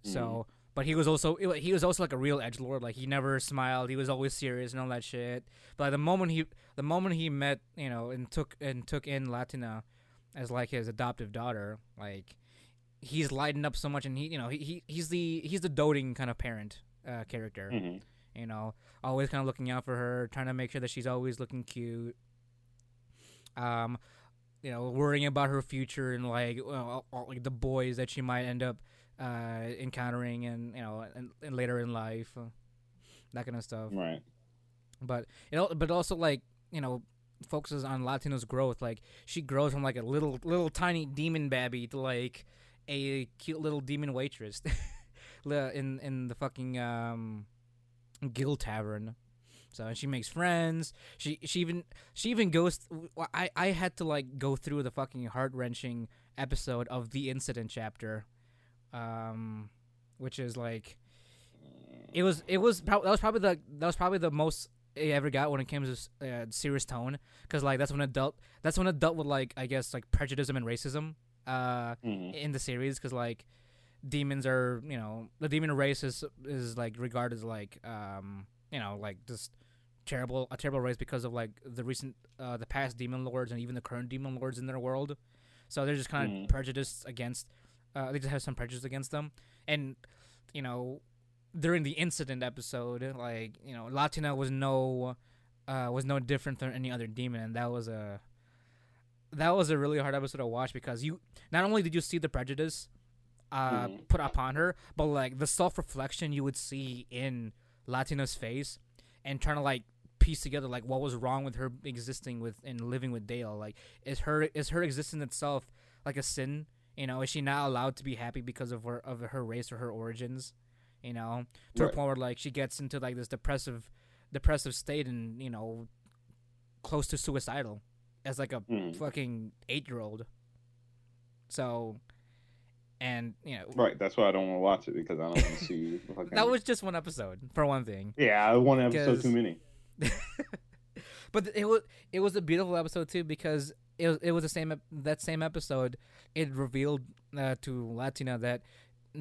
So, but he was also he was also like a real edge lord. Like he never smiled. He was always serious and all that shit. But like, the moment he the moment he met you know and took and took in Latina as like his adoptive daughter, like he's lightened up so much, and he you know he, he he's the he's the doting kind of parent uh, character. Mhm. You know, always kind of looking out for her, trying to make sure that she's always looking cute. Um, you know, worrying about her future and like well, all, like the boys that she might end up uh, encountering and you know and, and later in life. that kind of stuff. Right. But it al- but also like you know focuses on Latina's growth. Like she grows from like a little little tiny demon babby to like a cute little demon waitress in in the fucking um guild tavern. So and she makes friends. She she even she even goes. th- I I had to like go through the fucking heart wrenching episode of the incident chapter, um, which is like it was it was prob- that was probably the that was probably the most I ever got when it came to uh, serious tone because like that's when it dealt that's when it dealt with like I guess like prejudice and racism uh Mhm. in the series because like demons are you know the demon race is is like regarded as like um you know like just terrible a terrible race because of like the recent uh the past demon lords and even the current demon lords in their world so they're just kind of Mhm. prejudiced against uh they just have some prejudice against them and you know during the incident episode like you know latina was no uh was no different than any other demon and that was a that was a really hard episode to watch because you not only did you see the prejudice uh, Mhm. put upon her, but like the self reflection you would see in Latina's face and trying to like piece together like what was wrong with her existing with and living with Dale. Like is her is her existence itself like a sin? You know, is she not allowed to be happy because of her of her race or her origins? You know, to Right. a point where like she gets into like this depressive depressive state and you know close to suicidal as like a Mhm. fucking eight year old. So, and you know, Right. That's why I don't want to watch it because I don't want to see. Fucking... that was just one episode for one thing. Yeah, one episode because- too many. but it was it was a beautiful episode too because it was, it was the same that same episode. It revealed uh, to Latina that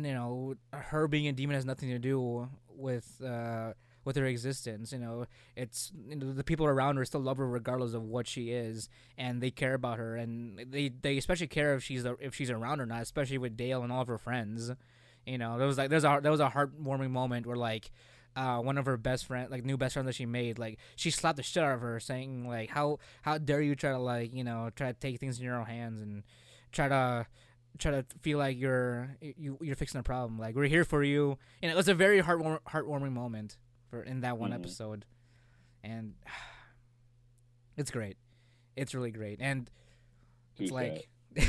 you know her being a demon has nothing to do with uh, with her existence. You know, it's you know, the people around her still love her regardless of what she is, and they care about her, and they they especially care if she's if she's around or not, especially with Dale and all of her friends. You know, there was like there's a there was a heartwarming moment where like uh, one of her best friend, like new best friend that she made, like she slapped the shit out of her, saying like, "How how dare you try to like you know try to take things in your own hands and try to try to feel like you're you you're fixing a problem. Like we're here for you." And it was a very heartwarm, heartwarming moment for in that one Mhm. episode, and it's great. It's really great, and it's Too like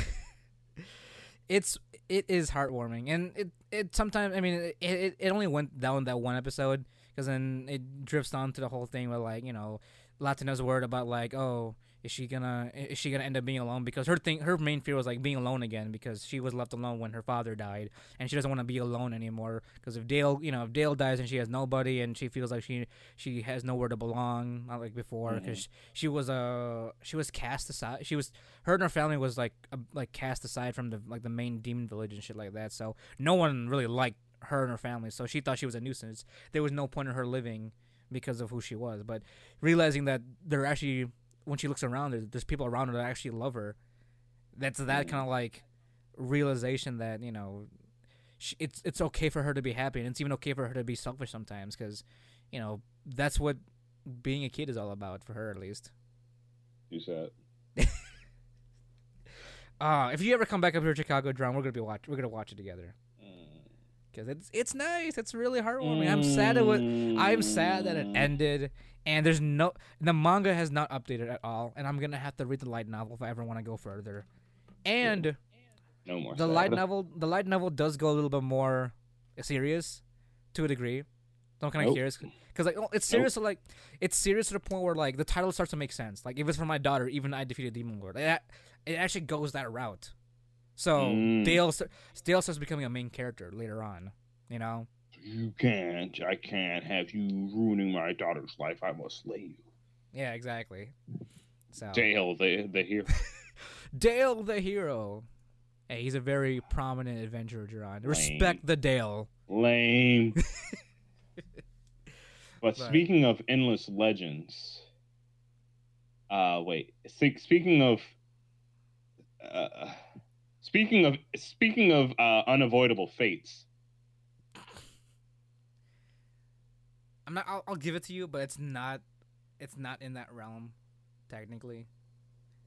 it's it is heartwarming and it it sometimes i mean it it, it only went down that one episode because then it drifts on to the whole thing with like you know latina's worried about like oh is she gonna is she gonna end up being alone because her thing her main fear was like being alone again because she was left alone when her father died and she doesn't want to be alone anymore because if dale you know if dale dies and she has nobody and she feels like she she has nowhere to belong not like before because she was uh she was cast aside she was her and her family was like uh, like cast aside from the like the main demon village and shit like that. So no one really liked her and her family. So she thought she was a nuisance. There was no point in her living because of who she was. But realizing that there actually, when she looks around, there's, there's people around her that actually love her. That's that kind of like realization that you know, she, it's it's okay for her to be happy, and it's even okay for her to be selfish sometimes because, you know, that's what being a kid is all about for her at least. You said. Uh, if you ever come back up here to Chicago, Duran, we're gonna be watch. We're gonna watch it together Mm. Because it's it's nice. It's really heartwarming. I'm sad it was. I'm sad that it Mm. ended, and there's no the manga has not updated at all, and I'm gonna have to read the light novel if I ever want to go further. And No more. the sad. light novel, the light novel does go a little bit more serious, to a degree. Don't kind of Nope. curious because like oh, it's serious. to, like it's serious to the point where like the title starts to make sense. Like if it's for my daughter, even I defeated Demon Lord. It, it actually goes that route. So Mm. Dale Dale starts becoming a main character later on. You know. You can't. I can't have you ruining my daughter's life. I must slay you. Yeah, exactly. So Dale, the the hero. Dale the hero. Hey, he's a very prominent adventurer, John. Respect the Dale. Lame. but Right. speaking of endless legends, uh, wait. Speaking of, uh, speaking of, speaking of uh, unavoidable fates. I'm not. I'll, I'll give it to you, but it's not. It's not in that realm, technically.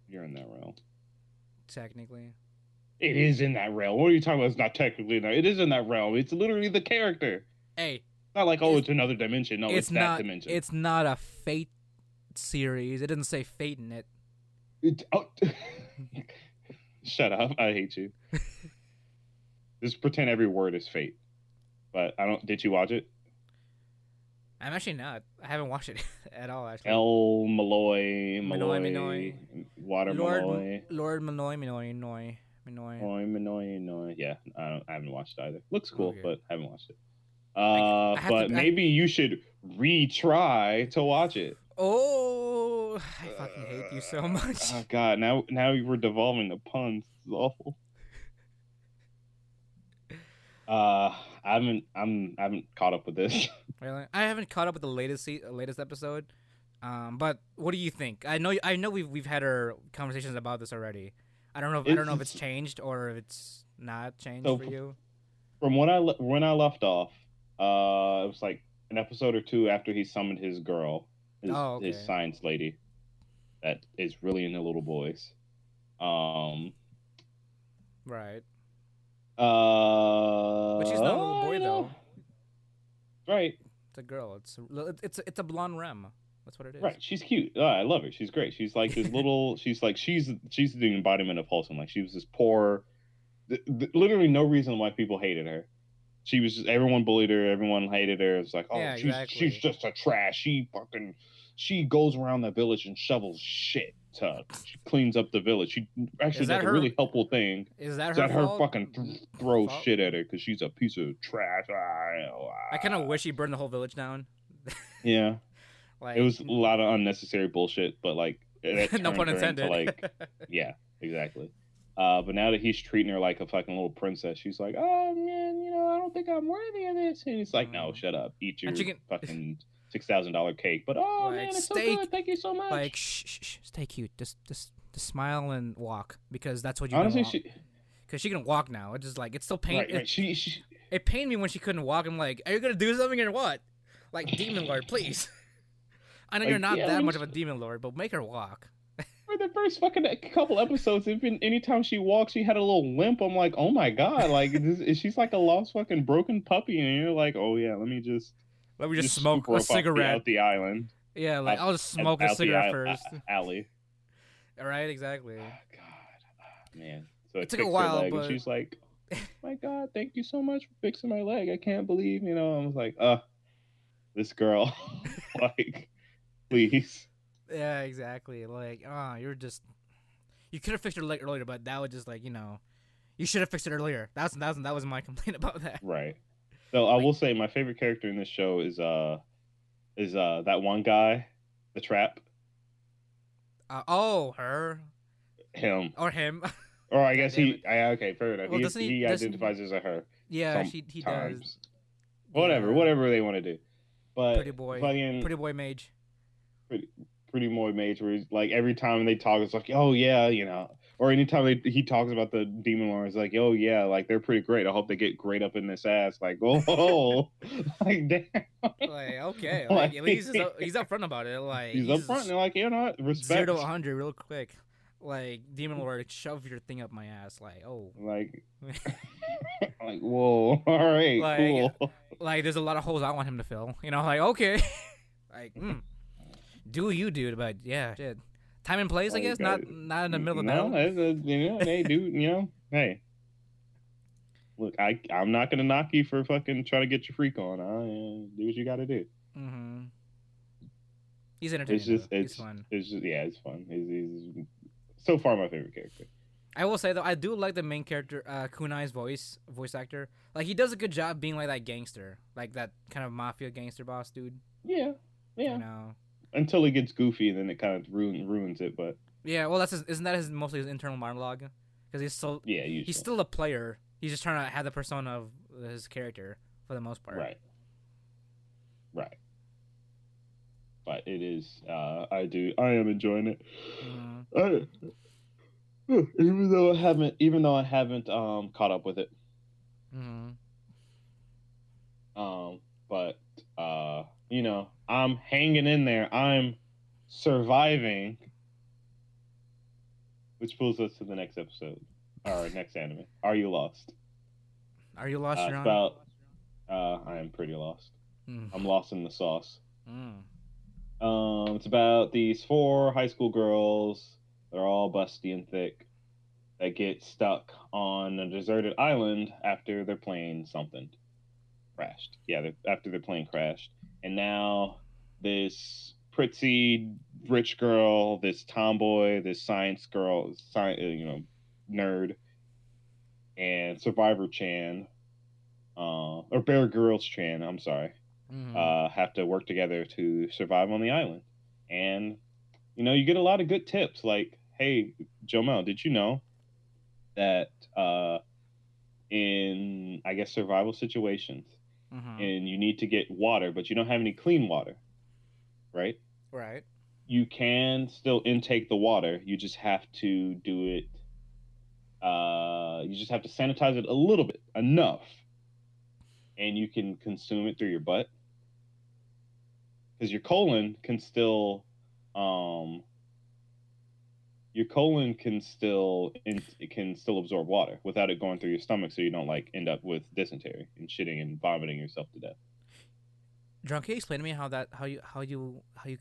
You're in that realm. Technically, It is in that realm. What are you talking about? It's not technically in that. It is in that realm. It's literally the character. hey, Not like oh, It's- it's, another dimension. No, it's, it's that not. dimension. It's not a Fate series. It doesn't say Fate in it. It- oh. Shut up! I hate you. Just pretend every word is fate. But I don't. Did you watch it? I'm actually not. I haven't watched it at all. Actually. El Malloy, Malloy, Malloy, Malloy. Water Lord Malloy, Lord Manoy Manoy Manoy. Malloy, Malloy, Malloy. Yeah, I, don't, I haven't watched it either. Looks cool, Okay. but I haven't watched it. Uh, I have but to- I- maybe you should retry to watch it. Oh, I fucking hate you so much. Oh God! Now, now we're devolving the puns. This is awful. Uh, I haven't. I'm. I haven't caught up with this. Really? I haven't caught up with the latest se- latest episode. Um, but what do you think? I know I know we've we've had our conversations about this already. I don't know if I don't know if it's changed or if it's not changed So for you. From when I le- when I left off, uh, it was like an episode or two after he summoned his girl, his, Oh, his science lady, that is really into little boys. Um. Right. Uh. But she's not a little boy know, Right. It's a girl. It's a, it's a, it's a blonde rem. That's what it is. Right, she's cute. Oh, I love her. She's great. She's like this little. she's like she's she's the embodiment of wholesome. Like she was this poor, th- th- literally no reason why people hated her. She was just everyone bullied her. Everyone hated her. It's like oh, Yeah, she's exactly. she's just a trash. She fucking she goes around the village and shovels shit. To, she cleans up the village. She actually does her- a really helpful thing. Is that Is her that her fault? fucking th- throw Fault? shit at her because she's a piece of trash. I kind of wish he burned the whole village down. yeah. Like It was a lot of unnecessary bullshit, but like no pun intended. like yeah, exactly. Uh, but now that he's treating her like a fucking little princess, she's like, "Oh man, you know, I don't think I'm worthy of this." And he's like, "No, Mm. shut up, eat your can- fucking six thousand dollar cake." But oh Like, man, it's so good. Thank you so much. like shh, shh, shh, stay cute. Just just just smile and walk because that's what you honestly, want. she Because she can walk now. It's just like it's still pain. right, it, right, she, she it pained me when she couldn't walk. I'm like, are you gonna do something or what? Like demon lord, please. I know Like, you're not yeah, that much of a demon lord, but make her walk. for the first fucking couple episodes, even anytime she walked, she had a little limp. I'm like, oh my god, like this, she's like a lost fucking broken puppy, and you're like, oh yeah, let me just Let me just, just smoke a up off the- cigarette. out the island. yeah, like out- I'll just smoke a out cigarette first. alley. All right, exactly. Oh, God, Ah, man. So It it took a while, leg, but- and she's like, oh "My God, thank you so much for fixing my leg. I can't believe, you know." I was like, "Uh, this girl, like, please." Yeah, exactly. Like, ah, you're just. You could have fixed your leg earlier, but that was just like you know, you should have fixed it earlier. That's that was that was my complaint about that. Right. So I will say my favorite character in this show is uh is uh that one guy, the trap, Uh, oh, her him, or him. or I guess he. I, okay, fair enough. Well, he he- he identifies as a her. yeah, she he does. Whatever, Yeah. whatever they want to do. But Pretty boy, fucking pretty boy mage. Pretty, pretty boy mage where he's like every time they talk it's like oh yeah you know or anytime they, he talks about the demon lord it's like oh yeah like they're pretty great i hope they get great up in this ass like oh like damn Like okay, like, at least he's, up- he's upfront about it. Like he's up front and they're like you know what? respect zero to hundred real quick. Like demon lord, shove your thing up my ass. Like oh, like like whoa all right Like, cool like there's a lot of holes I want him to fill. You know, like okay, like mm, do you, dude? But yeah, shit. Time and place, I guess. uh, Not not in the middle of the no, it's you know hey dude you know hey look i i'm not gonna knock you for fucking trying to get your freak on do what you gotta do Mm-hmm. He's entertaining. It's just though. it's He's fun. it's just yeah, it's fun. He's, he's so far my favorite character. I will say though, I do like the main character, uh, Kunai's voice, voice actor. Like he does a good job being like that gangster, like that kind of mafia gangster boss dude. Yeah, yeah. You know. Until he gets goofy, and then it kind of ruin, ruins it. But Yeah. Well, that's his, isn't that his mostly his internal monologue? Because he's still yeah, usually he's still a player. He's just trying to have the persona of his character for the most part. right, right. But it is. Uh, I do. I am enjoying it. Mhm. I, even though I haven't, even though I haven't um caught up with it. Mhm. Um, but uh, you know, I'm hanging in there. I'm surviving. Which pulls us to the next episode, or next anime. Are you lost? Are you lost, Uh, it's about. Uh, I am pretty lost. Mm. I'm lost in the sauce. Mm. Um, it's about these four high school girls. They're all busty and thick. That get stuck on a deserted island after their plane something crashed. Yeah, after their plane crashed, and now this pretty rich girl, this tomboy, this science girl, sci- uh, you know, nerd, and Survivor Chan, uh, or Bear Grylls Chan. I'm sorry Mhm. uh, have to work together to survive on the island. And you know, you get a lot of good tips like, "Hey, Jamal, did you know that uh, in I guess survival situations, Mhm. and you need to get water, but you don't have any clean water, right? Right. You can still intake the water. You just have to do it. Uh, you just have to sanitize it a little bit, enough, and you can consume it through your butt because your colon can still um your colon can still it can still absorb water without it going through your stomach so you don't like end up with dysentery and shitting and vomiting yourself to death John, can you explain to me how that how you how you how you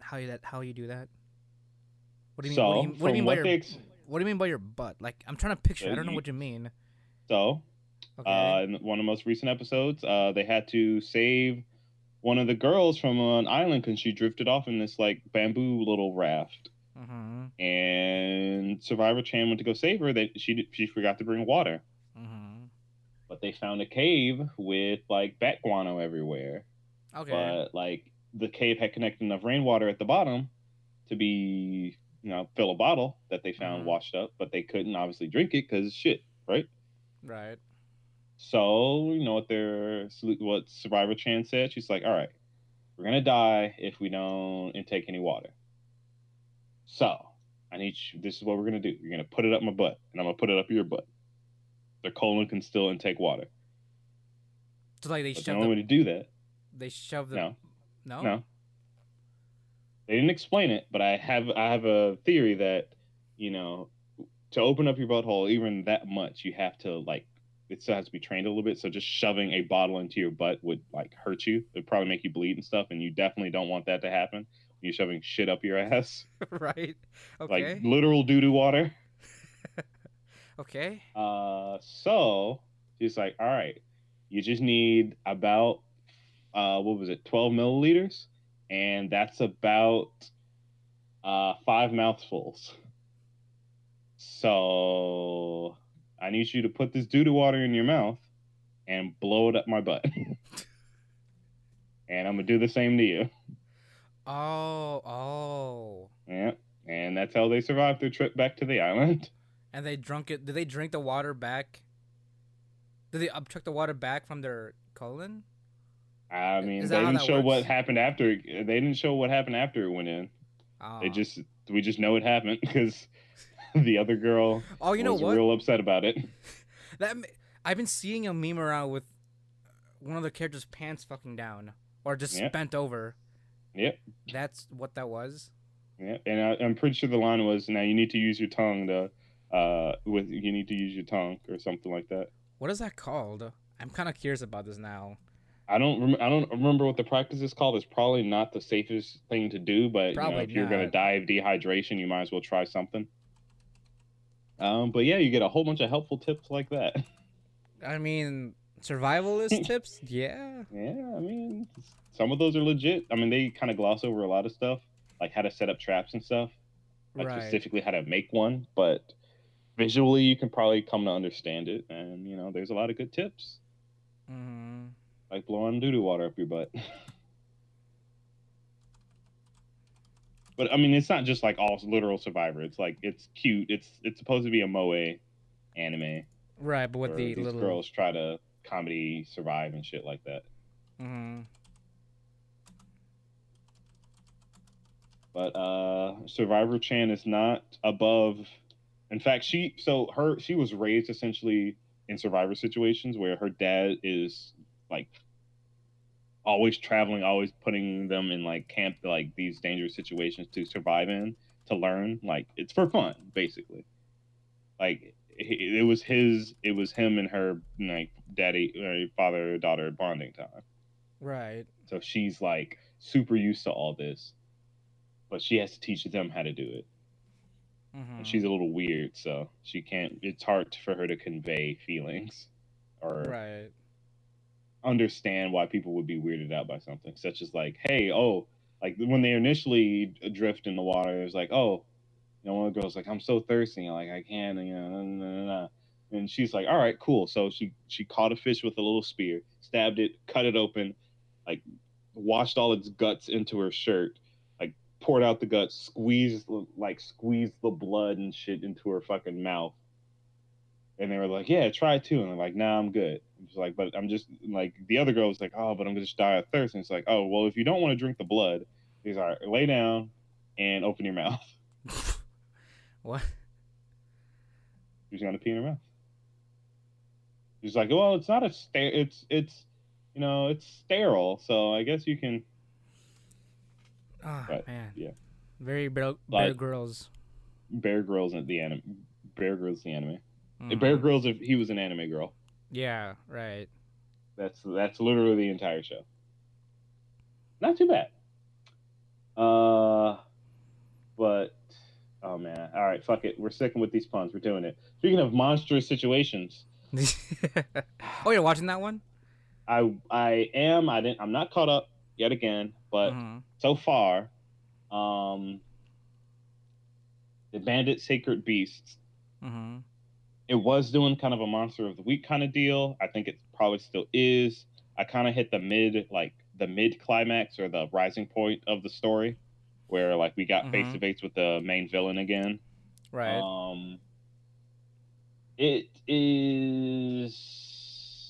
how you that how you do that? What do you mean? so what do you, what do you mean by your ex- what do you mean by your butt? Like I'm trying to picture. I don't know what you mean. so Okay. uh in one of the most recent episodes uh they had to save one of the girls from an island because she drifted off in this like bamboo little raft mm-hmm. and survivor chan went to go save her that she she forgot to bring water Mm-hmm. but they found a cave with like bat guano everywhere. Okay. But like the cave had connected enough rainwater at the bottom to be, you know, fill a bottle that they found Mhm. washed up, but they couldn't obviously drink it because shit, right? right. So you know what their what Survivor Chan said? She's like, all right, we're gonna die if we don't intake any water. So I need you. This is what we're gonna do. You're gonna put it up my butt, and I'm gonna put it up your butt. The colon can still intake water. So like they But the shove only way to do that they shove the No. no No. They didn't explain it, but I have I have a theory that, you know, to open up your butthole even that much, you have to like it still has to be trained a little bit. So just shoving a bottle into your butt would like hurt you. It'd probably make you bleed and stuff, and you definitely don't want that to happen. You're shoving shit up your ass. right. Okay. Like literal doo doo water. okay. Uh so he's like, all right, you just need about uh what was it, twelve milliliters? And that's about uh five mouthfuls. So I need you to put this doo doo water in your mouth and blow it up my butt. and I'm gonna do the same to you. Oh, oh. Yeah. And that's how they survived their trip back to the island. And they drunk it. Did they drink the water back? Did they upchuck the water back from their colon? I mean, they didn't show what happened after. They didn't show what happened after it went in. Oh. Ah. It just we just know it happened because the other girl Oh, you know was what? real upset about it. That I've been seeing a meme around with one of the characters' pants fucking down or just Yep. bent over. Yep. That's what that was. Yeah, and I, I'm pretty sure the line was, "Now you need to use your tongue to, uh, with you need to use your tongue or something like that." What is that called? I'm kind of curious about this now. I don't rem- I don't remember what the practice is called. It's probably not the safest thing to do, but you know, if you're gonna die of dehydration, you might as well try something. Um, but yeah, you get a whole bunch of helpful tips like that. I mean, survivalist tips? Yeah. Yeah, I mean, some of those are legit. I mean, they kind of gloss over a lot of stuff, like how to set up traps and stuff, like Right. specifically how to make one. But visually, you can probably come to understand it. And you know, there's a lot of good tips, Mm-hmm. like blowing doo doo water up your butt. but I mean, it's not just like all literal Survivor. It's like it's cute. It's it's supposed to be a moe anime Right, but with where the these little. girls try to comedy survive and shit like that. hmm but uh survivor chan is not above in fact she so her she was raised essentially in survivor situations where her dad is like always traveling always putting them in like camp like these dangerous situations to survive in to learn like it's for fun basically like it, it was his it was him and her like daddy father daughter bonding time Right. So she's like super used to all this, but she has to teach them how to do it. Mhm. And she's a little weird, so she can't. It's hard for her to convey feelings or right. understand why people would be weirded out by something, such as like, hey, oh, like when they initially drift in the water, it's like, oh, know, one of the girls like, I'm so thirsty, and like I can't, you know, nah, nah, nah, and she's like, all right, cool. So she she caught a fish with a little spear, stabbed it, cut it open, like washed all its guts into her shirt, like poured out the guts, squeezed like squeezed the blood and shit into her fucking mouth. And they were like, "Yeah, try too." And they're like, "Nah, I'm good." It's like, but I'm just like the other girl was like, "Oh, but I'm gonna just die of thirst." And it's like, "Oh, well, if you don't want to drink the blood, he's right. Lay down and open your mouth." what? She's gonna pee in her mouth. She's like, "Well, it's not a ster. It's it's, you know, it's sterile. So I guess you can." Oh But, man. yeah. Very Bear, Like- Bear Grylls. Bear Grylls in the anime. Bear Grylls the anime. Mhm. Bear Grylls if he was an anime girl. Yeah. Right. That's that's literally the entire show. Not too bad. Uh, but oh man, all right, fuck it. We're sticking with these puns. We're doing it. Speaking of monstrous situations, oh, you're watching that one? I I am. I didn't. I'm not caught up yet again, but Mhm. so far, um, the Abandoned Sacred Beasts. Mhm. It was doing kind of a monster of the week kind of deal. I think it probably still is. I kind of hit the mid, like the mid climax or the rising point of the story, where like we got face to face with the main villain again. Right. Um, it is.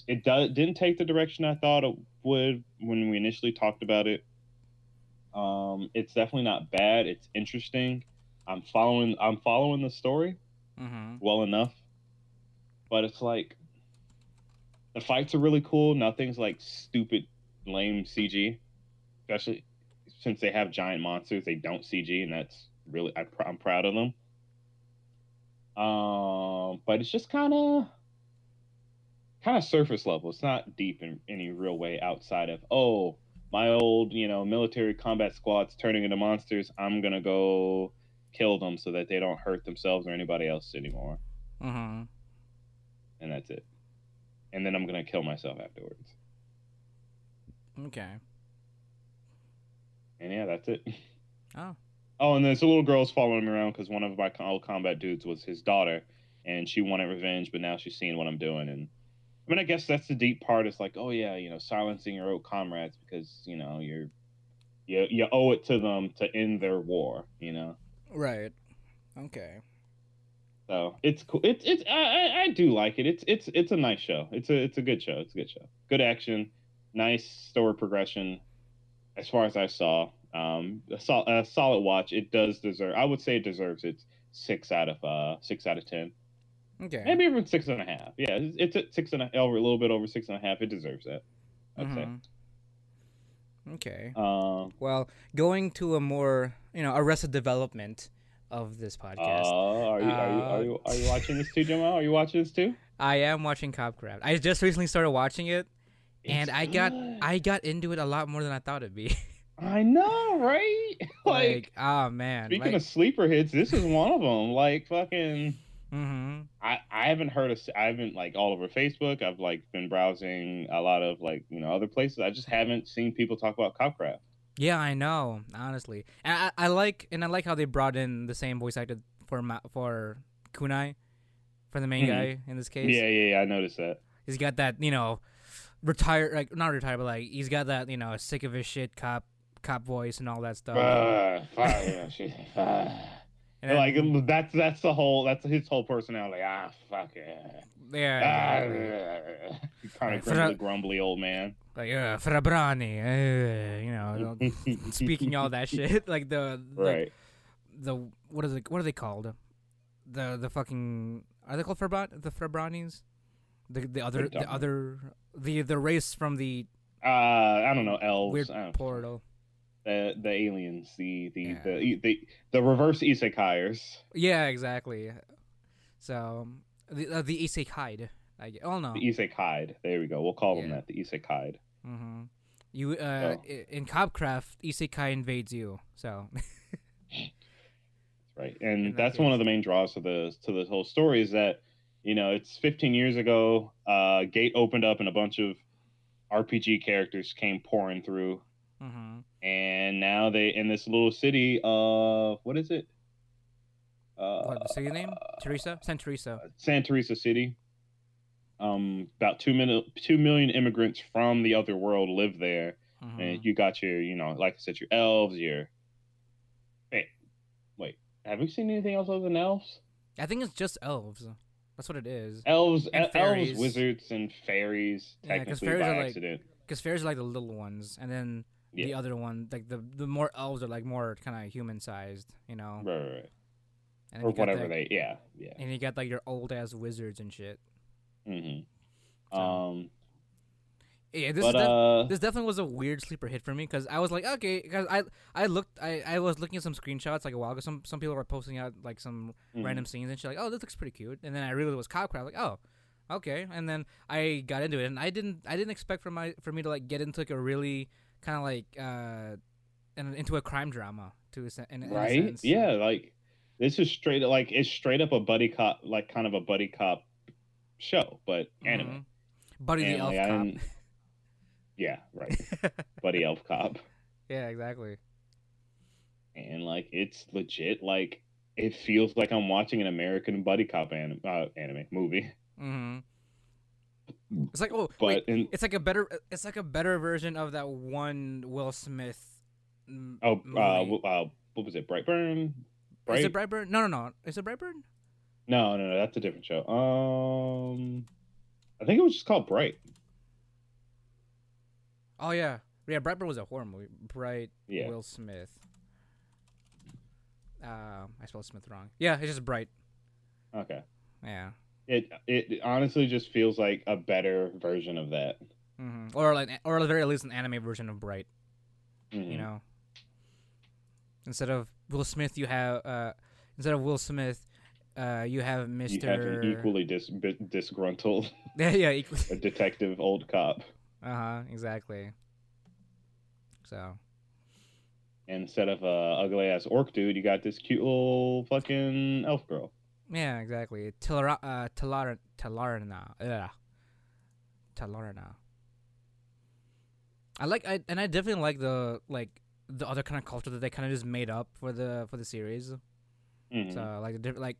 It does didn't take the direction I thought it would when we initially talked about it. Um, it's definitely not bad. It's interesting. I'm following. I'm following the story mhm. well enough, but it's like the fights are really cool. Nothing's like stupid, lame CG, especially since they have giant monsters. They don't CG, and that's really I, pr- I'm proud of them. Um, but it's just kind of kind of surface level. It's not deep in any real way outside of oh my old you know military combat squad's turning into monsters. I'm gonna go kill them so that they don't hurt themselves or anybody else anymore, Mhm. and that's it. And then I'm gonna kill myself afterwards. Okay. And yeah, that's it. Oh. Oh, and there's a little girl's following me around because one of my old combat dudes was his daughter, and she wanted revenge, but now she's seeing what I'm doing. And I mean, I guess that's the deep part. It's like, oh yeah, you know, silencing your old comrades because you know you're you you owe it to them to end their war. You know, Right. Okay. so it's cool. It's it's I, I I do like it. It's it's it's a nice show. It's a it's a good show. It's a good show. Good action, nice story progression. As far as I saw, um, a, sol- a solid watch. It does deserve. I would say it deserves its six out of uh six out of ten. Okay. Maybe even six and a half. Yeah, it's, it's six and a over a little bit over six and a half. It deserves that. I'd say. Mhm. Okay. Um, Well, going to a more, you know, arrested development of this uh, podcast. are you are you are you are you watching this too, Jamal? Are you watching this too? I am watching Cop Craft. I just recently started watching it, and I got good. I got into it a lot more than I thought it'd be. I know, right? like, like, oh man. speaking like, of sleeper hits, this is one of them. Like fucking. hmm I, I haven't heard of I haven't like all over Facebook. I've like been browsing a lot of like you know other places. I just haven't seen people talk about Copcraft. Yeah, I know. Honestly, and I, I like and I like how they brought in the same voice actor for Ma- for Kunai, for the main Mhm. guy in this case. Yeah, yeah, yeah. I noticed that. He's got that you know, retired like not retired, but like he's got that you know sick of his shit cop cop voice and all that stuff. Uh, fuck, yeah, shit, fuck. And then- like that's that's the whole that's his whole personality. Ah, fuck yeah. yeah, Ah, exactly. kind of grumbly, grumbly old man. like uh, Frabrani, uh, you know, speaking all that shit, like the right. the what is it? What are they called? The the fucking are they called Frabran the Frabranis? The the other the other the the race from the Uh, I don't know elves. weird don't- portal. The the aliens. The the Yeah. the, the the reverse isekaiers. Yeah, exactly. So the uh, the isekai. I get, oh no. The isekai. There we go. We'll call them that. The isekai. hmm You uh, Oh. in Copcraft, Isekai invades you. So right In and that that's one of the main draws to the to the whole story is that you know it's 15 years ago uh gate opened up and a bunch of rpg characters came pouring through hmm and now they in this little city of what is it uh what the city name? Teresa, San Teresa. San Teresa City. Um, about two million two million immigrants from the other world live there, Mhm. and you got your, you know, like I said, your elves, your. Hey, wait, have we seen anything else other than elves? I think it's just elves. That's what it is. Elves, And elves, wizards, and fairies. Yeah, Technically fairies by are like- accident. Because fairies are like the little ones, and then the other one, like the the more elves are like more kind of human sized, you know. Right, right, right. And or whatever the- they. Yeah, yeah. And you got like your old ass wizards and shit. hmm So- Um, Yeah, this but def- uh, this definitely was a weird sleeper hit for me because I was like, okay, because I I looked I, I was looking at some screenshots like a while ago. Some some people were posting out like some mhm. random scenes and shit like, oh, this looks pretty cute. And then I realized it was Copcraft. Like, oh, okay. And then I got into it, and I didn't I didn't expect for my for me to like get into like a really kind of like uh, and into a crime drama to a, in, in a right sense. yeah like this is straight like it's straight up a buddy cop like kind of a buddy cop show but anime Mhm. Buddy the And, elf like, I cop. Yeah right buddy elf cop yeah, exactly. and like it's legit like it feels like i'm watching an american buddy cop anim- uh, anime movie hmm It's like oh, but wait, in it's like a better it's like a better version of that one Will Smith. m- oh uh, w- uh what was it brightburn Is it Bright- Brightburn? No, no, no. Is it Brightburn? no no no that's a different show um i think it was just called bright Oh yeah, yeah. Brightburn was a horror movie. Bright Yeah. Will Smith. Uh, I spelled Smith wrong. Yeah, it's just Bright. okay Yeah. it it honestly just feels like a better version of that hmm Or like, or at the very least, an anime version of Bright. Mhm. You know. Instead of Will Smith, you have uh, instead of Will Smith, uh, you have you have Mister. an equally dis- disgruntled yeah, yeah. Equal- a detective old cop uh huh. Exactly. So. instead of a ugly ass orc dude you got this cute little fucking elf girl Yeah, exactly. Talara, uh, Talara, Talarna, yeah, Talarna. I like, I and I definitely like the like the other kind of culture that they kind of just made up for the for the series. Mhm. So like the like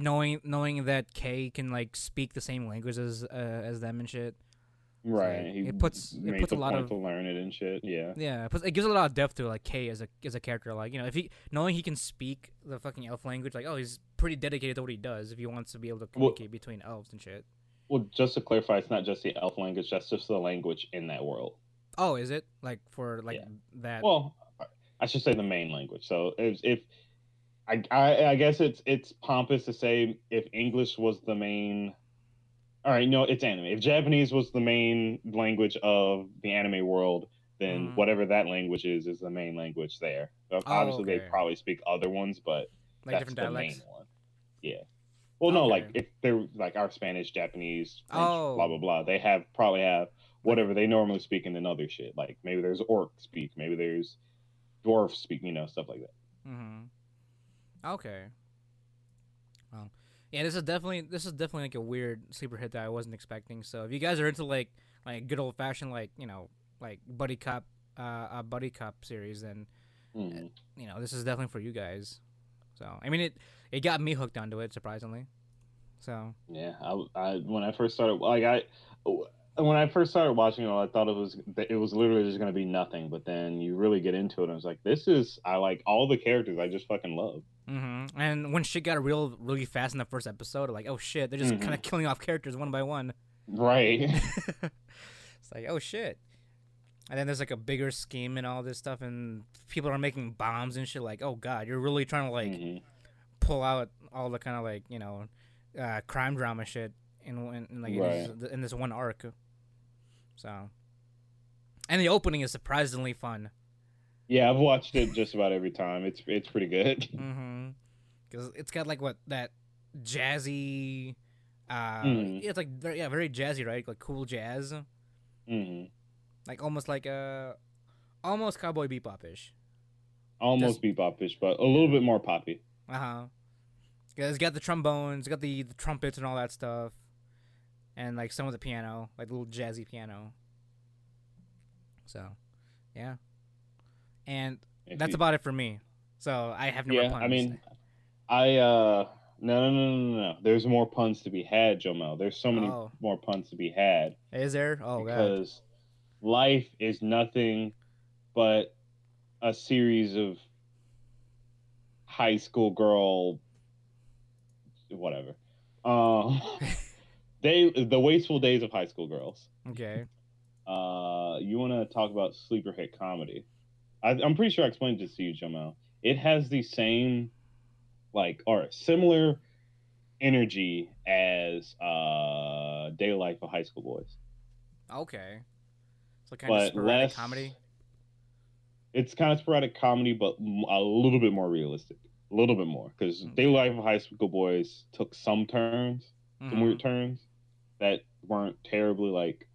knowing knowing that Kay can like speak the same language as uh, as them and shit. Right like, it puts- it puts a lot of- to learn it and shit yeah Yeah, it, puts, it gives a lot of depth to like Kay as a as a character. Like you know, if he knowing he can speak the fucking elf language, like oh, he's pretty dedicated to what he does. If he wants to be able to Well- communicate between elves and shit. well just to clarify it's not just the elf language that's just the language in that world Oh, is it like for like Yeah. that? well i should say the main language so if, if I, I i guess it's it's pompous to say if english was the main all right no it's anime if japanese was the main language of the anime world then Mhm. whatever that language is is the main language there So obviously they okay. probably speak other ones but like that's different the dialects. main one yeah well no like if they're like our spanish japanese French, Oh. blah blah blah they have probably have whatever they normally speak in another shit like maybe there's orc speak maybe there's dwarf speak you know stuff like that Mm-hmm. Okay. Well, yeah, this is definitely this is definitely like a weird sleeper hit that I wasn't expecting. So if you guys are into like like good old fashioned like you know like buddy cop uh a buddy cop series, then Mhm. you know this is definitely for you guys. So I mean it it got me hooked onto it surprisingly. So yeah I, I when i first started like i when i first started watching it i thought it was it was literally just going to be nothing but then you really get into it and i was like this is i like all the characters i just fucking love hmm and when shit got real really fast in the first episode, like oh shit, they're just Mhm. kind of killing off characters one by one. right it's like, oh shit. And then there's like a bigger scheme and all this stuff, and people are making bombs and shit. Like, oh god, you're really trying to like Mhm. pull out all the kind of like you know, uh, crime drama shit in, in, in like in, this, in this one arc. So, and the opening is surprisingly fun. Yeah i've watched it just about every time it's it's pretty good Mm-hmm. Because it's got like what that jazzy. Uh, Mhm. It's like very, yeah, very jazzy, right? Like cool jazz. hmm like almost like a, almost Cowboy Bebop-ish. Almost bebop-ish, but a little bit more poppy. Uh huh. Because it's got the trombones, it's got the, the trumpets and all that stuff, and like some of the piano, like the little jazzy piano. So, yeah. And If that's you- about it for me. So I have no more yeah. puns. I mean, I uh no no no no no. There's more puns to be had, Jamal. There's so many Oh. more puns to be had is there? Oh god. because life is nothing but a series of high school girl whatever. Um they the wasteful days of high school girls. Okay. Uh, you want to talk about sleeper hit comedy? I, I'm pretty sure I explained this to you, Jamal. It has the same, like, or similar energy as uh, Daily Lives of High School Boys. Okay. It's So kind of But sporadic less comedy. It's kind of sporadic comedy, but a little bit more realistic. A little bit more because Daily Lives of High School Boys took some turns, some Mhm. weird turns that weren't terribly like.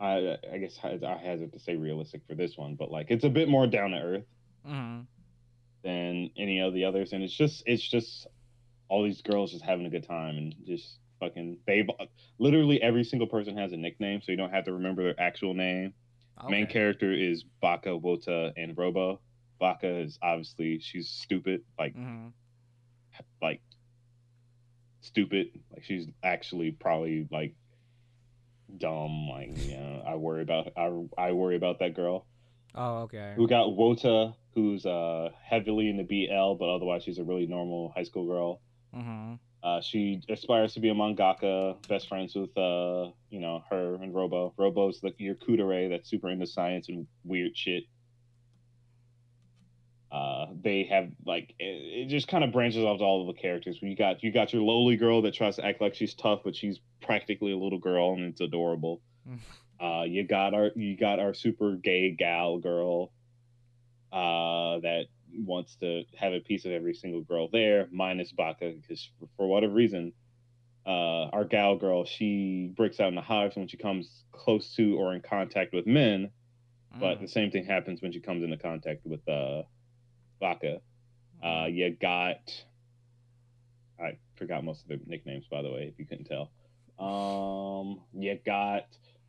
I I guess I I hazard to say realistic for this one, but like it's a bit more down to earth. Mhm. than any of the others and it's just it's just all these girls just having a good time and just fucking they've literally every single person has a nickname so you don't have to remember their actual name main character is baka wota and robo baka is obviously she's stupid like Mhm. like stupid like she's actually probably like dumb like you know i worry about i, I worry about that girl Oh, okay. we got Wota, who's uh, heavily in the BL, but otherwise she's a really normal high school girl. Mhm. Uh, she aspires to be a mangaka, best friends with uh, you know her and Robo. Robo's the your Kuudere that's super into science and weird shit. Uh, they have like it, it just kind of branches off to all of the characters. You got you got your lowly girl that tries to act like she's tough, but she's practically a little girl and it's adorable. Uh, you got our you got our super gay gal girl uh, that wants to have a piece of every single girl there, minus Baka, because for, for whatever reason, uh, our gal girl she breaks out in the hives when she comes close to or in contact with men, but Mm. the same thing happens when she comes into contact with uh, Baka. Uh, Mhm. you got I forgot most of the nicknames by the way, if you couldn't tell. Um, you got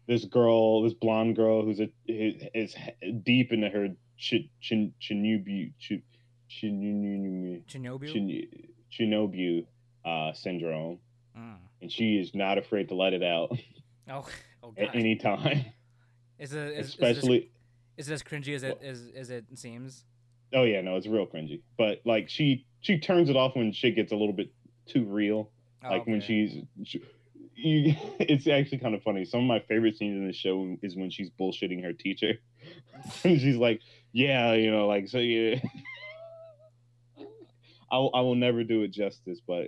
this girl, this blonde girl who's a is, is deep into her chin chin chinubu chin chin Shinobu. chinobu uh syndrome, Mm. and she is not afraid to let it out Oh, oh at any time. Is it is, Especially, is, it as, is it as cringy as it as, as it seems? Oh yeah, no, it's real cringy. But like she she turns it off when shit gets a little bit too real. Oh, like when she's she, you, it's actually kind of funny. Some of my favorite scenes in the show is when she's bullshitting her teacher. And she's like yeah you know like so yeah. I, will- I will never do it justice but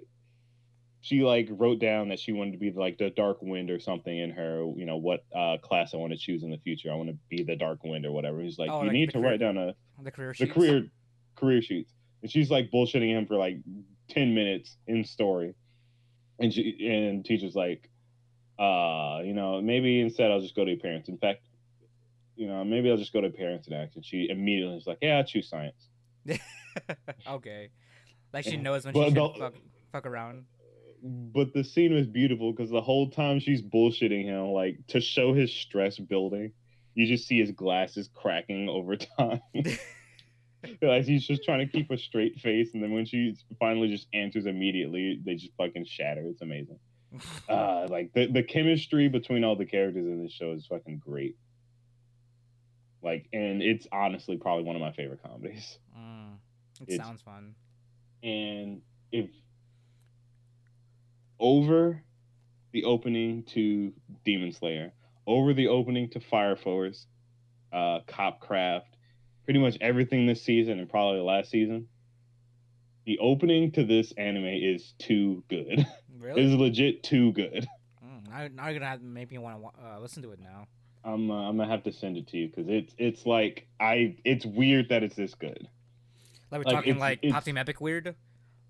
she like wrote down that she wanted to be like the dark wind or something in her you know what uh class i want to choose in the future. I want to be the dark wind or whatever. He's like Oh, you like need to write down a the career the sheets? career career sheets and she's like bullshitting him for like 10 minutes in story and she and teacher's like uh you know maybe instead i'll just go to your parents in fact you know maybe i'll just go to parents and act and she immediately is like yeah i choose science okay. Like she knows when she should fuck, fuck around. but the scene was beautiful because the whole time she's bullshitting him like to show his stress building you just see his glasses cracking over time. Like he's just trying to keep a straight face and then when she finally just answers immediately they just fucking shatter. It's amazing. Uh like the, the chemistry between all the characters in this show is fucking great. Like and it's honestly probably one of my favorite comedies. Mm, it It's- sounds fun. and if over the opening to demon slayer over the opening to fire force uh copcraft pretty much everything this season and probably last season the opening to this anime is too good Really? is legit too good Mm, now, now you're gonna have, make me want to uh, listen to it now. i'm uh, i'm gonna have to send it to you because it's it's like i it's weird that it's this good Like we're Like, talking it's- like it's- pop team epic weird,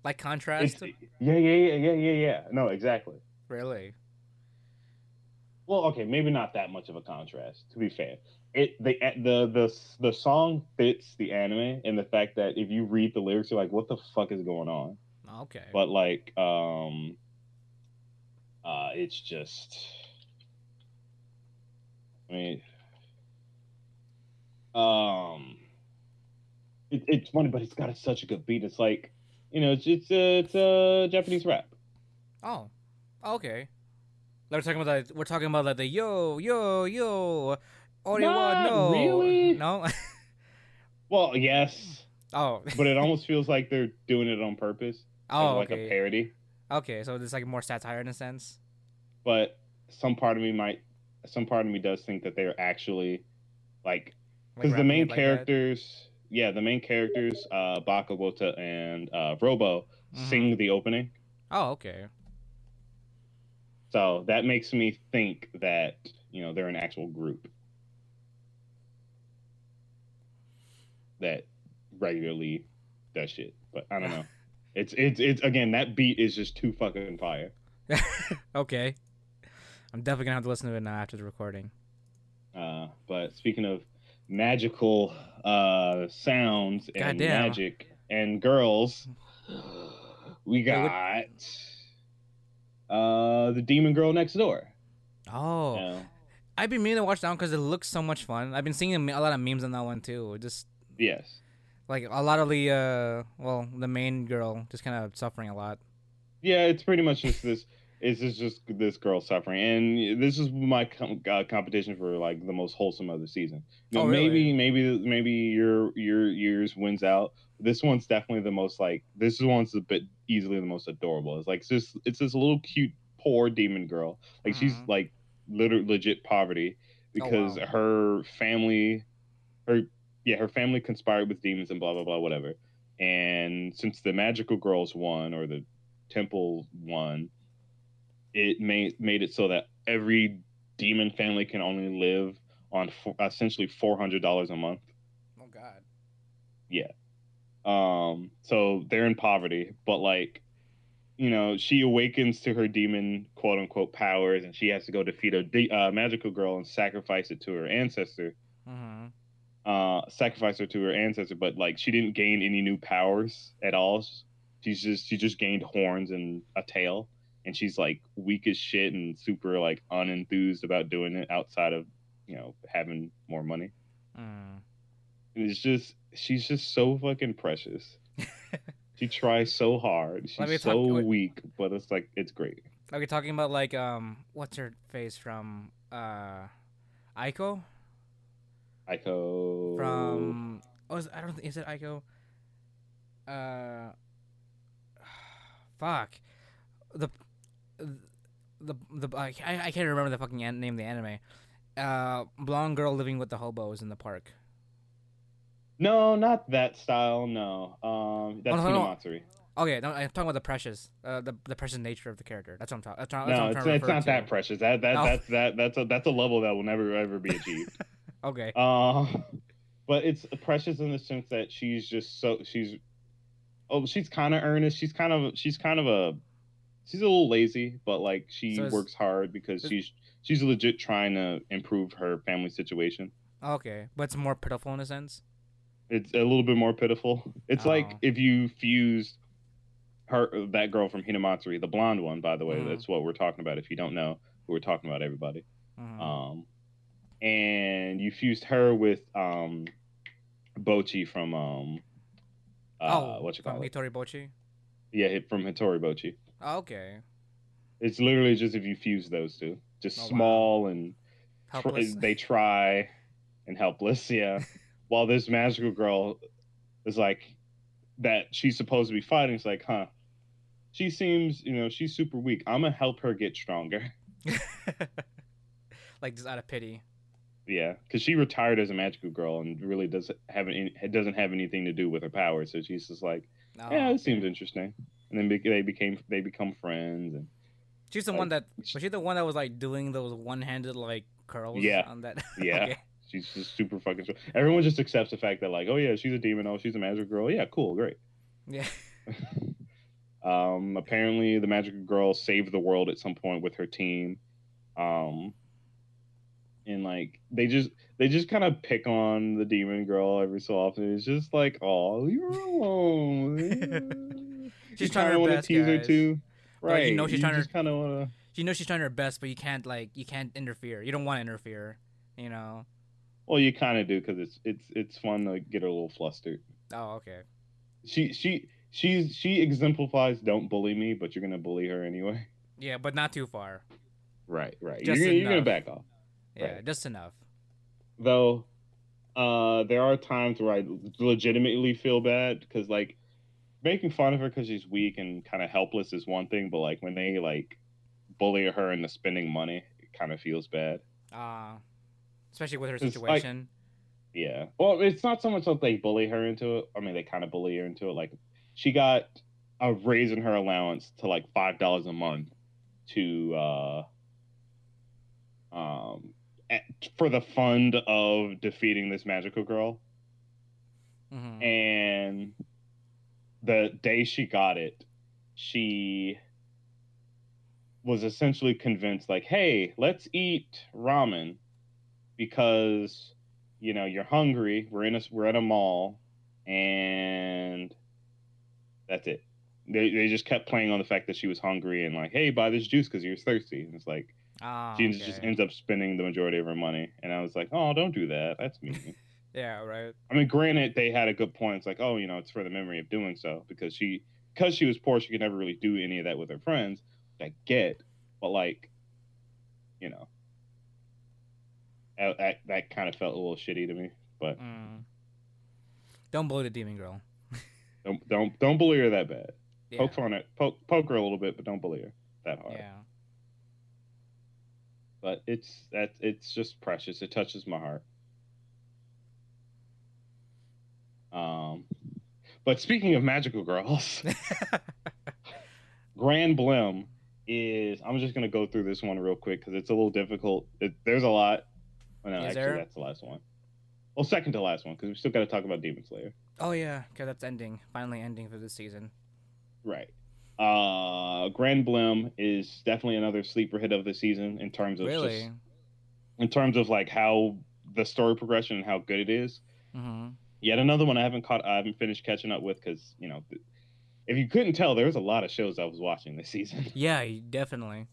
like contrast. yeah yeah yeah yeah yeah yeah no exactly really? Well, okay, maybe not that much of a contrast. To be fair, it the the the the song fits the anime and the fact that if you read the lyrics, you're like, what the fuck is going on? Okay. But like, um, uh, it's just, I mean, um, it, it's funny, but it's got such a good beat. It's like, you know, it's it's a it's a Japanese rap. Oh, okay. We're talking about that. We're talking about like the yo yo yo. Oriwa, Not no, really. no. Well, yes, oh, but it almost feels like they're doing it on purpose, oh, like okay. a parody. Okay, so it's like more satire in a sense. But some part of me might, some part of me does think that they're actually like Like because the main it like that. characters, yeah, the main characters, uh, Bakagota and uh, Robo, Mhm. sing the opening. Oh, okay. So that makes me think that you know they're an actual group that regularly does shit. But I don't know. It's it's it's again that beat is just too fucking fire. okay. I'm definitely gonna have to listen to it now after the recording. Uh, but speaking of magical uh, sounds and Goddamn. magic and girls, we got uh, the demon girl next door. Oh, You know? I've been meaning to watch that one because it looks so much fun. I've been seeing a a lot of memes on that one too. Just Yes. like a lot of the uh, well, the main girl just kind of suffering a lot. Yeah, it's pretty much just this. It's just, just this girl suffering, and this is my com- uh, competition for like the most wholesome of the season. You know, Oh, really? maybe, maybe, maybe your your yours wins out. This one's definitely the most like. This one's a bit easily the most adorable. It's like it's just it's this little cute poor demon girl. Like she's Mhm. like literally legit poverty because wow. her family, her yeah, her family conspired with demons and blah blah blah whatever. And since the magical girls won or the temple won, it made made it so that every demon family can only live on four, essentially four hundred dollars a month. Oh God. Yeah. Um, so they're in poverty, but like, you know, she awakens to her demon quote unquote powers, and she has to go defeat a de- uh, magical girl and sacrifice it to her ancestor. Mm-hmm. Uh, sacrifice her to her ancestor, but like she didn't gain any new powers at all. She's just she just gained horns and a tail, and she's like weak as shit and super like unenthused about doing it outside of you know having more money. Mm. And it's just she's just so fucking precious. she tries so hard. She's so talk- weak, but it's like it's great. Are we talking about like um, what's her face from uh, Aiko Aiko from? Oh, is, I don't think is it Aiko. Uh, fuck, the the the I, I can't remember the fucking an- name of the anime. Uh, blonde girl living with the hobos in the park. No, not that style. No, um, that's Oh, no, no. Okay, no, I'm talking about the precious, uh, the the precious nature of the character. That's what I'm talking. That's, what- that's what No, I'm it's, trying to it's not to. that precious. That that Oh. that's that that's a that's a level that will never ever be achieved. Okay. uh, but it's precious in the sense that she's just so she's oh she's kind of earnest. She's kind of she's kind of a she's a little lazy, but like she So works hard because she's she's legit trying to improve her family situation. Okay, but it's more pitiful in a sense. It's a little bit more pitiful. It's like Oh. if you fused her that girl from Hinamatsuri, the blonde one, by the way. Mhm. That's what we're talking about. If you don't know, who we're talking about, everybody. Mhm. Um, and you fused her with um, Bocchi from um, uh, oh, what you from call it? Hitori Bocchi. Yeah, from Hitori Bocchi. Oh, okay. It's literally just if you fuse those two, just Oh, wow. small and tr- they try and helpless. Yeah, while this magical girl is like that she's supposed to be fighting. It's like, huh? She seems, you know, she's super weak. I'm gonna help her get stronger. like just out of pity. Yeah, because she retired as a magical girl and really doesn't have any, doesn't have anything to do with her power. So she's just like, Oh, yeah, it okay. seems interesting. And then be- they became they become friends and She's the like, one that was she the one that was like doing those one-handed like curls Yeah. on that. Yeah. okay. she's just super fucking strong. Everyone just accepts the fact that like, oh yeah, she's a demon. Oh, she's a magic girl. Yeah, cool, great. Yeah. um, apparently the magic girl saved the world at some point with her team. Um, and like they just they just kind of pick on the demon girl every so often. It's just like, oh, you're alone. She's trying her best, tease her guys. too, But, right? you know she's trying to- just kind of want to. You know she's trying her best, but you can't like you can't interfere. You don't want to interfere. You know. Well, you kind of do because it's it's it's fun to get her a little flustered. Oh, okay. She she she's she exemplifies don't bully me, but you're gonna bully her anyway. Yeah, but not too far. Right, right. Just you're, gonna, you're gonna back off. Yeah, Right. just enough. though uh there are times where i legitimately feel bad because like making fun of her because she's weak and kind of helpless is one thing but like when they like bully her into spending money it kind of feels bad. Uh especially with her It's like- situation. yeah. Well it's not so much that they bully her into it i mean they kind of bully her into it like she got a raise in her allowance to like five dollars a month to uh um at, for the fund of defeating this magical girl. Hmm and the day she got it she was essentially convinced like hey let's eat ramen because you know you're hungry. We're in a we're at a mall and that's it. They, they just kept playing on the fact that she was hungry and like hey buy this juice because you're thirsty. And it's like Ah, she okay. just ends up spending the majority of her money. And i was like oh don't do that. That's mean Yeah, right. I mean, granted, they had a good point. It's like, oh, you know, it's for the memory of doing so because she, because she was poor, she could never really do any of that with her friends. which I get, but like, you know, that that, that kind of felt a little shitty to me. But Mm. Don't bully the demon girl. don't don't don't bully her that bad. Yeah. Poke fun at poke poke her a little bit, but don't bully her that hard. Yeah. But it's that it's just precious. It touches my heart. Um, but speaking of magical girls. Granbelm is. I'm just gonna go through this one real quick because it's a little difficult. It, there's a lot. Oh, no, Is actually, there? that's the last one. Well, second to last one because we still got to talk about Demon Slayer. oh yeah, okay, that's ending. Finally ending for this season. Right. Uh, Granbelm is definitely another sleeper hit of the season in terms of Really? just, in terms of like how the story progression and how good it is. Mm-hmm. Yet another one I haven't caught. I haven't finished catching up with because you know, if you couldn't tell, there was a lot of shows I was watching this season. Yeah, definitely.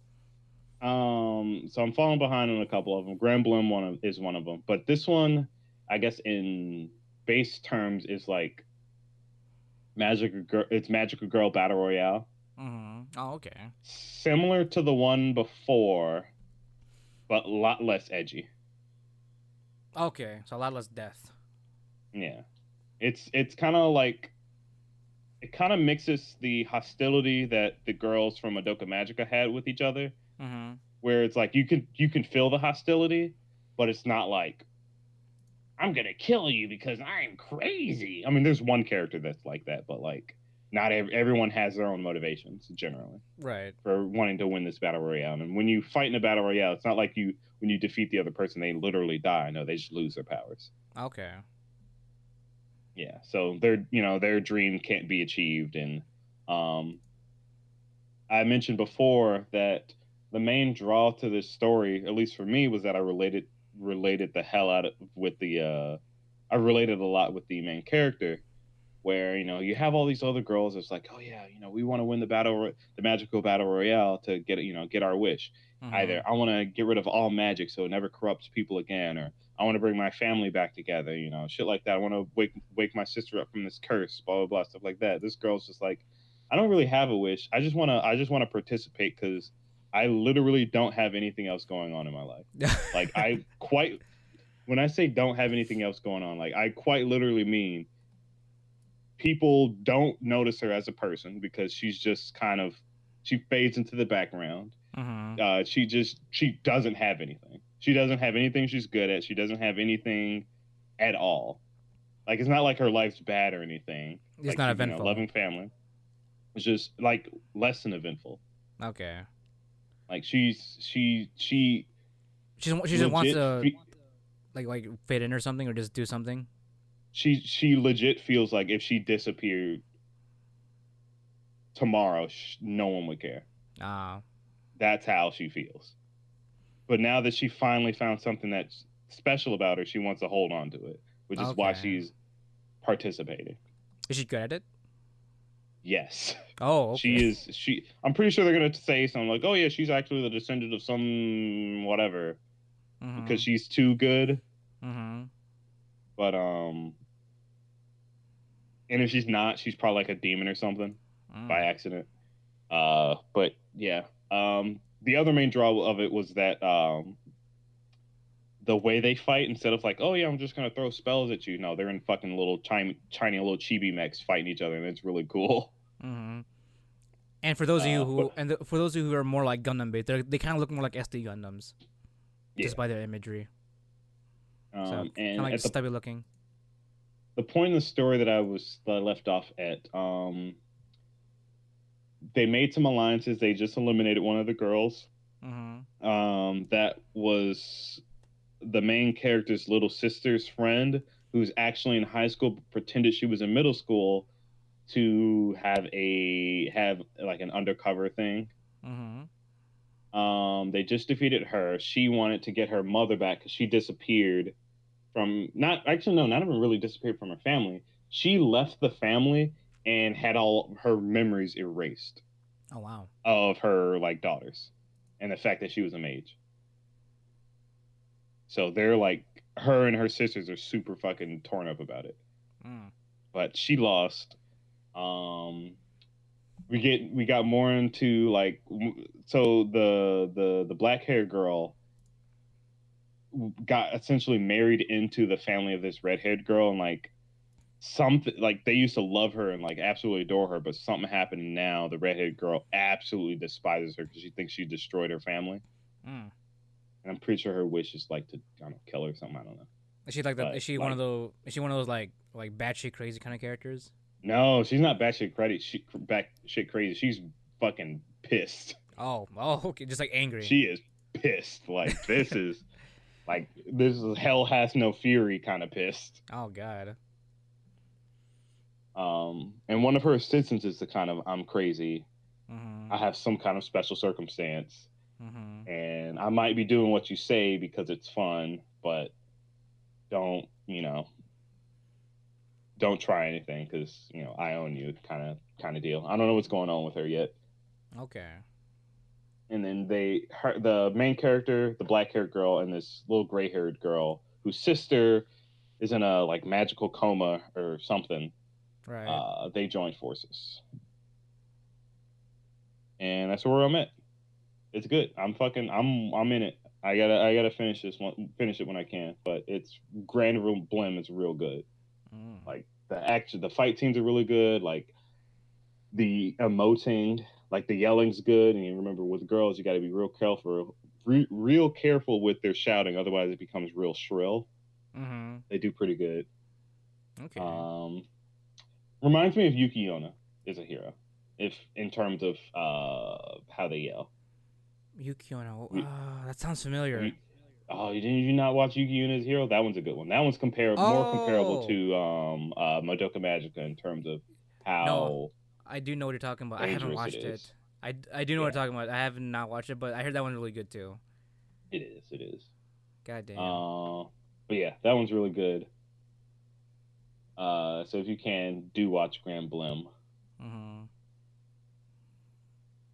Um, so I'm falling behind on a couple of them. Granbelm one of, is one of them, but this one, I guess in base terms, is like Magical Girl. It's Magical Girl Battle Royale, Mm-hmm. Oh, okay. similar to the one before, but a lot less edgy. Okay, so a lot less death. Yeah, it's it's kind of like it kind of mixes the hostility that the girls from Madoka Magica had with each other Mm-hmm. where it's like you can you can feel the hostility, but it's not like I'm gonna kill you because I'm crazy. I mean, there's one character that's like that, but like not ev- everyone has their own motivations generally Right. for wanting to win this battle royale. And when you fight in a battle royale, it's not like you when you defeat the other person they literally die. No, they just lose their powers. Okay. Yeah, so their you know their dream can't be achieved, and um, I mentioned before that the main draw to this story, at least for me, was that I related related the hell out of with the uh, I related a lot with the main character, where you know you have all these other girls. It's like, oh yeah, you know we want to win the battle, the magical battle royale to get you know get our wish. Mhm. Either I want to get rid of all magic so it never corrupts people again, or I want to bring my family back together, you know, shit like that. I want to wake wake my sister up from this curse, blah blah blah, stuff like that. This girl's just like, I don't really have a wish. I just want to I just want to participate because I literally don't have anything else going on in my life. Like I quite when I say don't have anything else going on, like I quite literally mean people don't notice her as a person because she's just kind of she fades into the background Mhm. uh, she just she doesn't have anything. She doesn't have anything she's good at. She doesn't have anything at all. Like it's not like her life's bad or anything. It's like, not you know, eventful. loving family. It's just like less than eventful. Okay. Like she's she she She just, she just wants to fe- like like fit in or something or just do something. she she legit feels like if she disappeared tomorrow, sh- no one would care. Ah. That's how she feels. But now that she finally found something that's special about her, she wants to hold on to it, which is why she's participating. Is she good at it? Yes. Oh, okay. She is she I'm pretty sure they're gonna say something like, Oh yeah, she's actually the descendant of some whatever. Mhm, Because she's too good. mhm. But um and if she's not, she's probably like a demon or something Mm. by accident. Uh but yeah. Um the other main draw of it was that um the way they fight instead of like, oh yeah, I'm just gonna throw spells at you. No, they're in fucking little tiny, tiny little chibi mechs fighting each other, and it's really cool. hmm And for those of you Uh, who but- and the, for those of you who are more like Gundam based, they kind of look more like SD Gundams, Yeah. just by their imagery. Um, So and of like at the stubby looking. the point in the story that I was that I left off at, um, they made some alliances. They just eliminated one of the girls. hmm Um, that was the main character's little sister's friend, who's actually in high school, but pretended she was in middle school to have a have like an undercover thing. hmm Um, they just defeated her. She wanted to get her mother back because she disappeared from not actually no, not even really disappeared from her family. She left the family and had all her memories erased Oh wow. of her like daughters and the fact that she was a mage. So they're like her and her sisters are super fucking torn up about it Mm. but she lost. Um, we get we got more into like so the the the black hair girl got essentially married into the family of this red haired girl and like something like they used to love her and like absolutely adore her but something happened now the red haired girl absolutely despises her because she thinks she destroyed her family Mm. and i'm pretty sure her wish is like to i don't know kill her or something i don't know Is she like the? But, Is she one of those? Is she one of those like like batshit crazy kind of characters? no she's not batshit crazy she back shit crazy she's fucking pissed Oh, oh, okay, just like angry. she is pissed. Like this is like this is hell has no fury kind of pissed. oh God. Um, and one of her assistants is the kind of I'm crazy. hmm I have some kind of special circumstance, hmm and I might be doing what you say because it's fun, but don't you know? Don't try anything because you know I own you, kind of kind of deal. I don't know what's going on with her yet. Okay. and then they her, the main character the black haired girl and this little gray haired girl whose sister is in a like magical coma or something Right. uh they joined forces. And that's where i'm at. It's good. I'm fucking i'm i'm in it. I gotta i gotta finish this one finish it when i can but it's grand Room blim is real good. Mm. like the action the fight scenes are really good like the emoting like the yelling's good and you remember with girls you got to be real careful re- real careful with their shouting otherwise it becomes real shrill. Hmm they do pretty good. Okay. um reminds me of Yuki Yuna as a hero if in terms of uh how they yell Yuki you- Ah, that sounds familiar. you- oh you didn't you not watch Yuki Yuna as a hero that one's a good one that one's compar- more comparable Oh. to um uh madoka magica in terms of how I do know what you're talking about. I haven't watched it it. is. I, I do know what Yeah. you're talking about. I have not watched it, but I heard that one's really good too. it is it is God damn. Uh, but yeah, that one's really good. Uh, so if you can, do watch Granbelm, hmm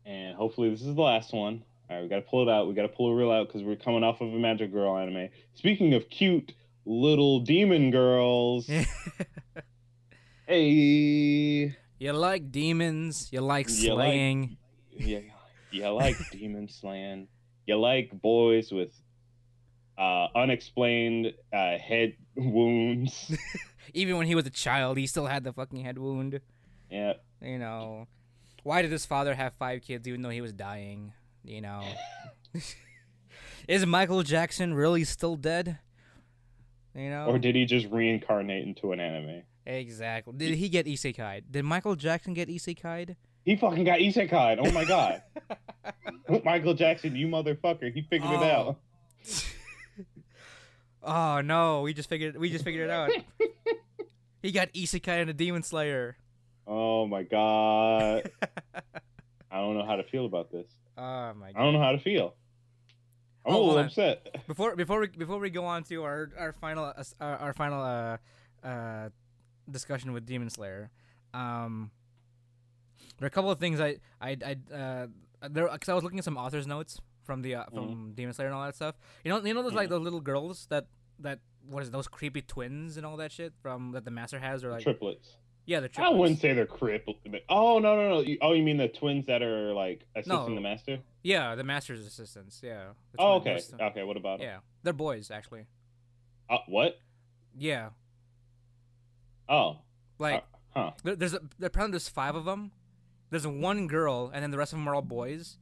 and hopefully this is the last one. All right, we got to pull it out. We got to pull a reel out because we're coming off of a Magic Girl anime. Speaking of cute little demon girls, hey, you like demons. You like You like- slaying. yeah, you like demon slaying. You like boys with uh, unexplained uh, head wounds. Even when he was a child, he still had the fucking head wound. yeah, You know, why did his father have five kids even though he was dying? You know, is Michael Jackson really still dead? You know, or did he just reincarnate into an anime? exactly. Did he get isekai? Did Michael Jackson get isekai? He fucking got isekai. Oh my god. Michael Jackson, you motherfucker. He figured it Oh. out. oh no, we just figured we just figured it out. He got isekai and a demon slayer. Oh my god. I don't know how to feel about this. Oh my I don't know how to feel. I'm Oh, a little upset. Before before we before we go on to our our final uh, our, our final uh uh discussion with Demon Slayer, um, there are a couple of things I I I uh there because I was looking at some authors notes from the uh, from Demon Slayer and all that stuff. You know you know those like those little girls that that what is it, those creepy twins and all that shit from that the master has or like triplets. yeah the triplets. I wouldn't say they're crippled. Oh no no no! You- Oh, you mean the twins that are like assisting No. the master? yeah the master's assistants yeah. Oh okay those- okay. What about 'em? Yeah, they're boys actually. Uh, what? Yeah, Oh, like. huh. There, there's a, apparently there's five of them. There's one girl, and then the rest of them are all boys.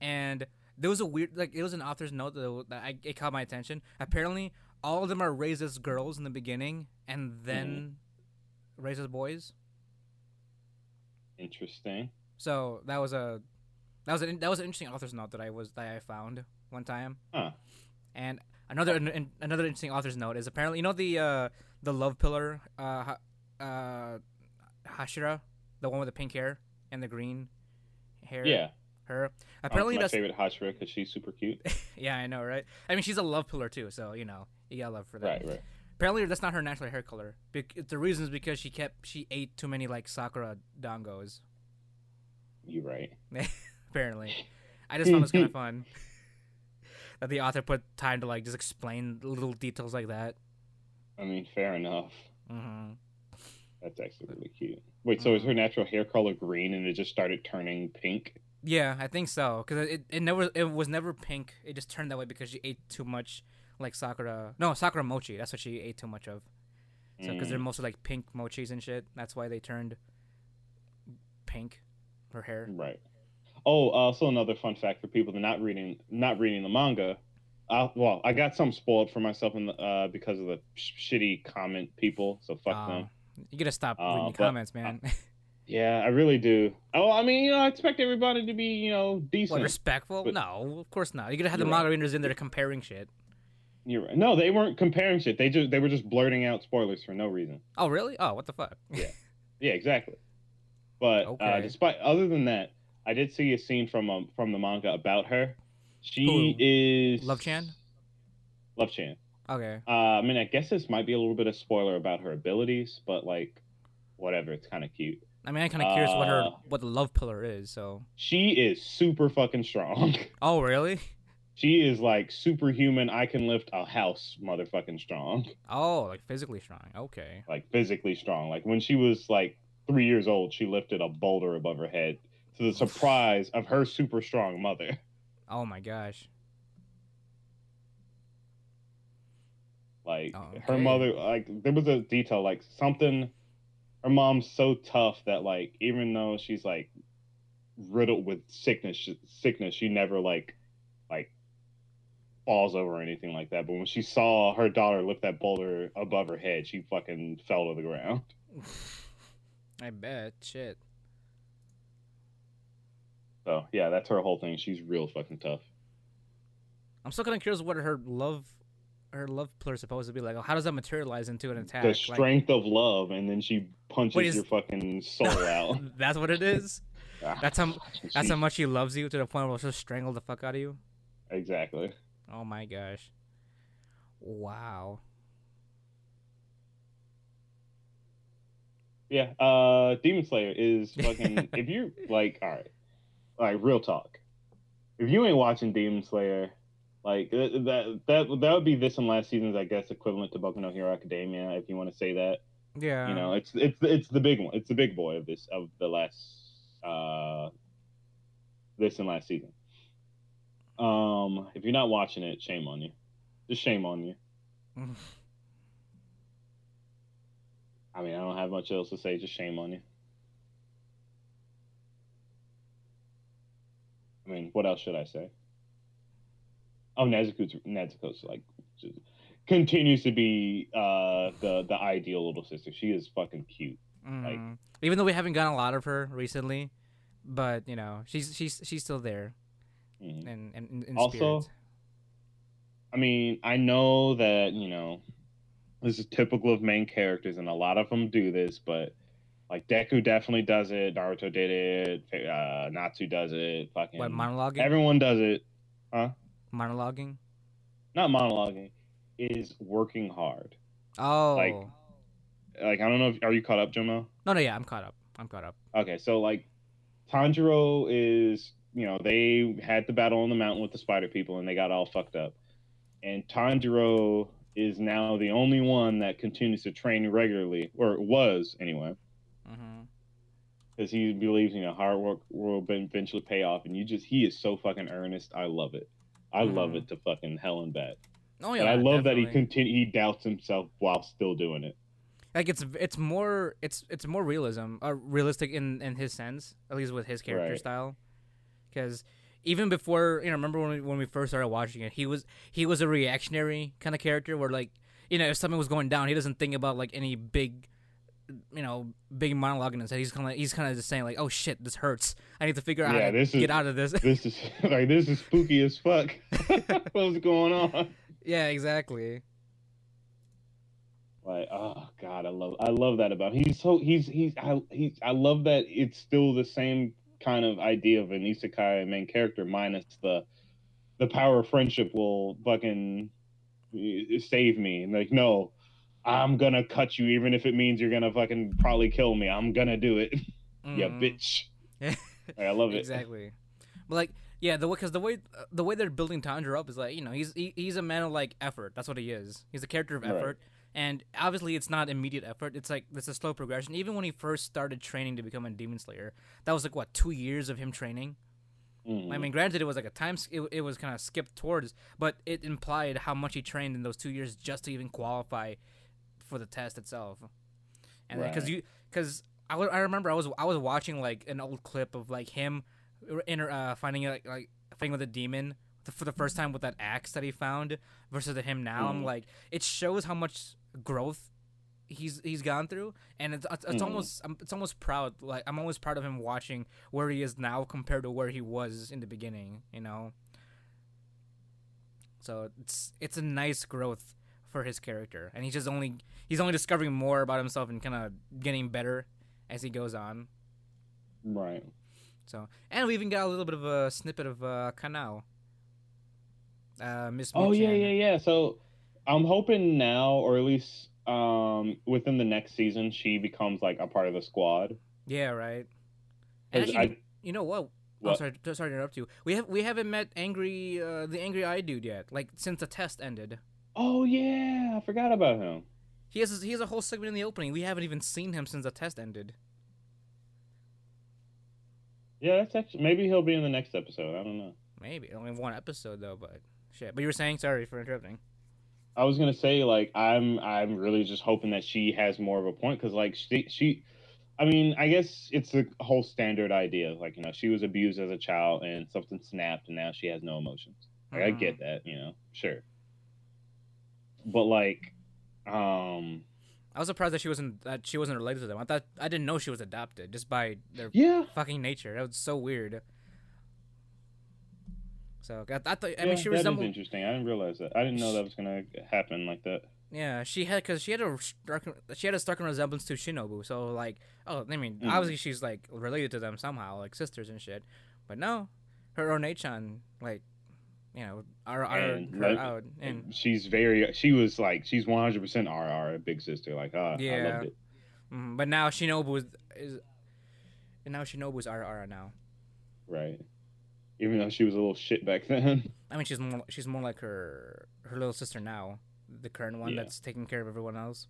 And there was a weird, like it was an author's note that, that I, it caught my attention. Apparently, all of them are raised as girls in the beginning, and then raised as boys. Interesting. So that was a that was an that was an interesting author's note that I was that I found one time. Huh. And another an, another interesting author's note is apparently you know the uh, the love pillar uh, uh, Hashira, the one with the pink hair and the green hair. Yeah. her. Apparently, Apparently my that's favorite Hashira because she's super cute. yeah, I know, right? I mean, she's a love pillar too, so you know love for that. right, right. Apparently, that's not her natural hair color. Bec- the reason is because she kept she ate too many like Sakura dangos. You're right. Apparently, I just found this kind of fun that the author put time to like just explain little details like that. I mean, fair enough. hmm That's actually really cute. Wait, so is her natural hair color green and it just started turning pink? Yeah, I think so. Cause it, it never it was never pink. It just turned that way because she ate too much like Sakura. No, Sakura mochi. That's what she ate too much of. So because they're Mm, mostly like pink mochis and shit. That's why they turned pink. Her hair. right. Oh, also another fun fact for people that are not reading not reading the manga. Uh, well, I got some spoiled for myself in the, uh, because of the sh- shitty comment people. So fuck Uh, them. You gotta stop Uh, reading comments, man. Yeah, I really do. Oh, I mean, you know, I expect everybody to be, you know, decent. what respectful? But- no, of course not. You gotta have the You're manga readers in there comparing shit. You're right. No, they weren't comparing shit. They just they were just blurting out spoilers for no reason. Oh really? Oh, what the fuck? Yeah, yeah, exactly. But uh, despite other than that, I did see a scene from um, from the manga about her. She is Love Chan? Love Chan. Okay. Uh, I mean, I guess this might be a little bit of spoiler about her abilities, but like, whatever. It's kind of cute. I mean, I'm kind of curious what her Uh, what the love pillar is. So. She is super fucking strong. Oh really? She is like superhuman. I can lift a house, motherfucking strong. Oh, like physically strong. Okay. Like physically strong. Like when she was like three years old, she lifted a boulder above her head to the surprise of her super strong mother. Oh my gosh. Like Oh, her mother, like there was a detail, like something. Her mom's so tough that like even though she's like riddled with sickness, sickness, she never like like falls over or anything like that. But when she saw her daughter lift that boulder above her head, she fucking fell to the ground. I bet. Shit. So yeah, that's her whole thing. She's real fucking tough. I'm still kind of curious what her love, her love pillar is supposed to be like. How does that materialize into an attack? The Like- strength of love, and then she punches Wait, is- your fucking soul out. that's what it is. Ah, that's how- That's how much she loves you to the point where she'll strangle the fuck out of you. exactly. Oh my gosh. Wow. Yeah, uh Demon Slayer is fucking if you like all right. Like real talk. If you ain't watching Demon Slayer, like th- that that that would be this and last season's I guess equivalent to Boku no Hero Academia if you want to say that. Yeah. You know, it's it's it's the big one. It's the big boy of this of the last uh this and last season. Um if you're not watching it, shame on you. Just shame on you. I mean, I don't have much else to say. Just shame on you. I mean, what else should I say? Oh, Nezuko's Nezuko's like just continues to be uh the the ideal little sister. She is fucking cute. Mhm. Even though we haven't gotten a lot of her recently, but you know, she's she's she's still there Mhm. in in, in- in Also, spirit. I mean, I know that you know this is typical of main characters, and a lot of them do this, but like Deku definitely does it. Naruto did it. Uh, Natsu does it. Fucking What monologue? everyone does it. Huh? Monologuing. Not monologuing, is working hard. Oh. Like, Like I don't know if are you caught up, Jomo? no, no, yeah, I'm caught up. I'm caught up. Okay, so like Tanjiro is, you know, they had the battle on the mountain with the spider people and they got all fucked up. And Tanjiro is now the only one that continues to train regularly, or was anyway, because he believes, you know, hard work will eventually pay off. And you just, he is so fucking earnest. I love it. I love Mhm. it to fucking hell and back. Oh and yeah, I love that he definitely. continue, he doubts himself while still doing it. like it's it's more it's it's more realism, uh, realistic in in his sense, at least with his character Right. style. Because even before, you know, remember when we, when we first started watching it, he was he was a reactionary kind of character where like you know if something was going down, he doesn't think about like any big. You know, big monologue in his head. He's kind of he's kind of just saying like, "Oh shit, this hurts. I need to figure out Yeah, how to this is- get out of this." This is like this is spooky as fuck. What's going on? yeah, exactly. Like, oh god, I love I love that about him. He's so he's he's I he's I love that it's still the same kind of idea of an isekai main character minus the the power of friendship will fucking eh, save me. And like, no, I'm gonna cut you even if it means you're gonna fucking probably kill me. I'm gonna do it. yeah, Mhm. bitch. Like, I love it. exactly. But like, yeah, the because the way the way they're building Tanjiro up is like you know he's he, he's a man of like effort. That's what he is. He's a character of Right. And obviously it's not immediate effort. It's like it's a slow progression. Even when he first started training to become a demon slayer, that was like what two years of him training. Mhm. I mean, granted, it was like a time. It, it was kind of skipped towards, but it implied how much he trained in those two years just to even qualify for the test itself. And because Right. you, because I I remember I was I was watching like an old clip of like him, inter, uh, finding like like fighting with a demon for the first time with that axe that he found versus the him now. I'm Mhm. like, it shows how much growth he's he's gone through, and it's it's, Mhm. almost I'm, it's almost proud. Like I'm always proud of him watching where he is now compared to where he was in the beginning. You know. So it's it's a nice growth for his character, and he's just only he's only discovering more about himself and kind of getting better as he goes on. Right. So, and we even got a little bit of a snippet of uh, Kanao. Uh, Miss. Oh yeah, yeah, yeah. So I'm hoping now, or at least um within the next season, she becomes like a part of the squad. Yeah, right. And actually, I- you know what? Oh, What? sorry, sorry to interrupt you. We have we haven't met angry uh, the angry eye dude yet. Like since the test ended, Oh yeah, I forgot about him. he has he has a whole segment in the opening. We haven't even seen him since the test ended. Yeah, that's actually maybe he'll be in the next episode. I don't know. Maybe only one episode though, but shit. But you were saying sorry for interrupting. I was gonna say like I'm I'm really just hoping that she has more of a point because like she she, I mean I guess it's the whole standard idea like you know she was abused as a child and something snapped and now she has no emotions. Like, I get that you know sure, but like, um I was surprised that she wasn't that she wasn't related to them. I thought I didn't know she was adopted just by their yeah fucking nature. That was so weird. So I, I thought I yeah, mean she that is resembled interesting. I didn't realize that. I didn't know that was gonna happen like that. yeah she had because she had a stark she had a stark resemblance to Shinobu. So like oh I mean Mhm. obviously she's like related to them somehow like sisters and shit. But no, her Onechan like you know are are And her like- out and she's very she was like she's 100 percent RR a big sister like ah I Yeah. loved it mm, but now Shinobu is, is and now Shinobu's RR now. right even though she was a little shit back then. I mean, she's more she's more like her her little sister now, the current one Yeah. that's taking care of everyone else.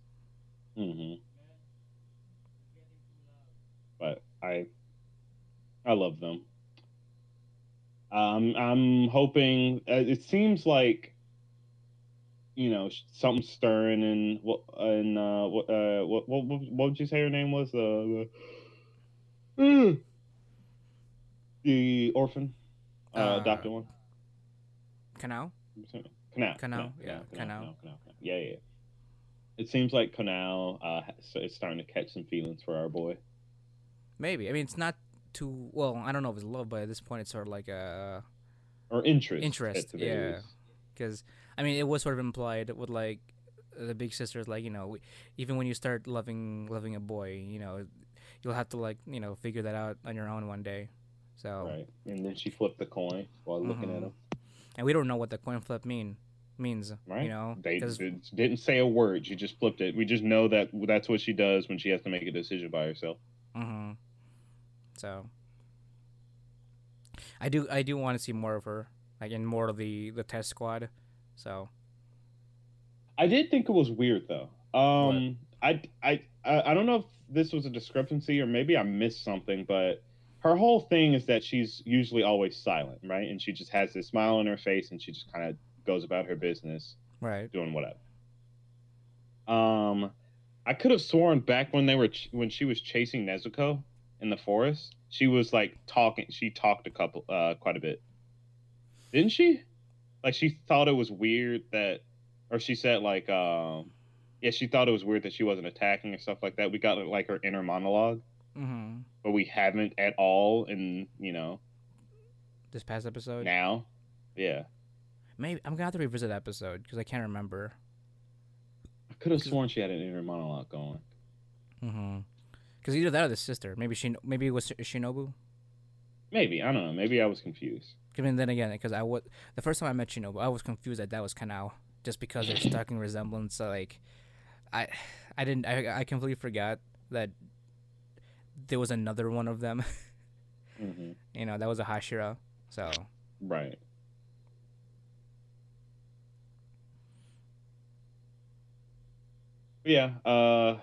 hmm but I I love them. Um I'm hoping uh, it seems like you know something stirring and what and uh what uh what what what what would you say her name was? Uh, the the orphan uh, Uh, adopted one Kanao? Canal. Kanao, yeah, Kanao, Kanao. Kanao, Kanao. Yeah, yeah. It seems like Kanao uh, it's starting to catch some feelings for our boy. Maybe. I mean, it's not too well. I don't know if it's love, but at this point, it's sort of like a Or interest. Interest, at the very yeah. because I mean, it was sort of implied with like the big sisters, like you know, we, even when you start loving loving a boy, you know, you'll have to like you know figure that out on your own one day. So Right. And then she flipped the coin while looking at Mhm. him. and we don't know what the coin flip mean means. Right. You know, they, d- didn't say a word. She just flipped it. We just know that that's what she does when she has to make a decision by herself. Mm-hmm. So I do I do want to see more of her, like in more of the the test squad. So I did think it was weird though. Um, I, I I I don't know if this was a discrepancy or maybe I missed something, but her whole thing is that she's usually always silent, right? And she just has this smile on her face, and she just kind of goes about her business, right. doing whatever. Um, I could have sworn back when they were ch- when she was chasing Nezuko in the forest, she was like talking. She talked a couple, uh, quite a bit, didn't she? Like she thought it was weird that, or she said like, um, yeah, she thought it was weird that she wasn't attacking and stuff like that. We got like her inner monologue, Mm-hmm. but we haven't at all in you know This past episode, now. Yeah, maybe I'm gonna have to revisit that episode because I can't remember. I could have sworn she had an inner monologue going. Mm-hmm. Because either that or the sister. Maybe she maybe it was Shinobu. Maybe I don't know. Maybe I was confused. I mean, then again, because I was the first time I met Shinobu, I was confused that that was Kanao, just because they're stuck resemblance. So like, I, I didn't, I, I completely forgot that there was another one of them. hmm you know, that was a Hashira. So Right. Yeah. Uh,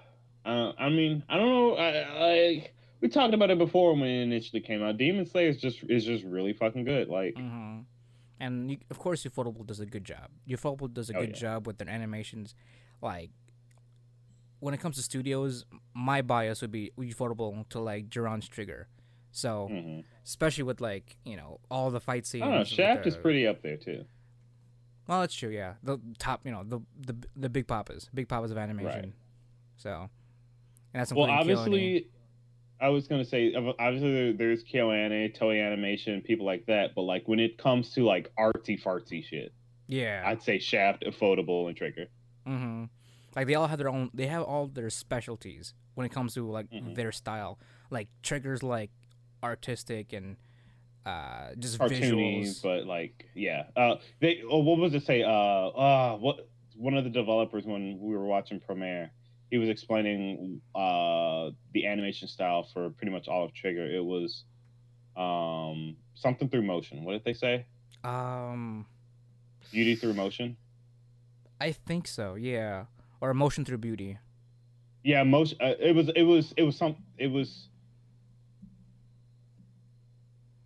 uh, I mean, I don't know. I, I we talked about it before when it initially came out. Demon Slayer is just is just really fucking good. Like, hmm And you, of course, Ufotable does a good job. Ufotable does a Oh, good yeah. job with their animations. Like, when it comes to studios, my bias would be Ufotable to like Duran's Trigger. So, mhm. especially with like you know all the fight I scenes. don't know. Shaft is pretty up there too. Well, that's true. Yeah, the top, you know, the the the big papas, big papas of animation. Right. So, and that's Well, obviously, I was gonna say obviously there's KyoAni, Toei Animation, people like that. But like when it comes to like artsy fartsy shit, yeah. I'd say Shaft, Ufotable, and Trigger. mm-hmm. Like they all have their own. They have all their specialties when it comes to like Mhm. their style. Like triggers, like artistic and uh just cartoony, visuals. but like yeah. Uh, they oh, what was it say? Uh, uh, what one of the developers when we were watching Promare, he was explaining uh the animation style for pretty much all of Trigger. It was um something through motion. What did they say? um, Beauty through motion. I think so. Yeah, or emotion through beauty. Yeah, most. Uh, it was. It was. It was some. It was.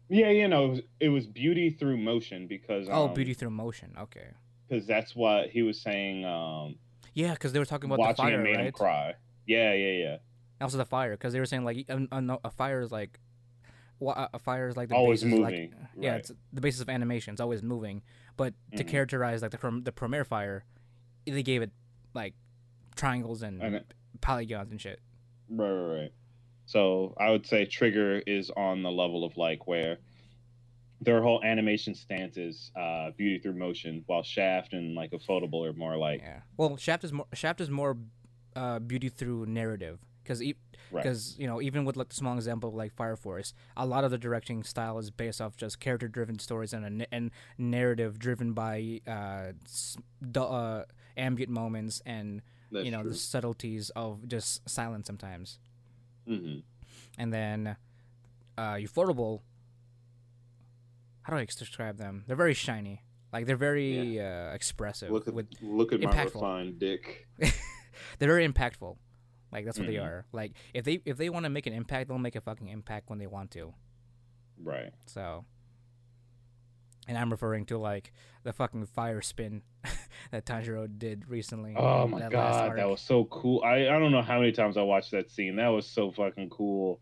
Yeah, you know, it was, it was beauty through motion because oh, um, beauty through motion. Okay. because that's what he was saying. Um, Yeah, because they were talking about the fire, it made him right? cry. Yeah, yeah, yeah. Also the fire, because they were saying like a, a, a fire is like, a fire is like the Always basis, like- moving, yeah, right. it's the basis of animation. It's always moving. But to Mhm. characterize like the the Promare fire, they gave it like triangles and And it- polygons and shit. Right, right, right. So I would say Trigger is on the level of like where their whole animation stance is uh, beauty through motion, while Shaft and like Ufotable are more like Yeah. Well, Shaft is more Shaft is more uh, beauty through narrative because Right. because you know even with like the small example of like Fire Force, a lot of the directing style is based off just character driven stories and a and narrative driven by uh, s- du- uh ambient moments and that's you know true. the subtleties of just silence sometimes. hmm And then uh, Ufotable. How do I describe them? They're very shiny. Like they're very uh, expressive. Look at with look at my impactful. refined dick. they're very impactful. Like that's what they Mhm. are. Like if they if they want to make an impact, they'll make a fucking impact when they want to. Right. So, and I'm referring to like the fucking fire spin that Tanjiro did recently. Oh my that god, that was so cool. I, I don't know how many times I watched that scene. That was so fucking cool.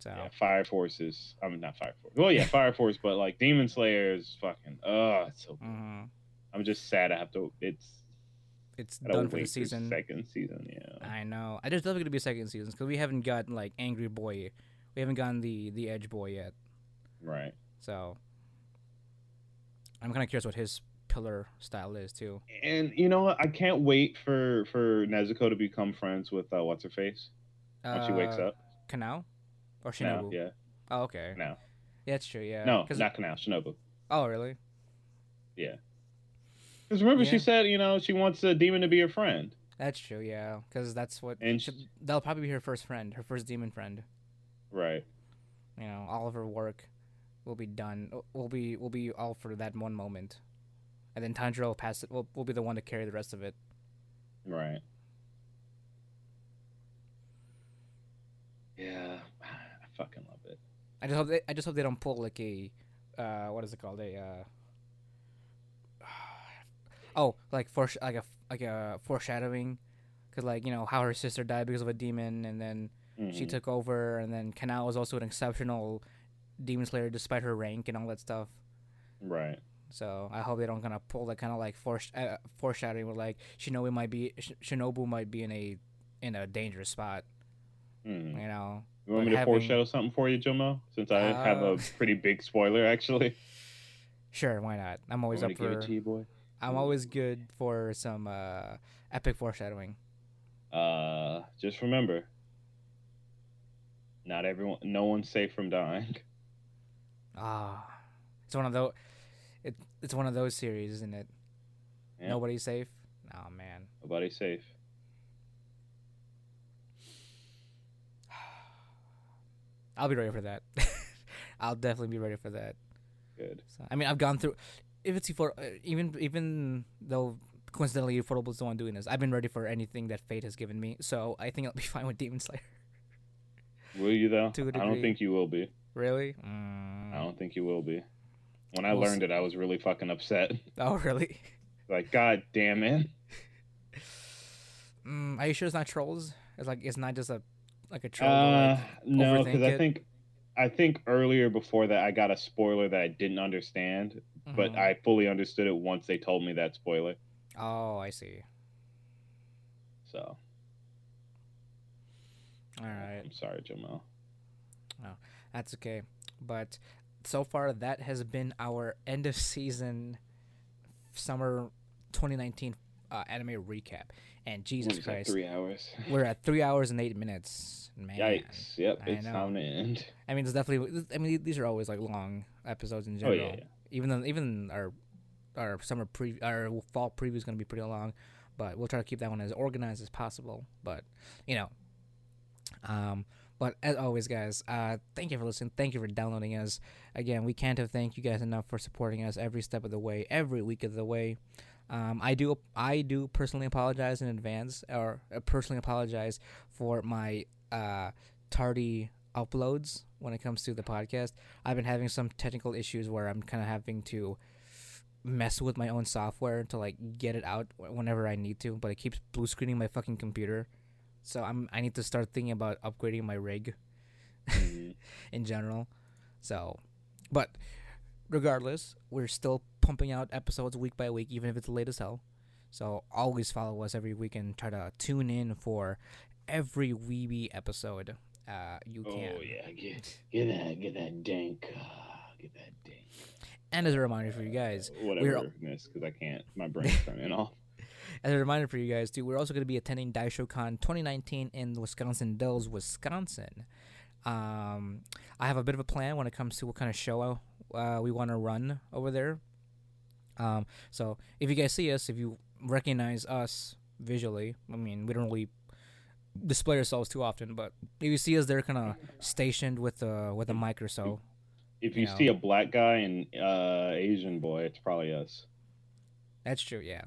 so. Yeah, Fire Forces. I mean not Fire Force. Well yeah, Fire Force, but like Demon Slayer is fucking uh it's so mhm. I'm just sad I have to it's It's done for the season. second season, yeah. I know. I just definitely gonna be a second season because we haven't gotten like Angry Boy, we haven't gotten the the Edge Boy yet. Right. So I'm kind of curious what his pillar style is too. And you know what? I can't wait for for Nezuko to become friends with uh, what's her face when she wakes Uh, up. Kanao or Shinobu? yeah. Oh, okay. No. Yeah, it's true. Yeah. No, not Kanao, Shinobu. Oh, really? Yeah. Because remember, Yeah. she said, you know, she wants a demon to be her friend. That's true. Yeah, because that's what. And she- sh- that'll probably be her first friend, her first demon friend. Right. You know, all of her work will be done. Will be will be all for that one moment, and then Tanjiro will pass it. Will will be the one to carry the rest of it. Right. Yeah. I fucking love it. I just hope they, I just hope they don't pull like a, uh, what is it called a, uh, oh, like for like a like a foreshadowing, because like you know how her sister died because of a demon, and then she Mhm. took over, and then Kanao was also an exceptional demon slayer despite her rank and all that stuff. Right. So I hope they don't gonna pull that kind of like foresh- uh, foreshadowing where like Shinobu might be Sh- Shinobu might be in a in a dangerous spot. Mm. You know. You want me to having- foreshadow something for you, Jomo? Since I have Uh, a pretty big spoiler, actually. Sure, why not? I'm always up for. it to you, boy? I'm always good for some uh, epic foreshadowing. Uh, just remember, not everyone, no one's safe from dying. Ah, it's one of those. It, it's one of those series, isn't it? Yeah. Nobody's safe. Oh man. Nobody's safe. I'll be ready for that. I'll definitely be ready for that. Good. So, I mean, I've gone through. If it's for uh, even even though coincidentally Ufotable the one doing this, I've been ready for anything that fate has given me. So I think I'll be fine with Demon Slayer. Will you though? I don't think you will be. Really? Mm. I don't think you will be. When I We'll learned it, I was really fucking upset. Oh, really? Like, god damn it. Mm, are you sure it's not trolls? It's like it's not just a like a troll. Uh, like, no, because I think, I think earlier before that, I got a spoiler that I didn't understand, but mhm. I fully understood it once they told me that spoiler. Oh, I see. So, All right. I'm sorry, Jamal. No, that's okay. But so far, that has been our end of season summer 2019 uh, anime recap. And Jesus Christ, Three hours. we're at three hours and eight minutes. Man. Yikes! Yep, I it's know. time to end. I mean, it's definitely. I mean, these are always like long episodes in Oh general. yeah, yeah. Even though, even our our summer pre our fall preview is going to be pretty long, but we'll try to keep that one as organized as possible. But you know, um, but as always, guys, uh, thank you for listening. Thank you for downloading us. Again, we can't have thanked you guys enough for supporting us every step of the way, every week of the way. Um, I do I do personally apologize in advance, or uh, personally apologize for my uh, tardy uploads when it comes to the podcast. I've been having some technical issues where I'm kind of having to mess with my own software to like get it out whenever I need to, but it keeps blue screening my fucking computer. So I'm I need to start thinking about upgrading my rig Mhm. in general. So, but regardless, we're still pumping out episodes week by week, even if it's late as hell. So always follow us every week and try to tune in for every weeby episode. Uh, you can. Oh yeah, get get that get that dank, uh, get that dank. And as a reminder for you guys, Whatever, because I can't. My brain's turning off. As a reminder for you guys, too, we're also going to be attending DaishoCon 2019 in Wisconsin Dells, Wisconsin. Um, I have a bit of a plan when it comes to what kind of show uh, we want to run over there. Um, so if you guys see us, if you recognize us visually, I mean, we don't really display ourselves too often, but if you see us they're kind of stationed with a with a mic or so, If You you know. see a black guy and uh Asian boy, it's probably us. That's true, yeah.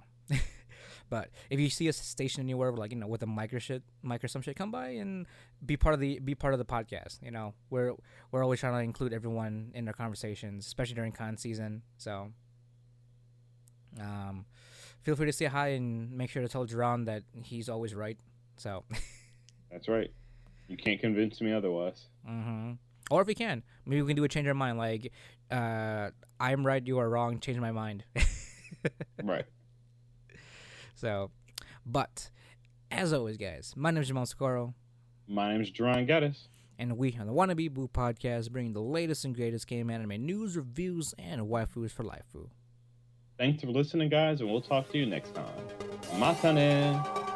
But if you see us stationed anywhere, like you know, with a mic or shit, mic or some shit, come by and be part of the be part of the podcast. You know, we're we're always trying to include everyone in our conversations, especially during con season. So, um, feel free to say hi and make sure to tell Jerron that he's always right. So, That's right. You can't convince me otherwise. hmm or if we can, maybe we can do a change our mind. Like, uh, I'm right, you are wrong. Change my mind. Right. So, but as always, guys, my name is Jamal Socorro, My name is Jerron Gaddis. and we on the Wannabe Boo podcast bring the latest and greatest game anime news, reviews, and waifus for life. Thanks for listening, guys, and we'll talk to you next time. Matane.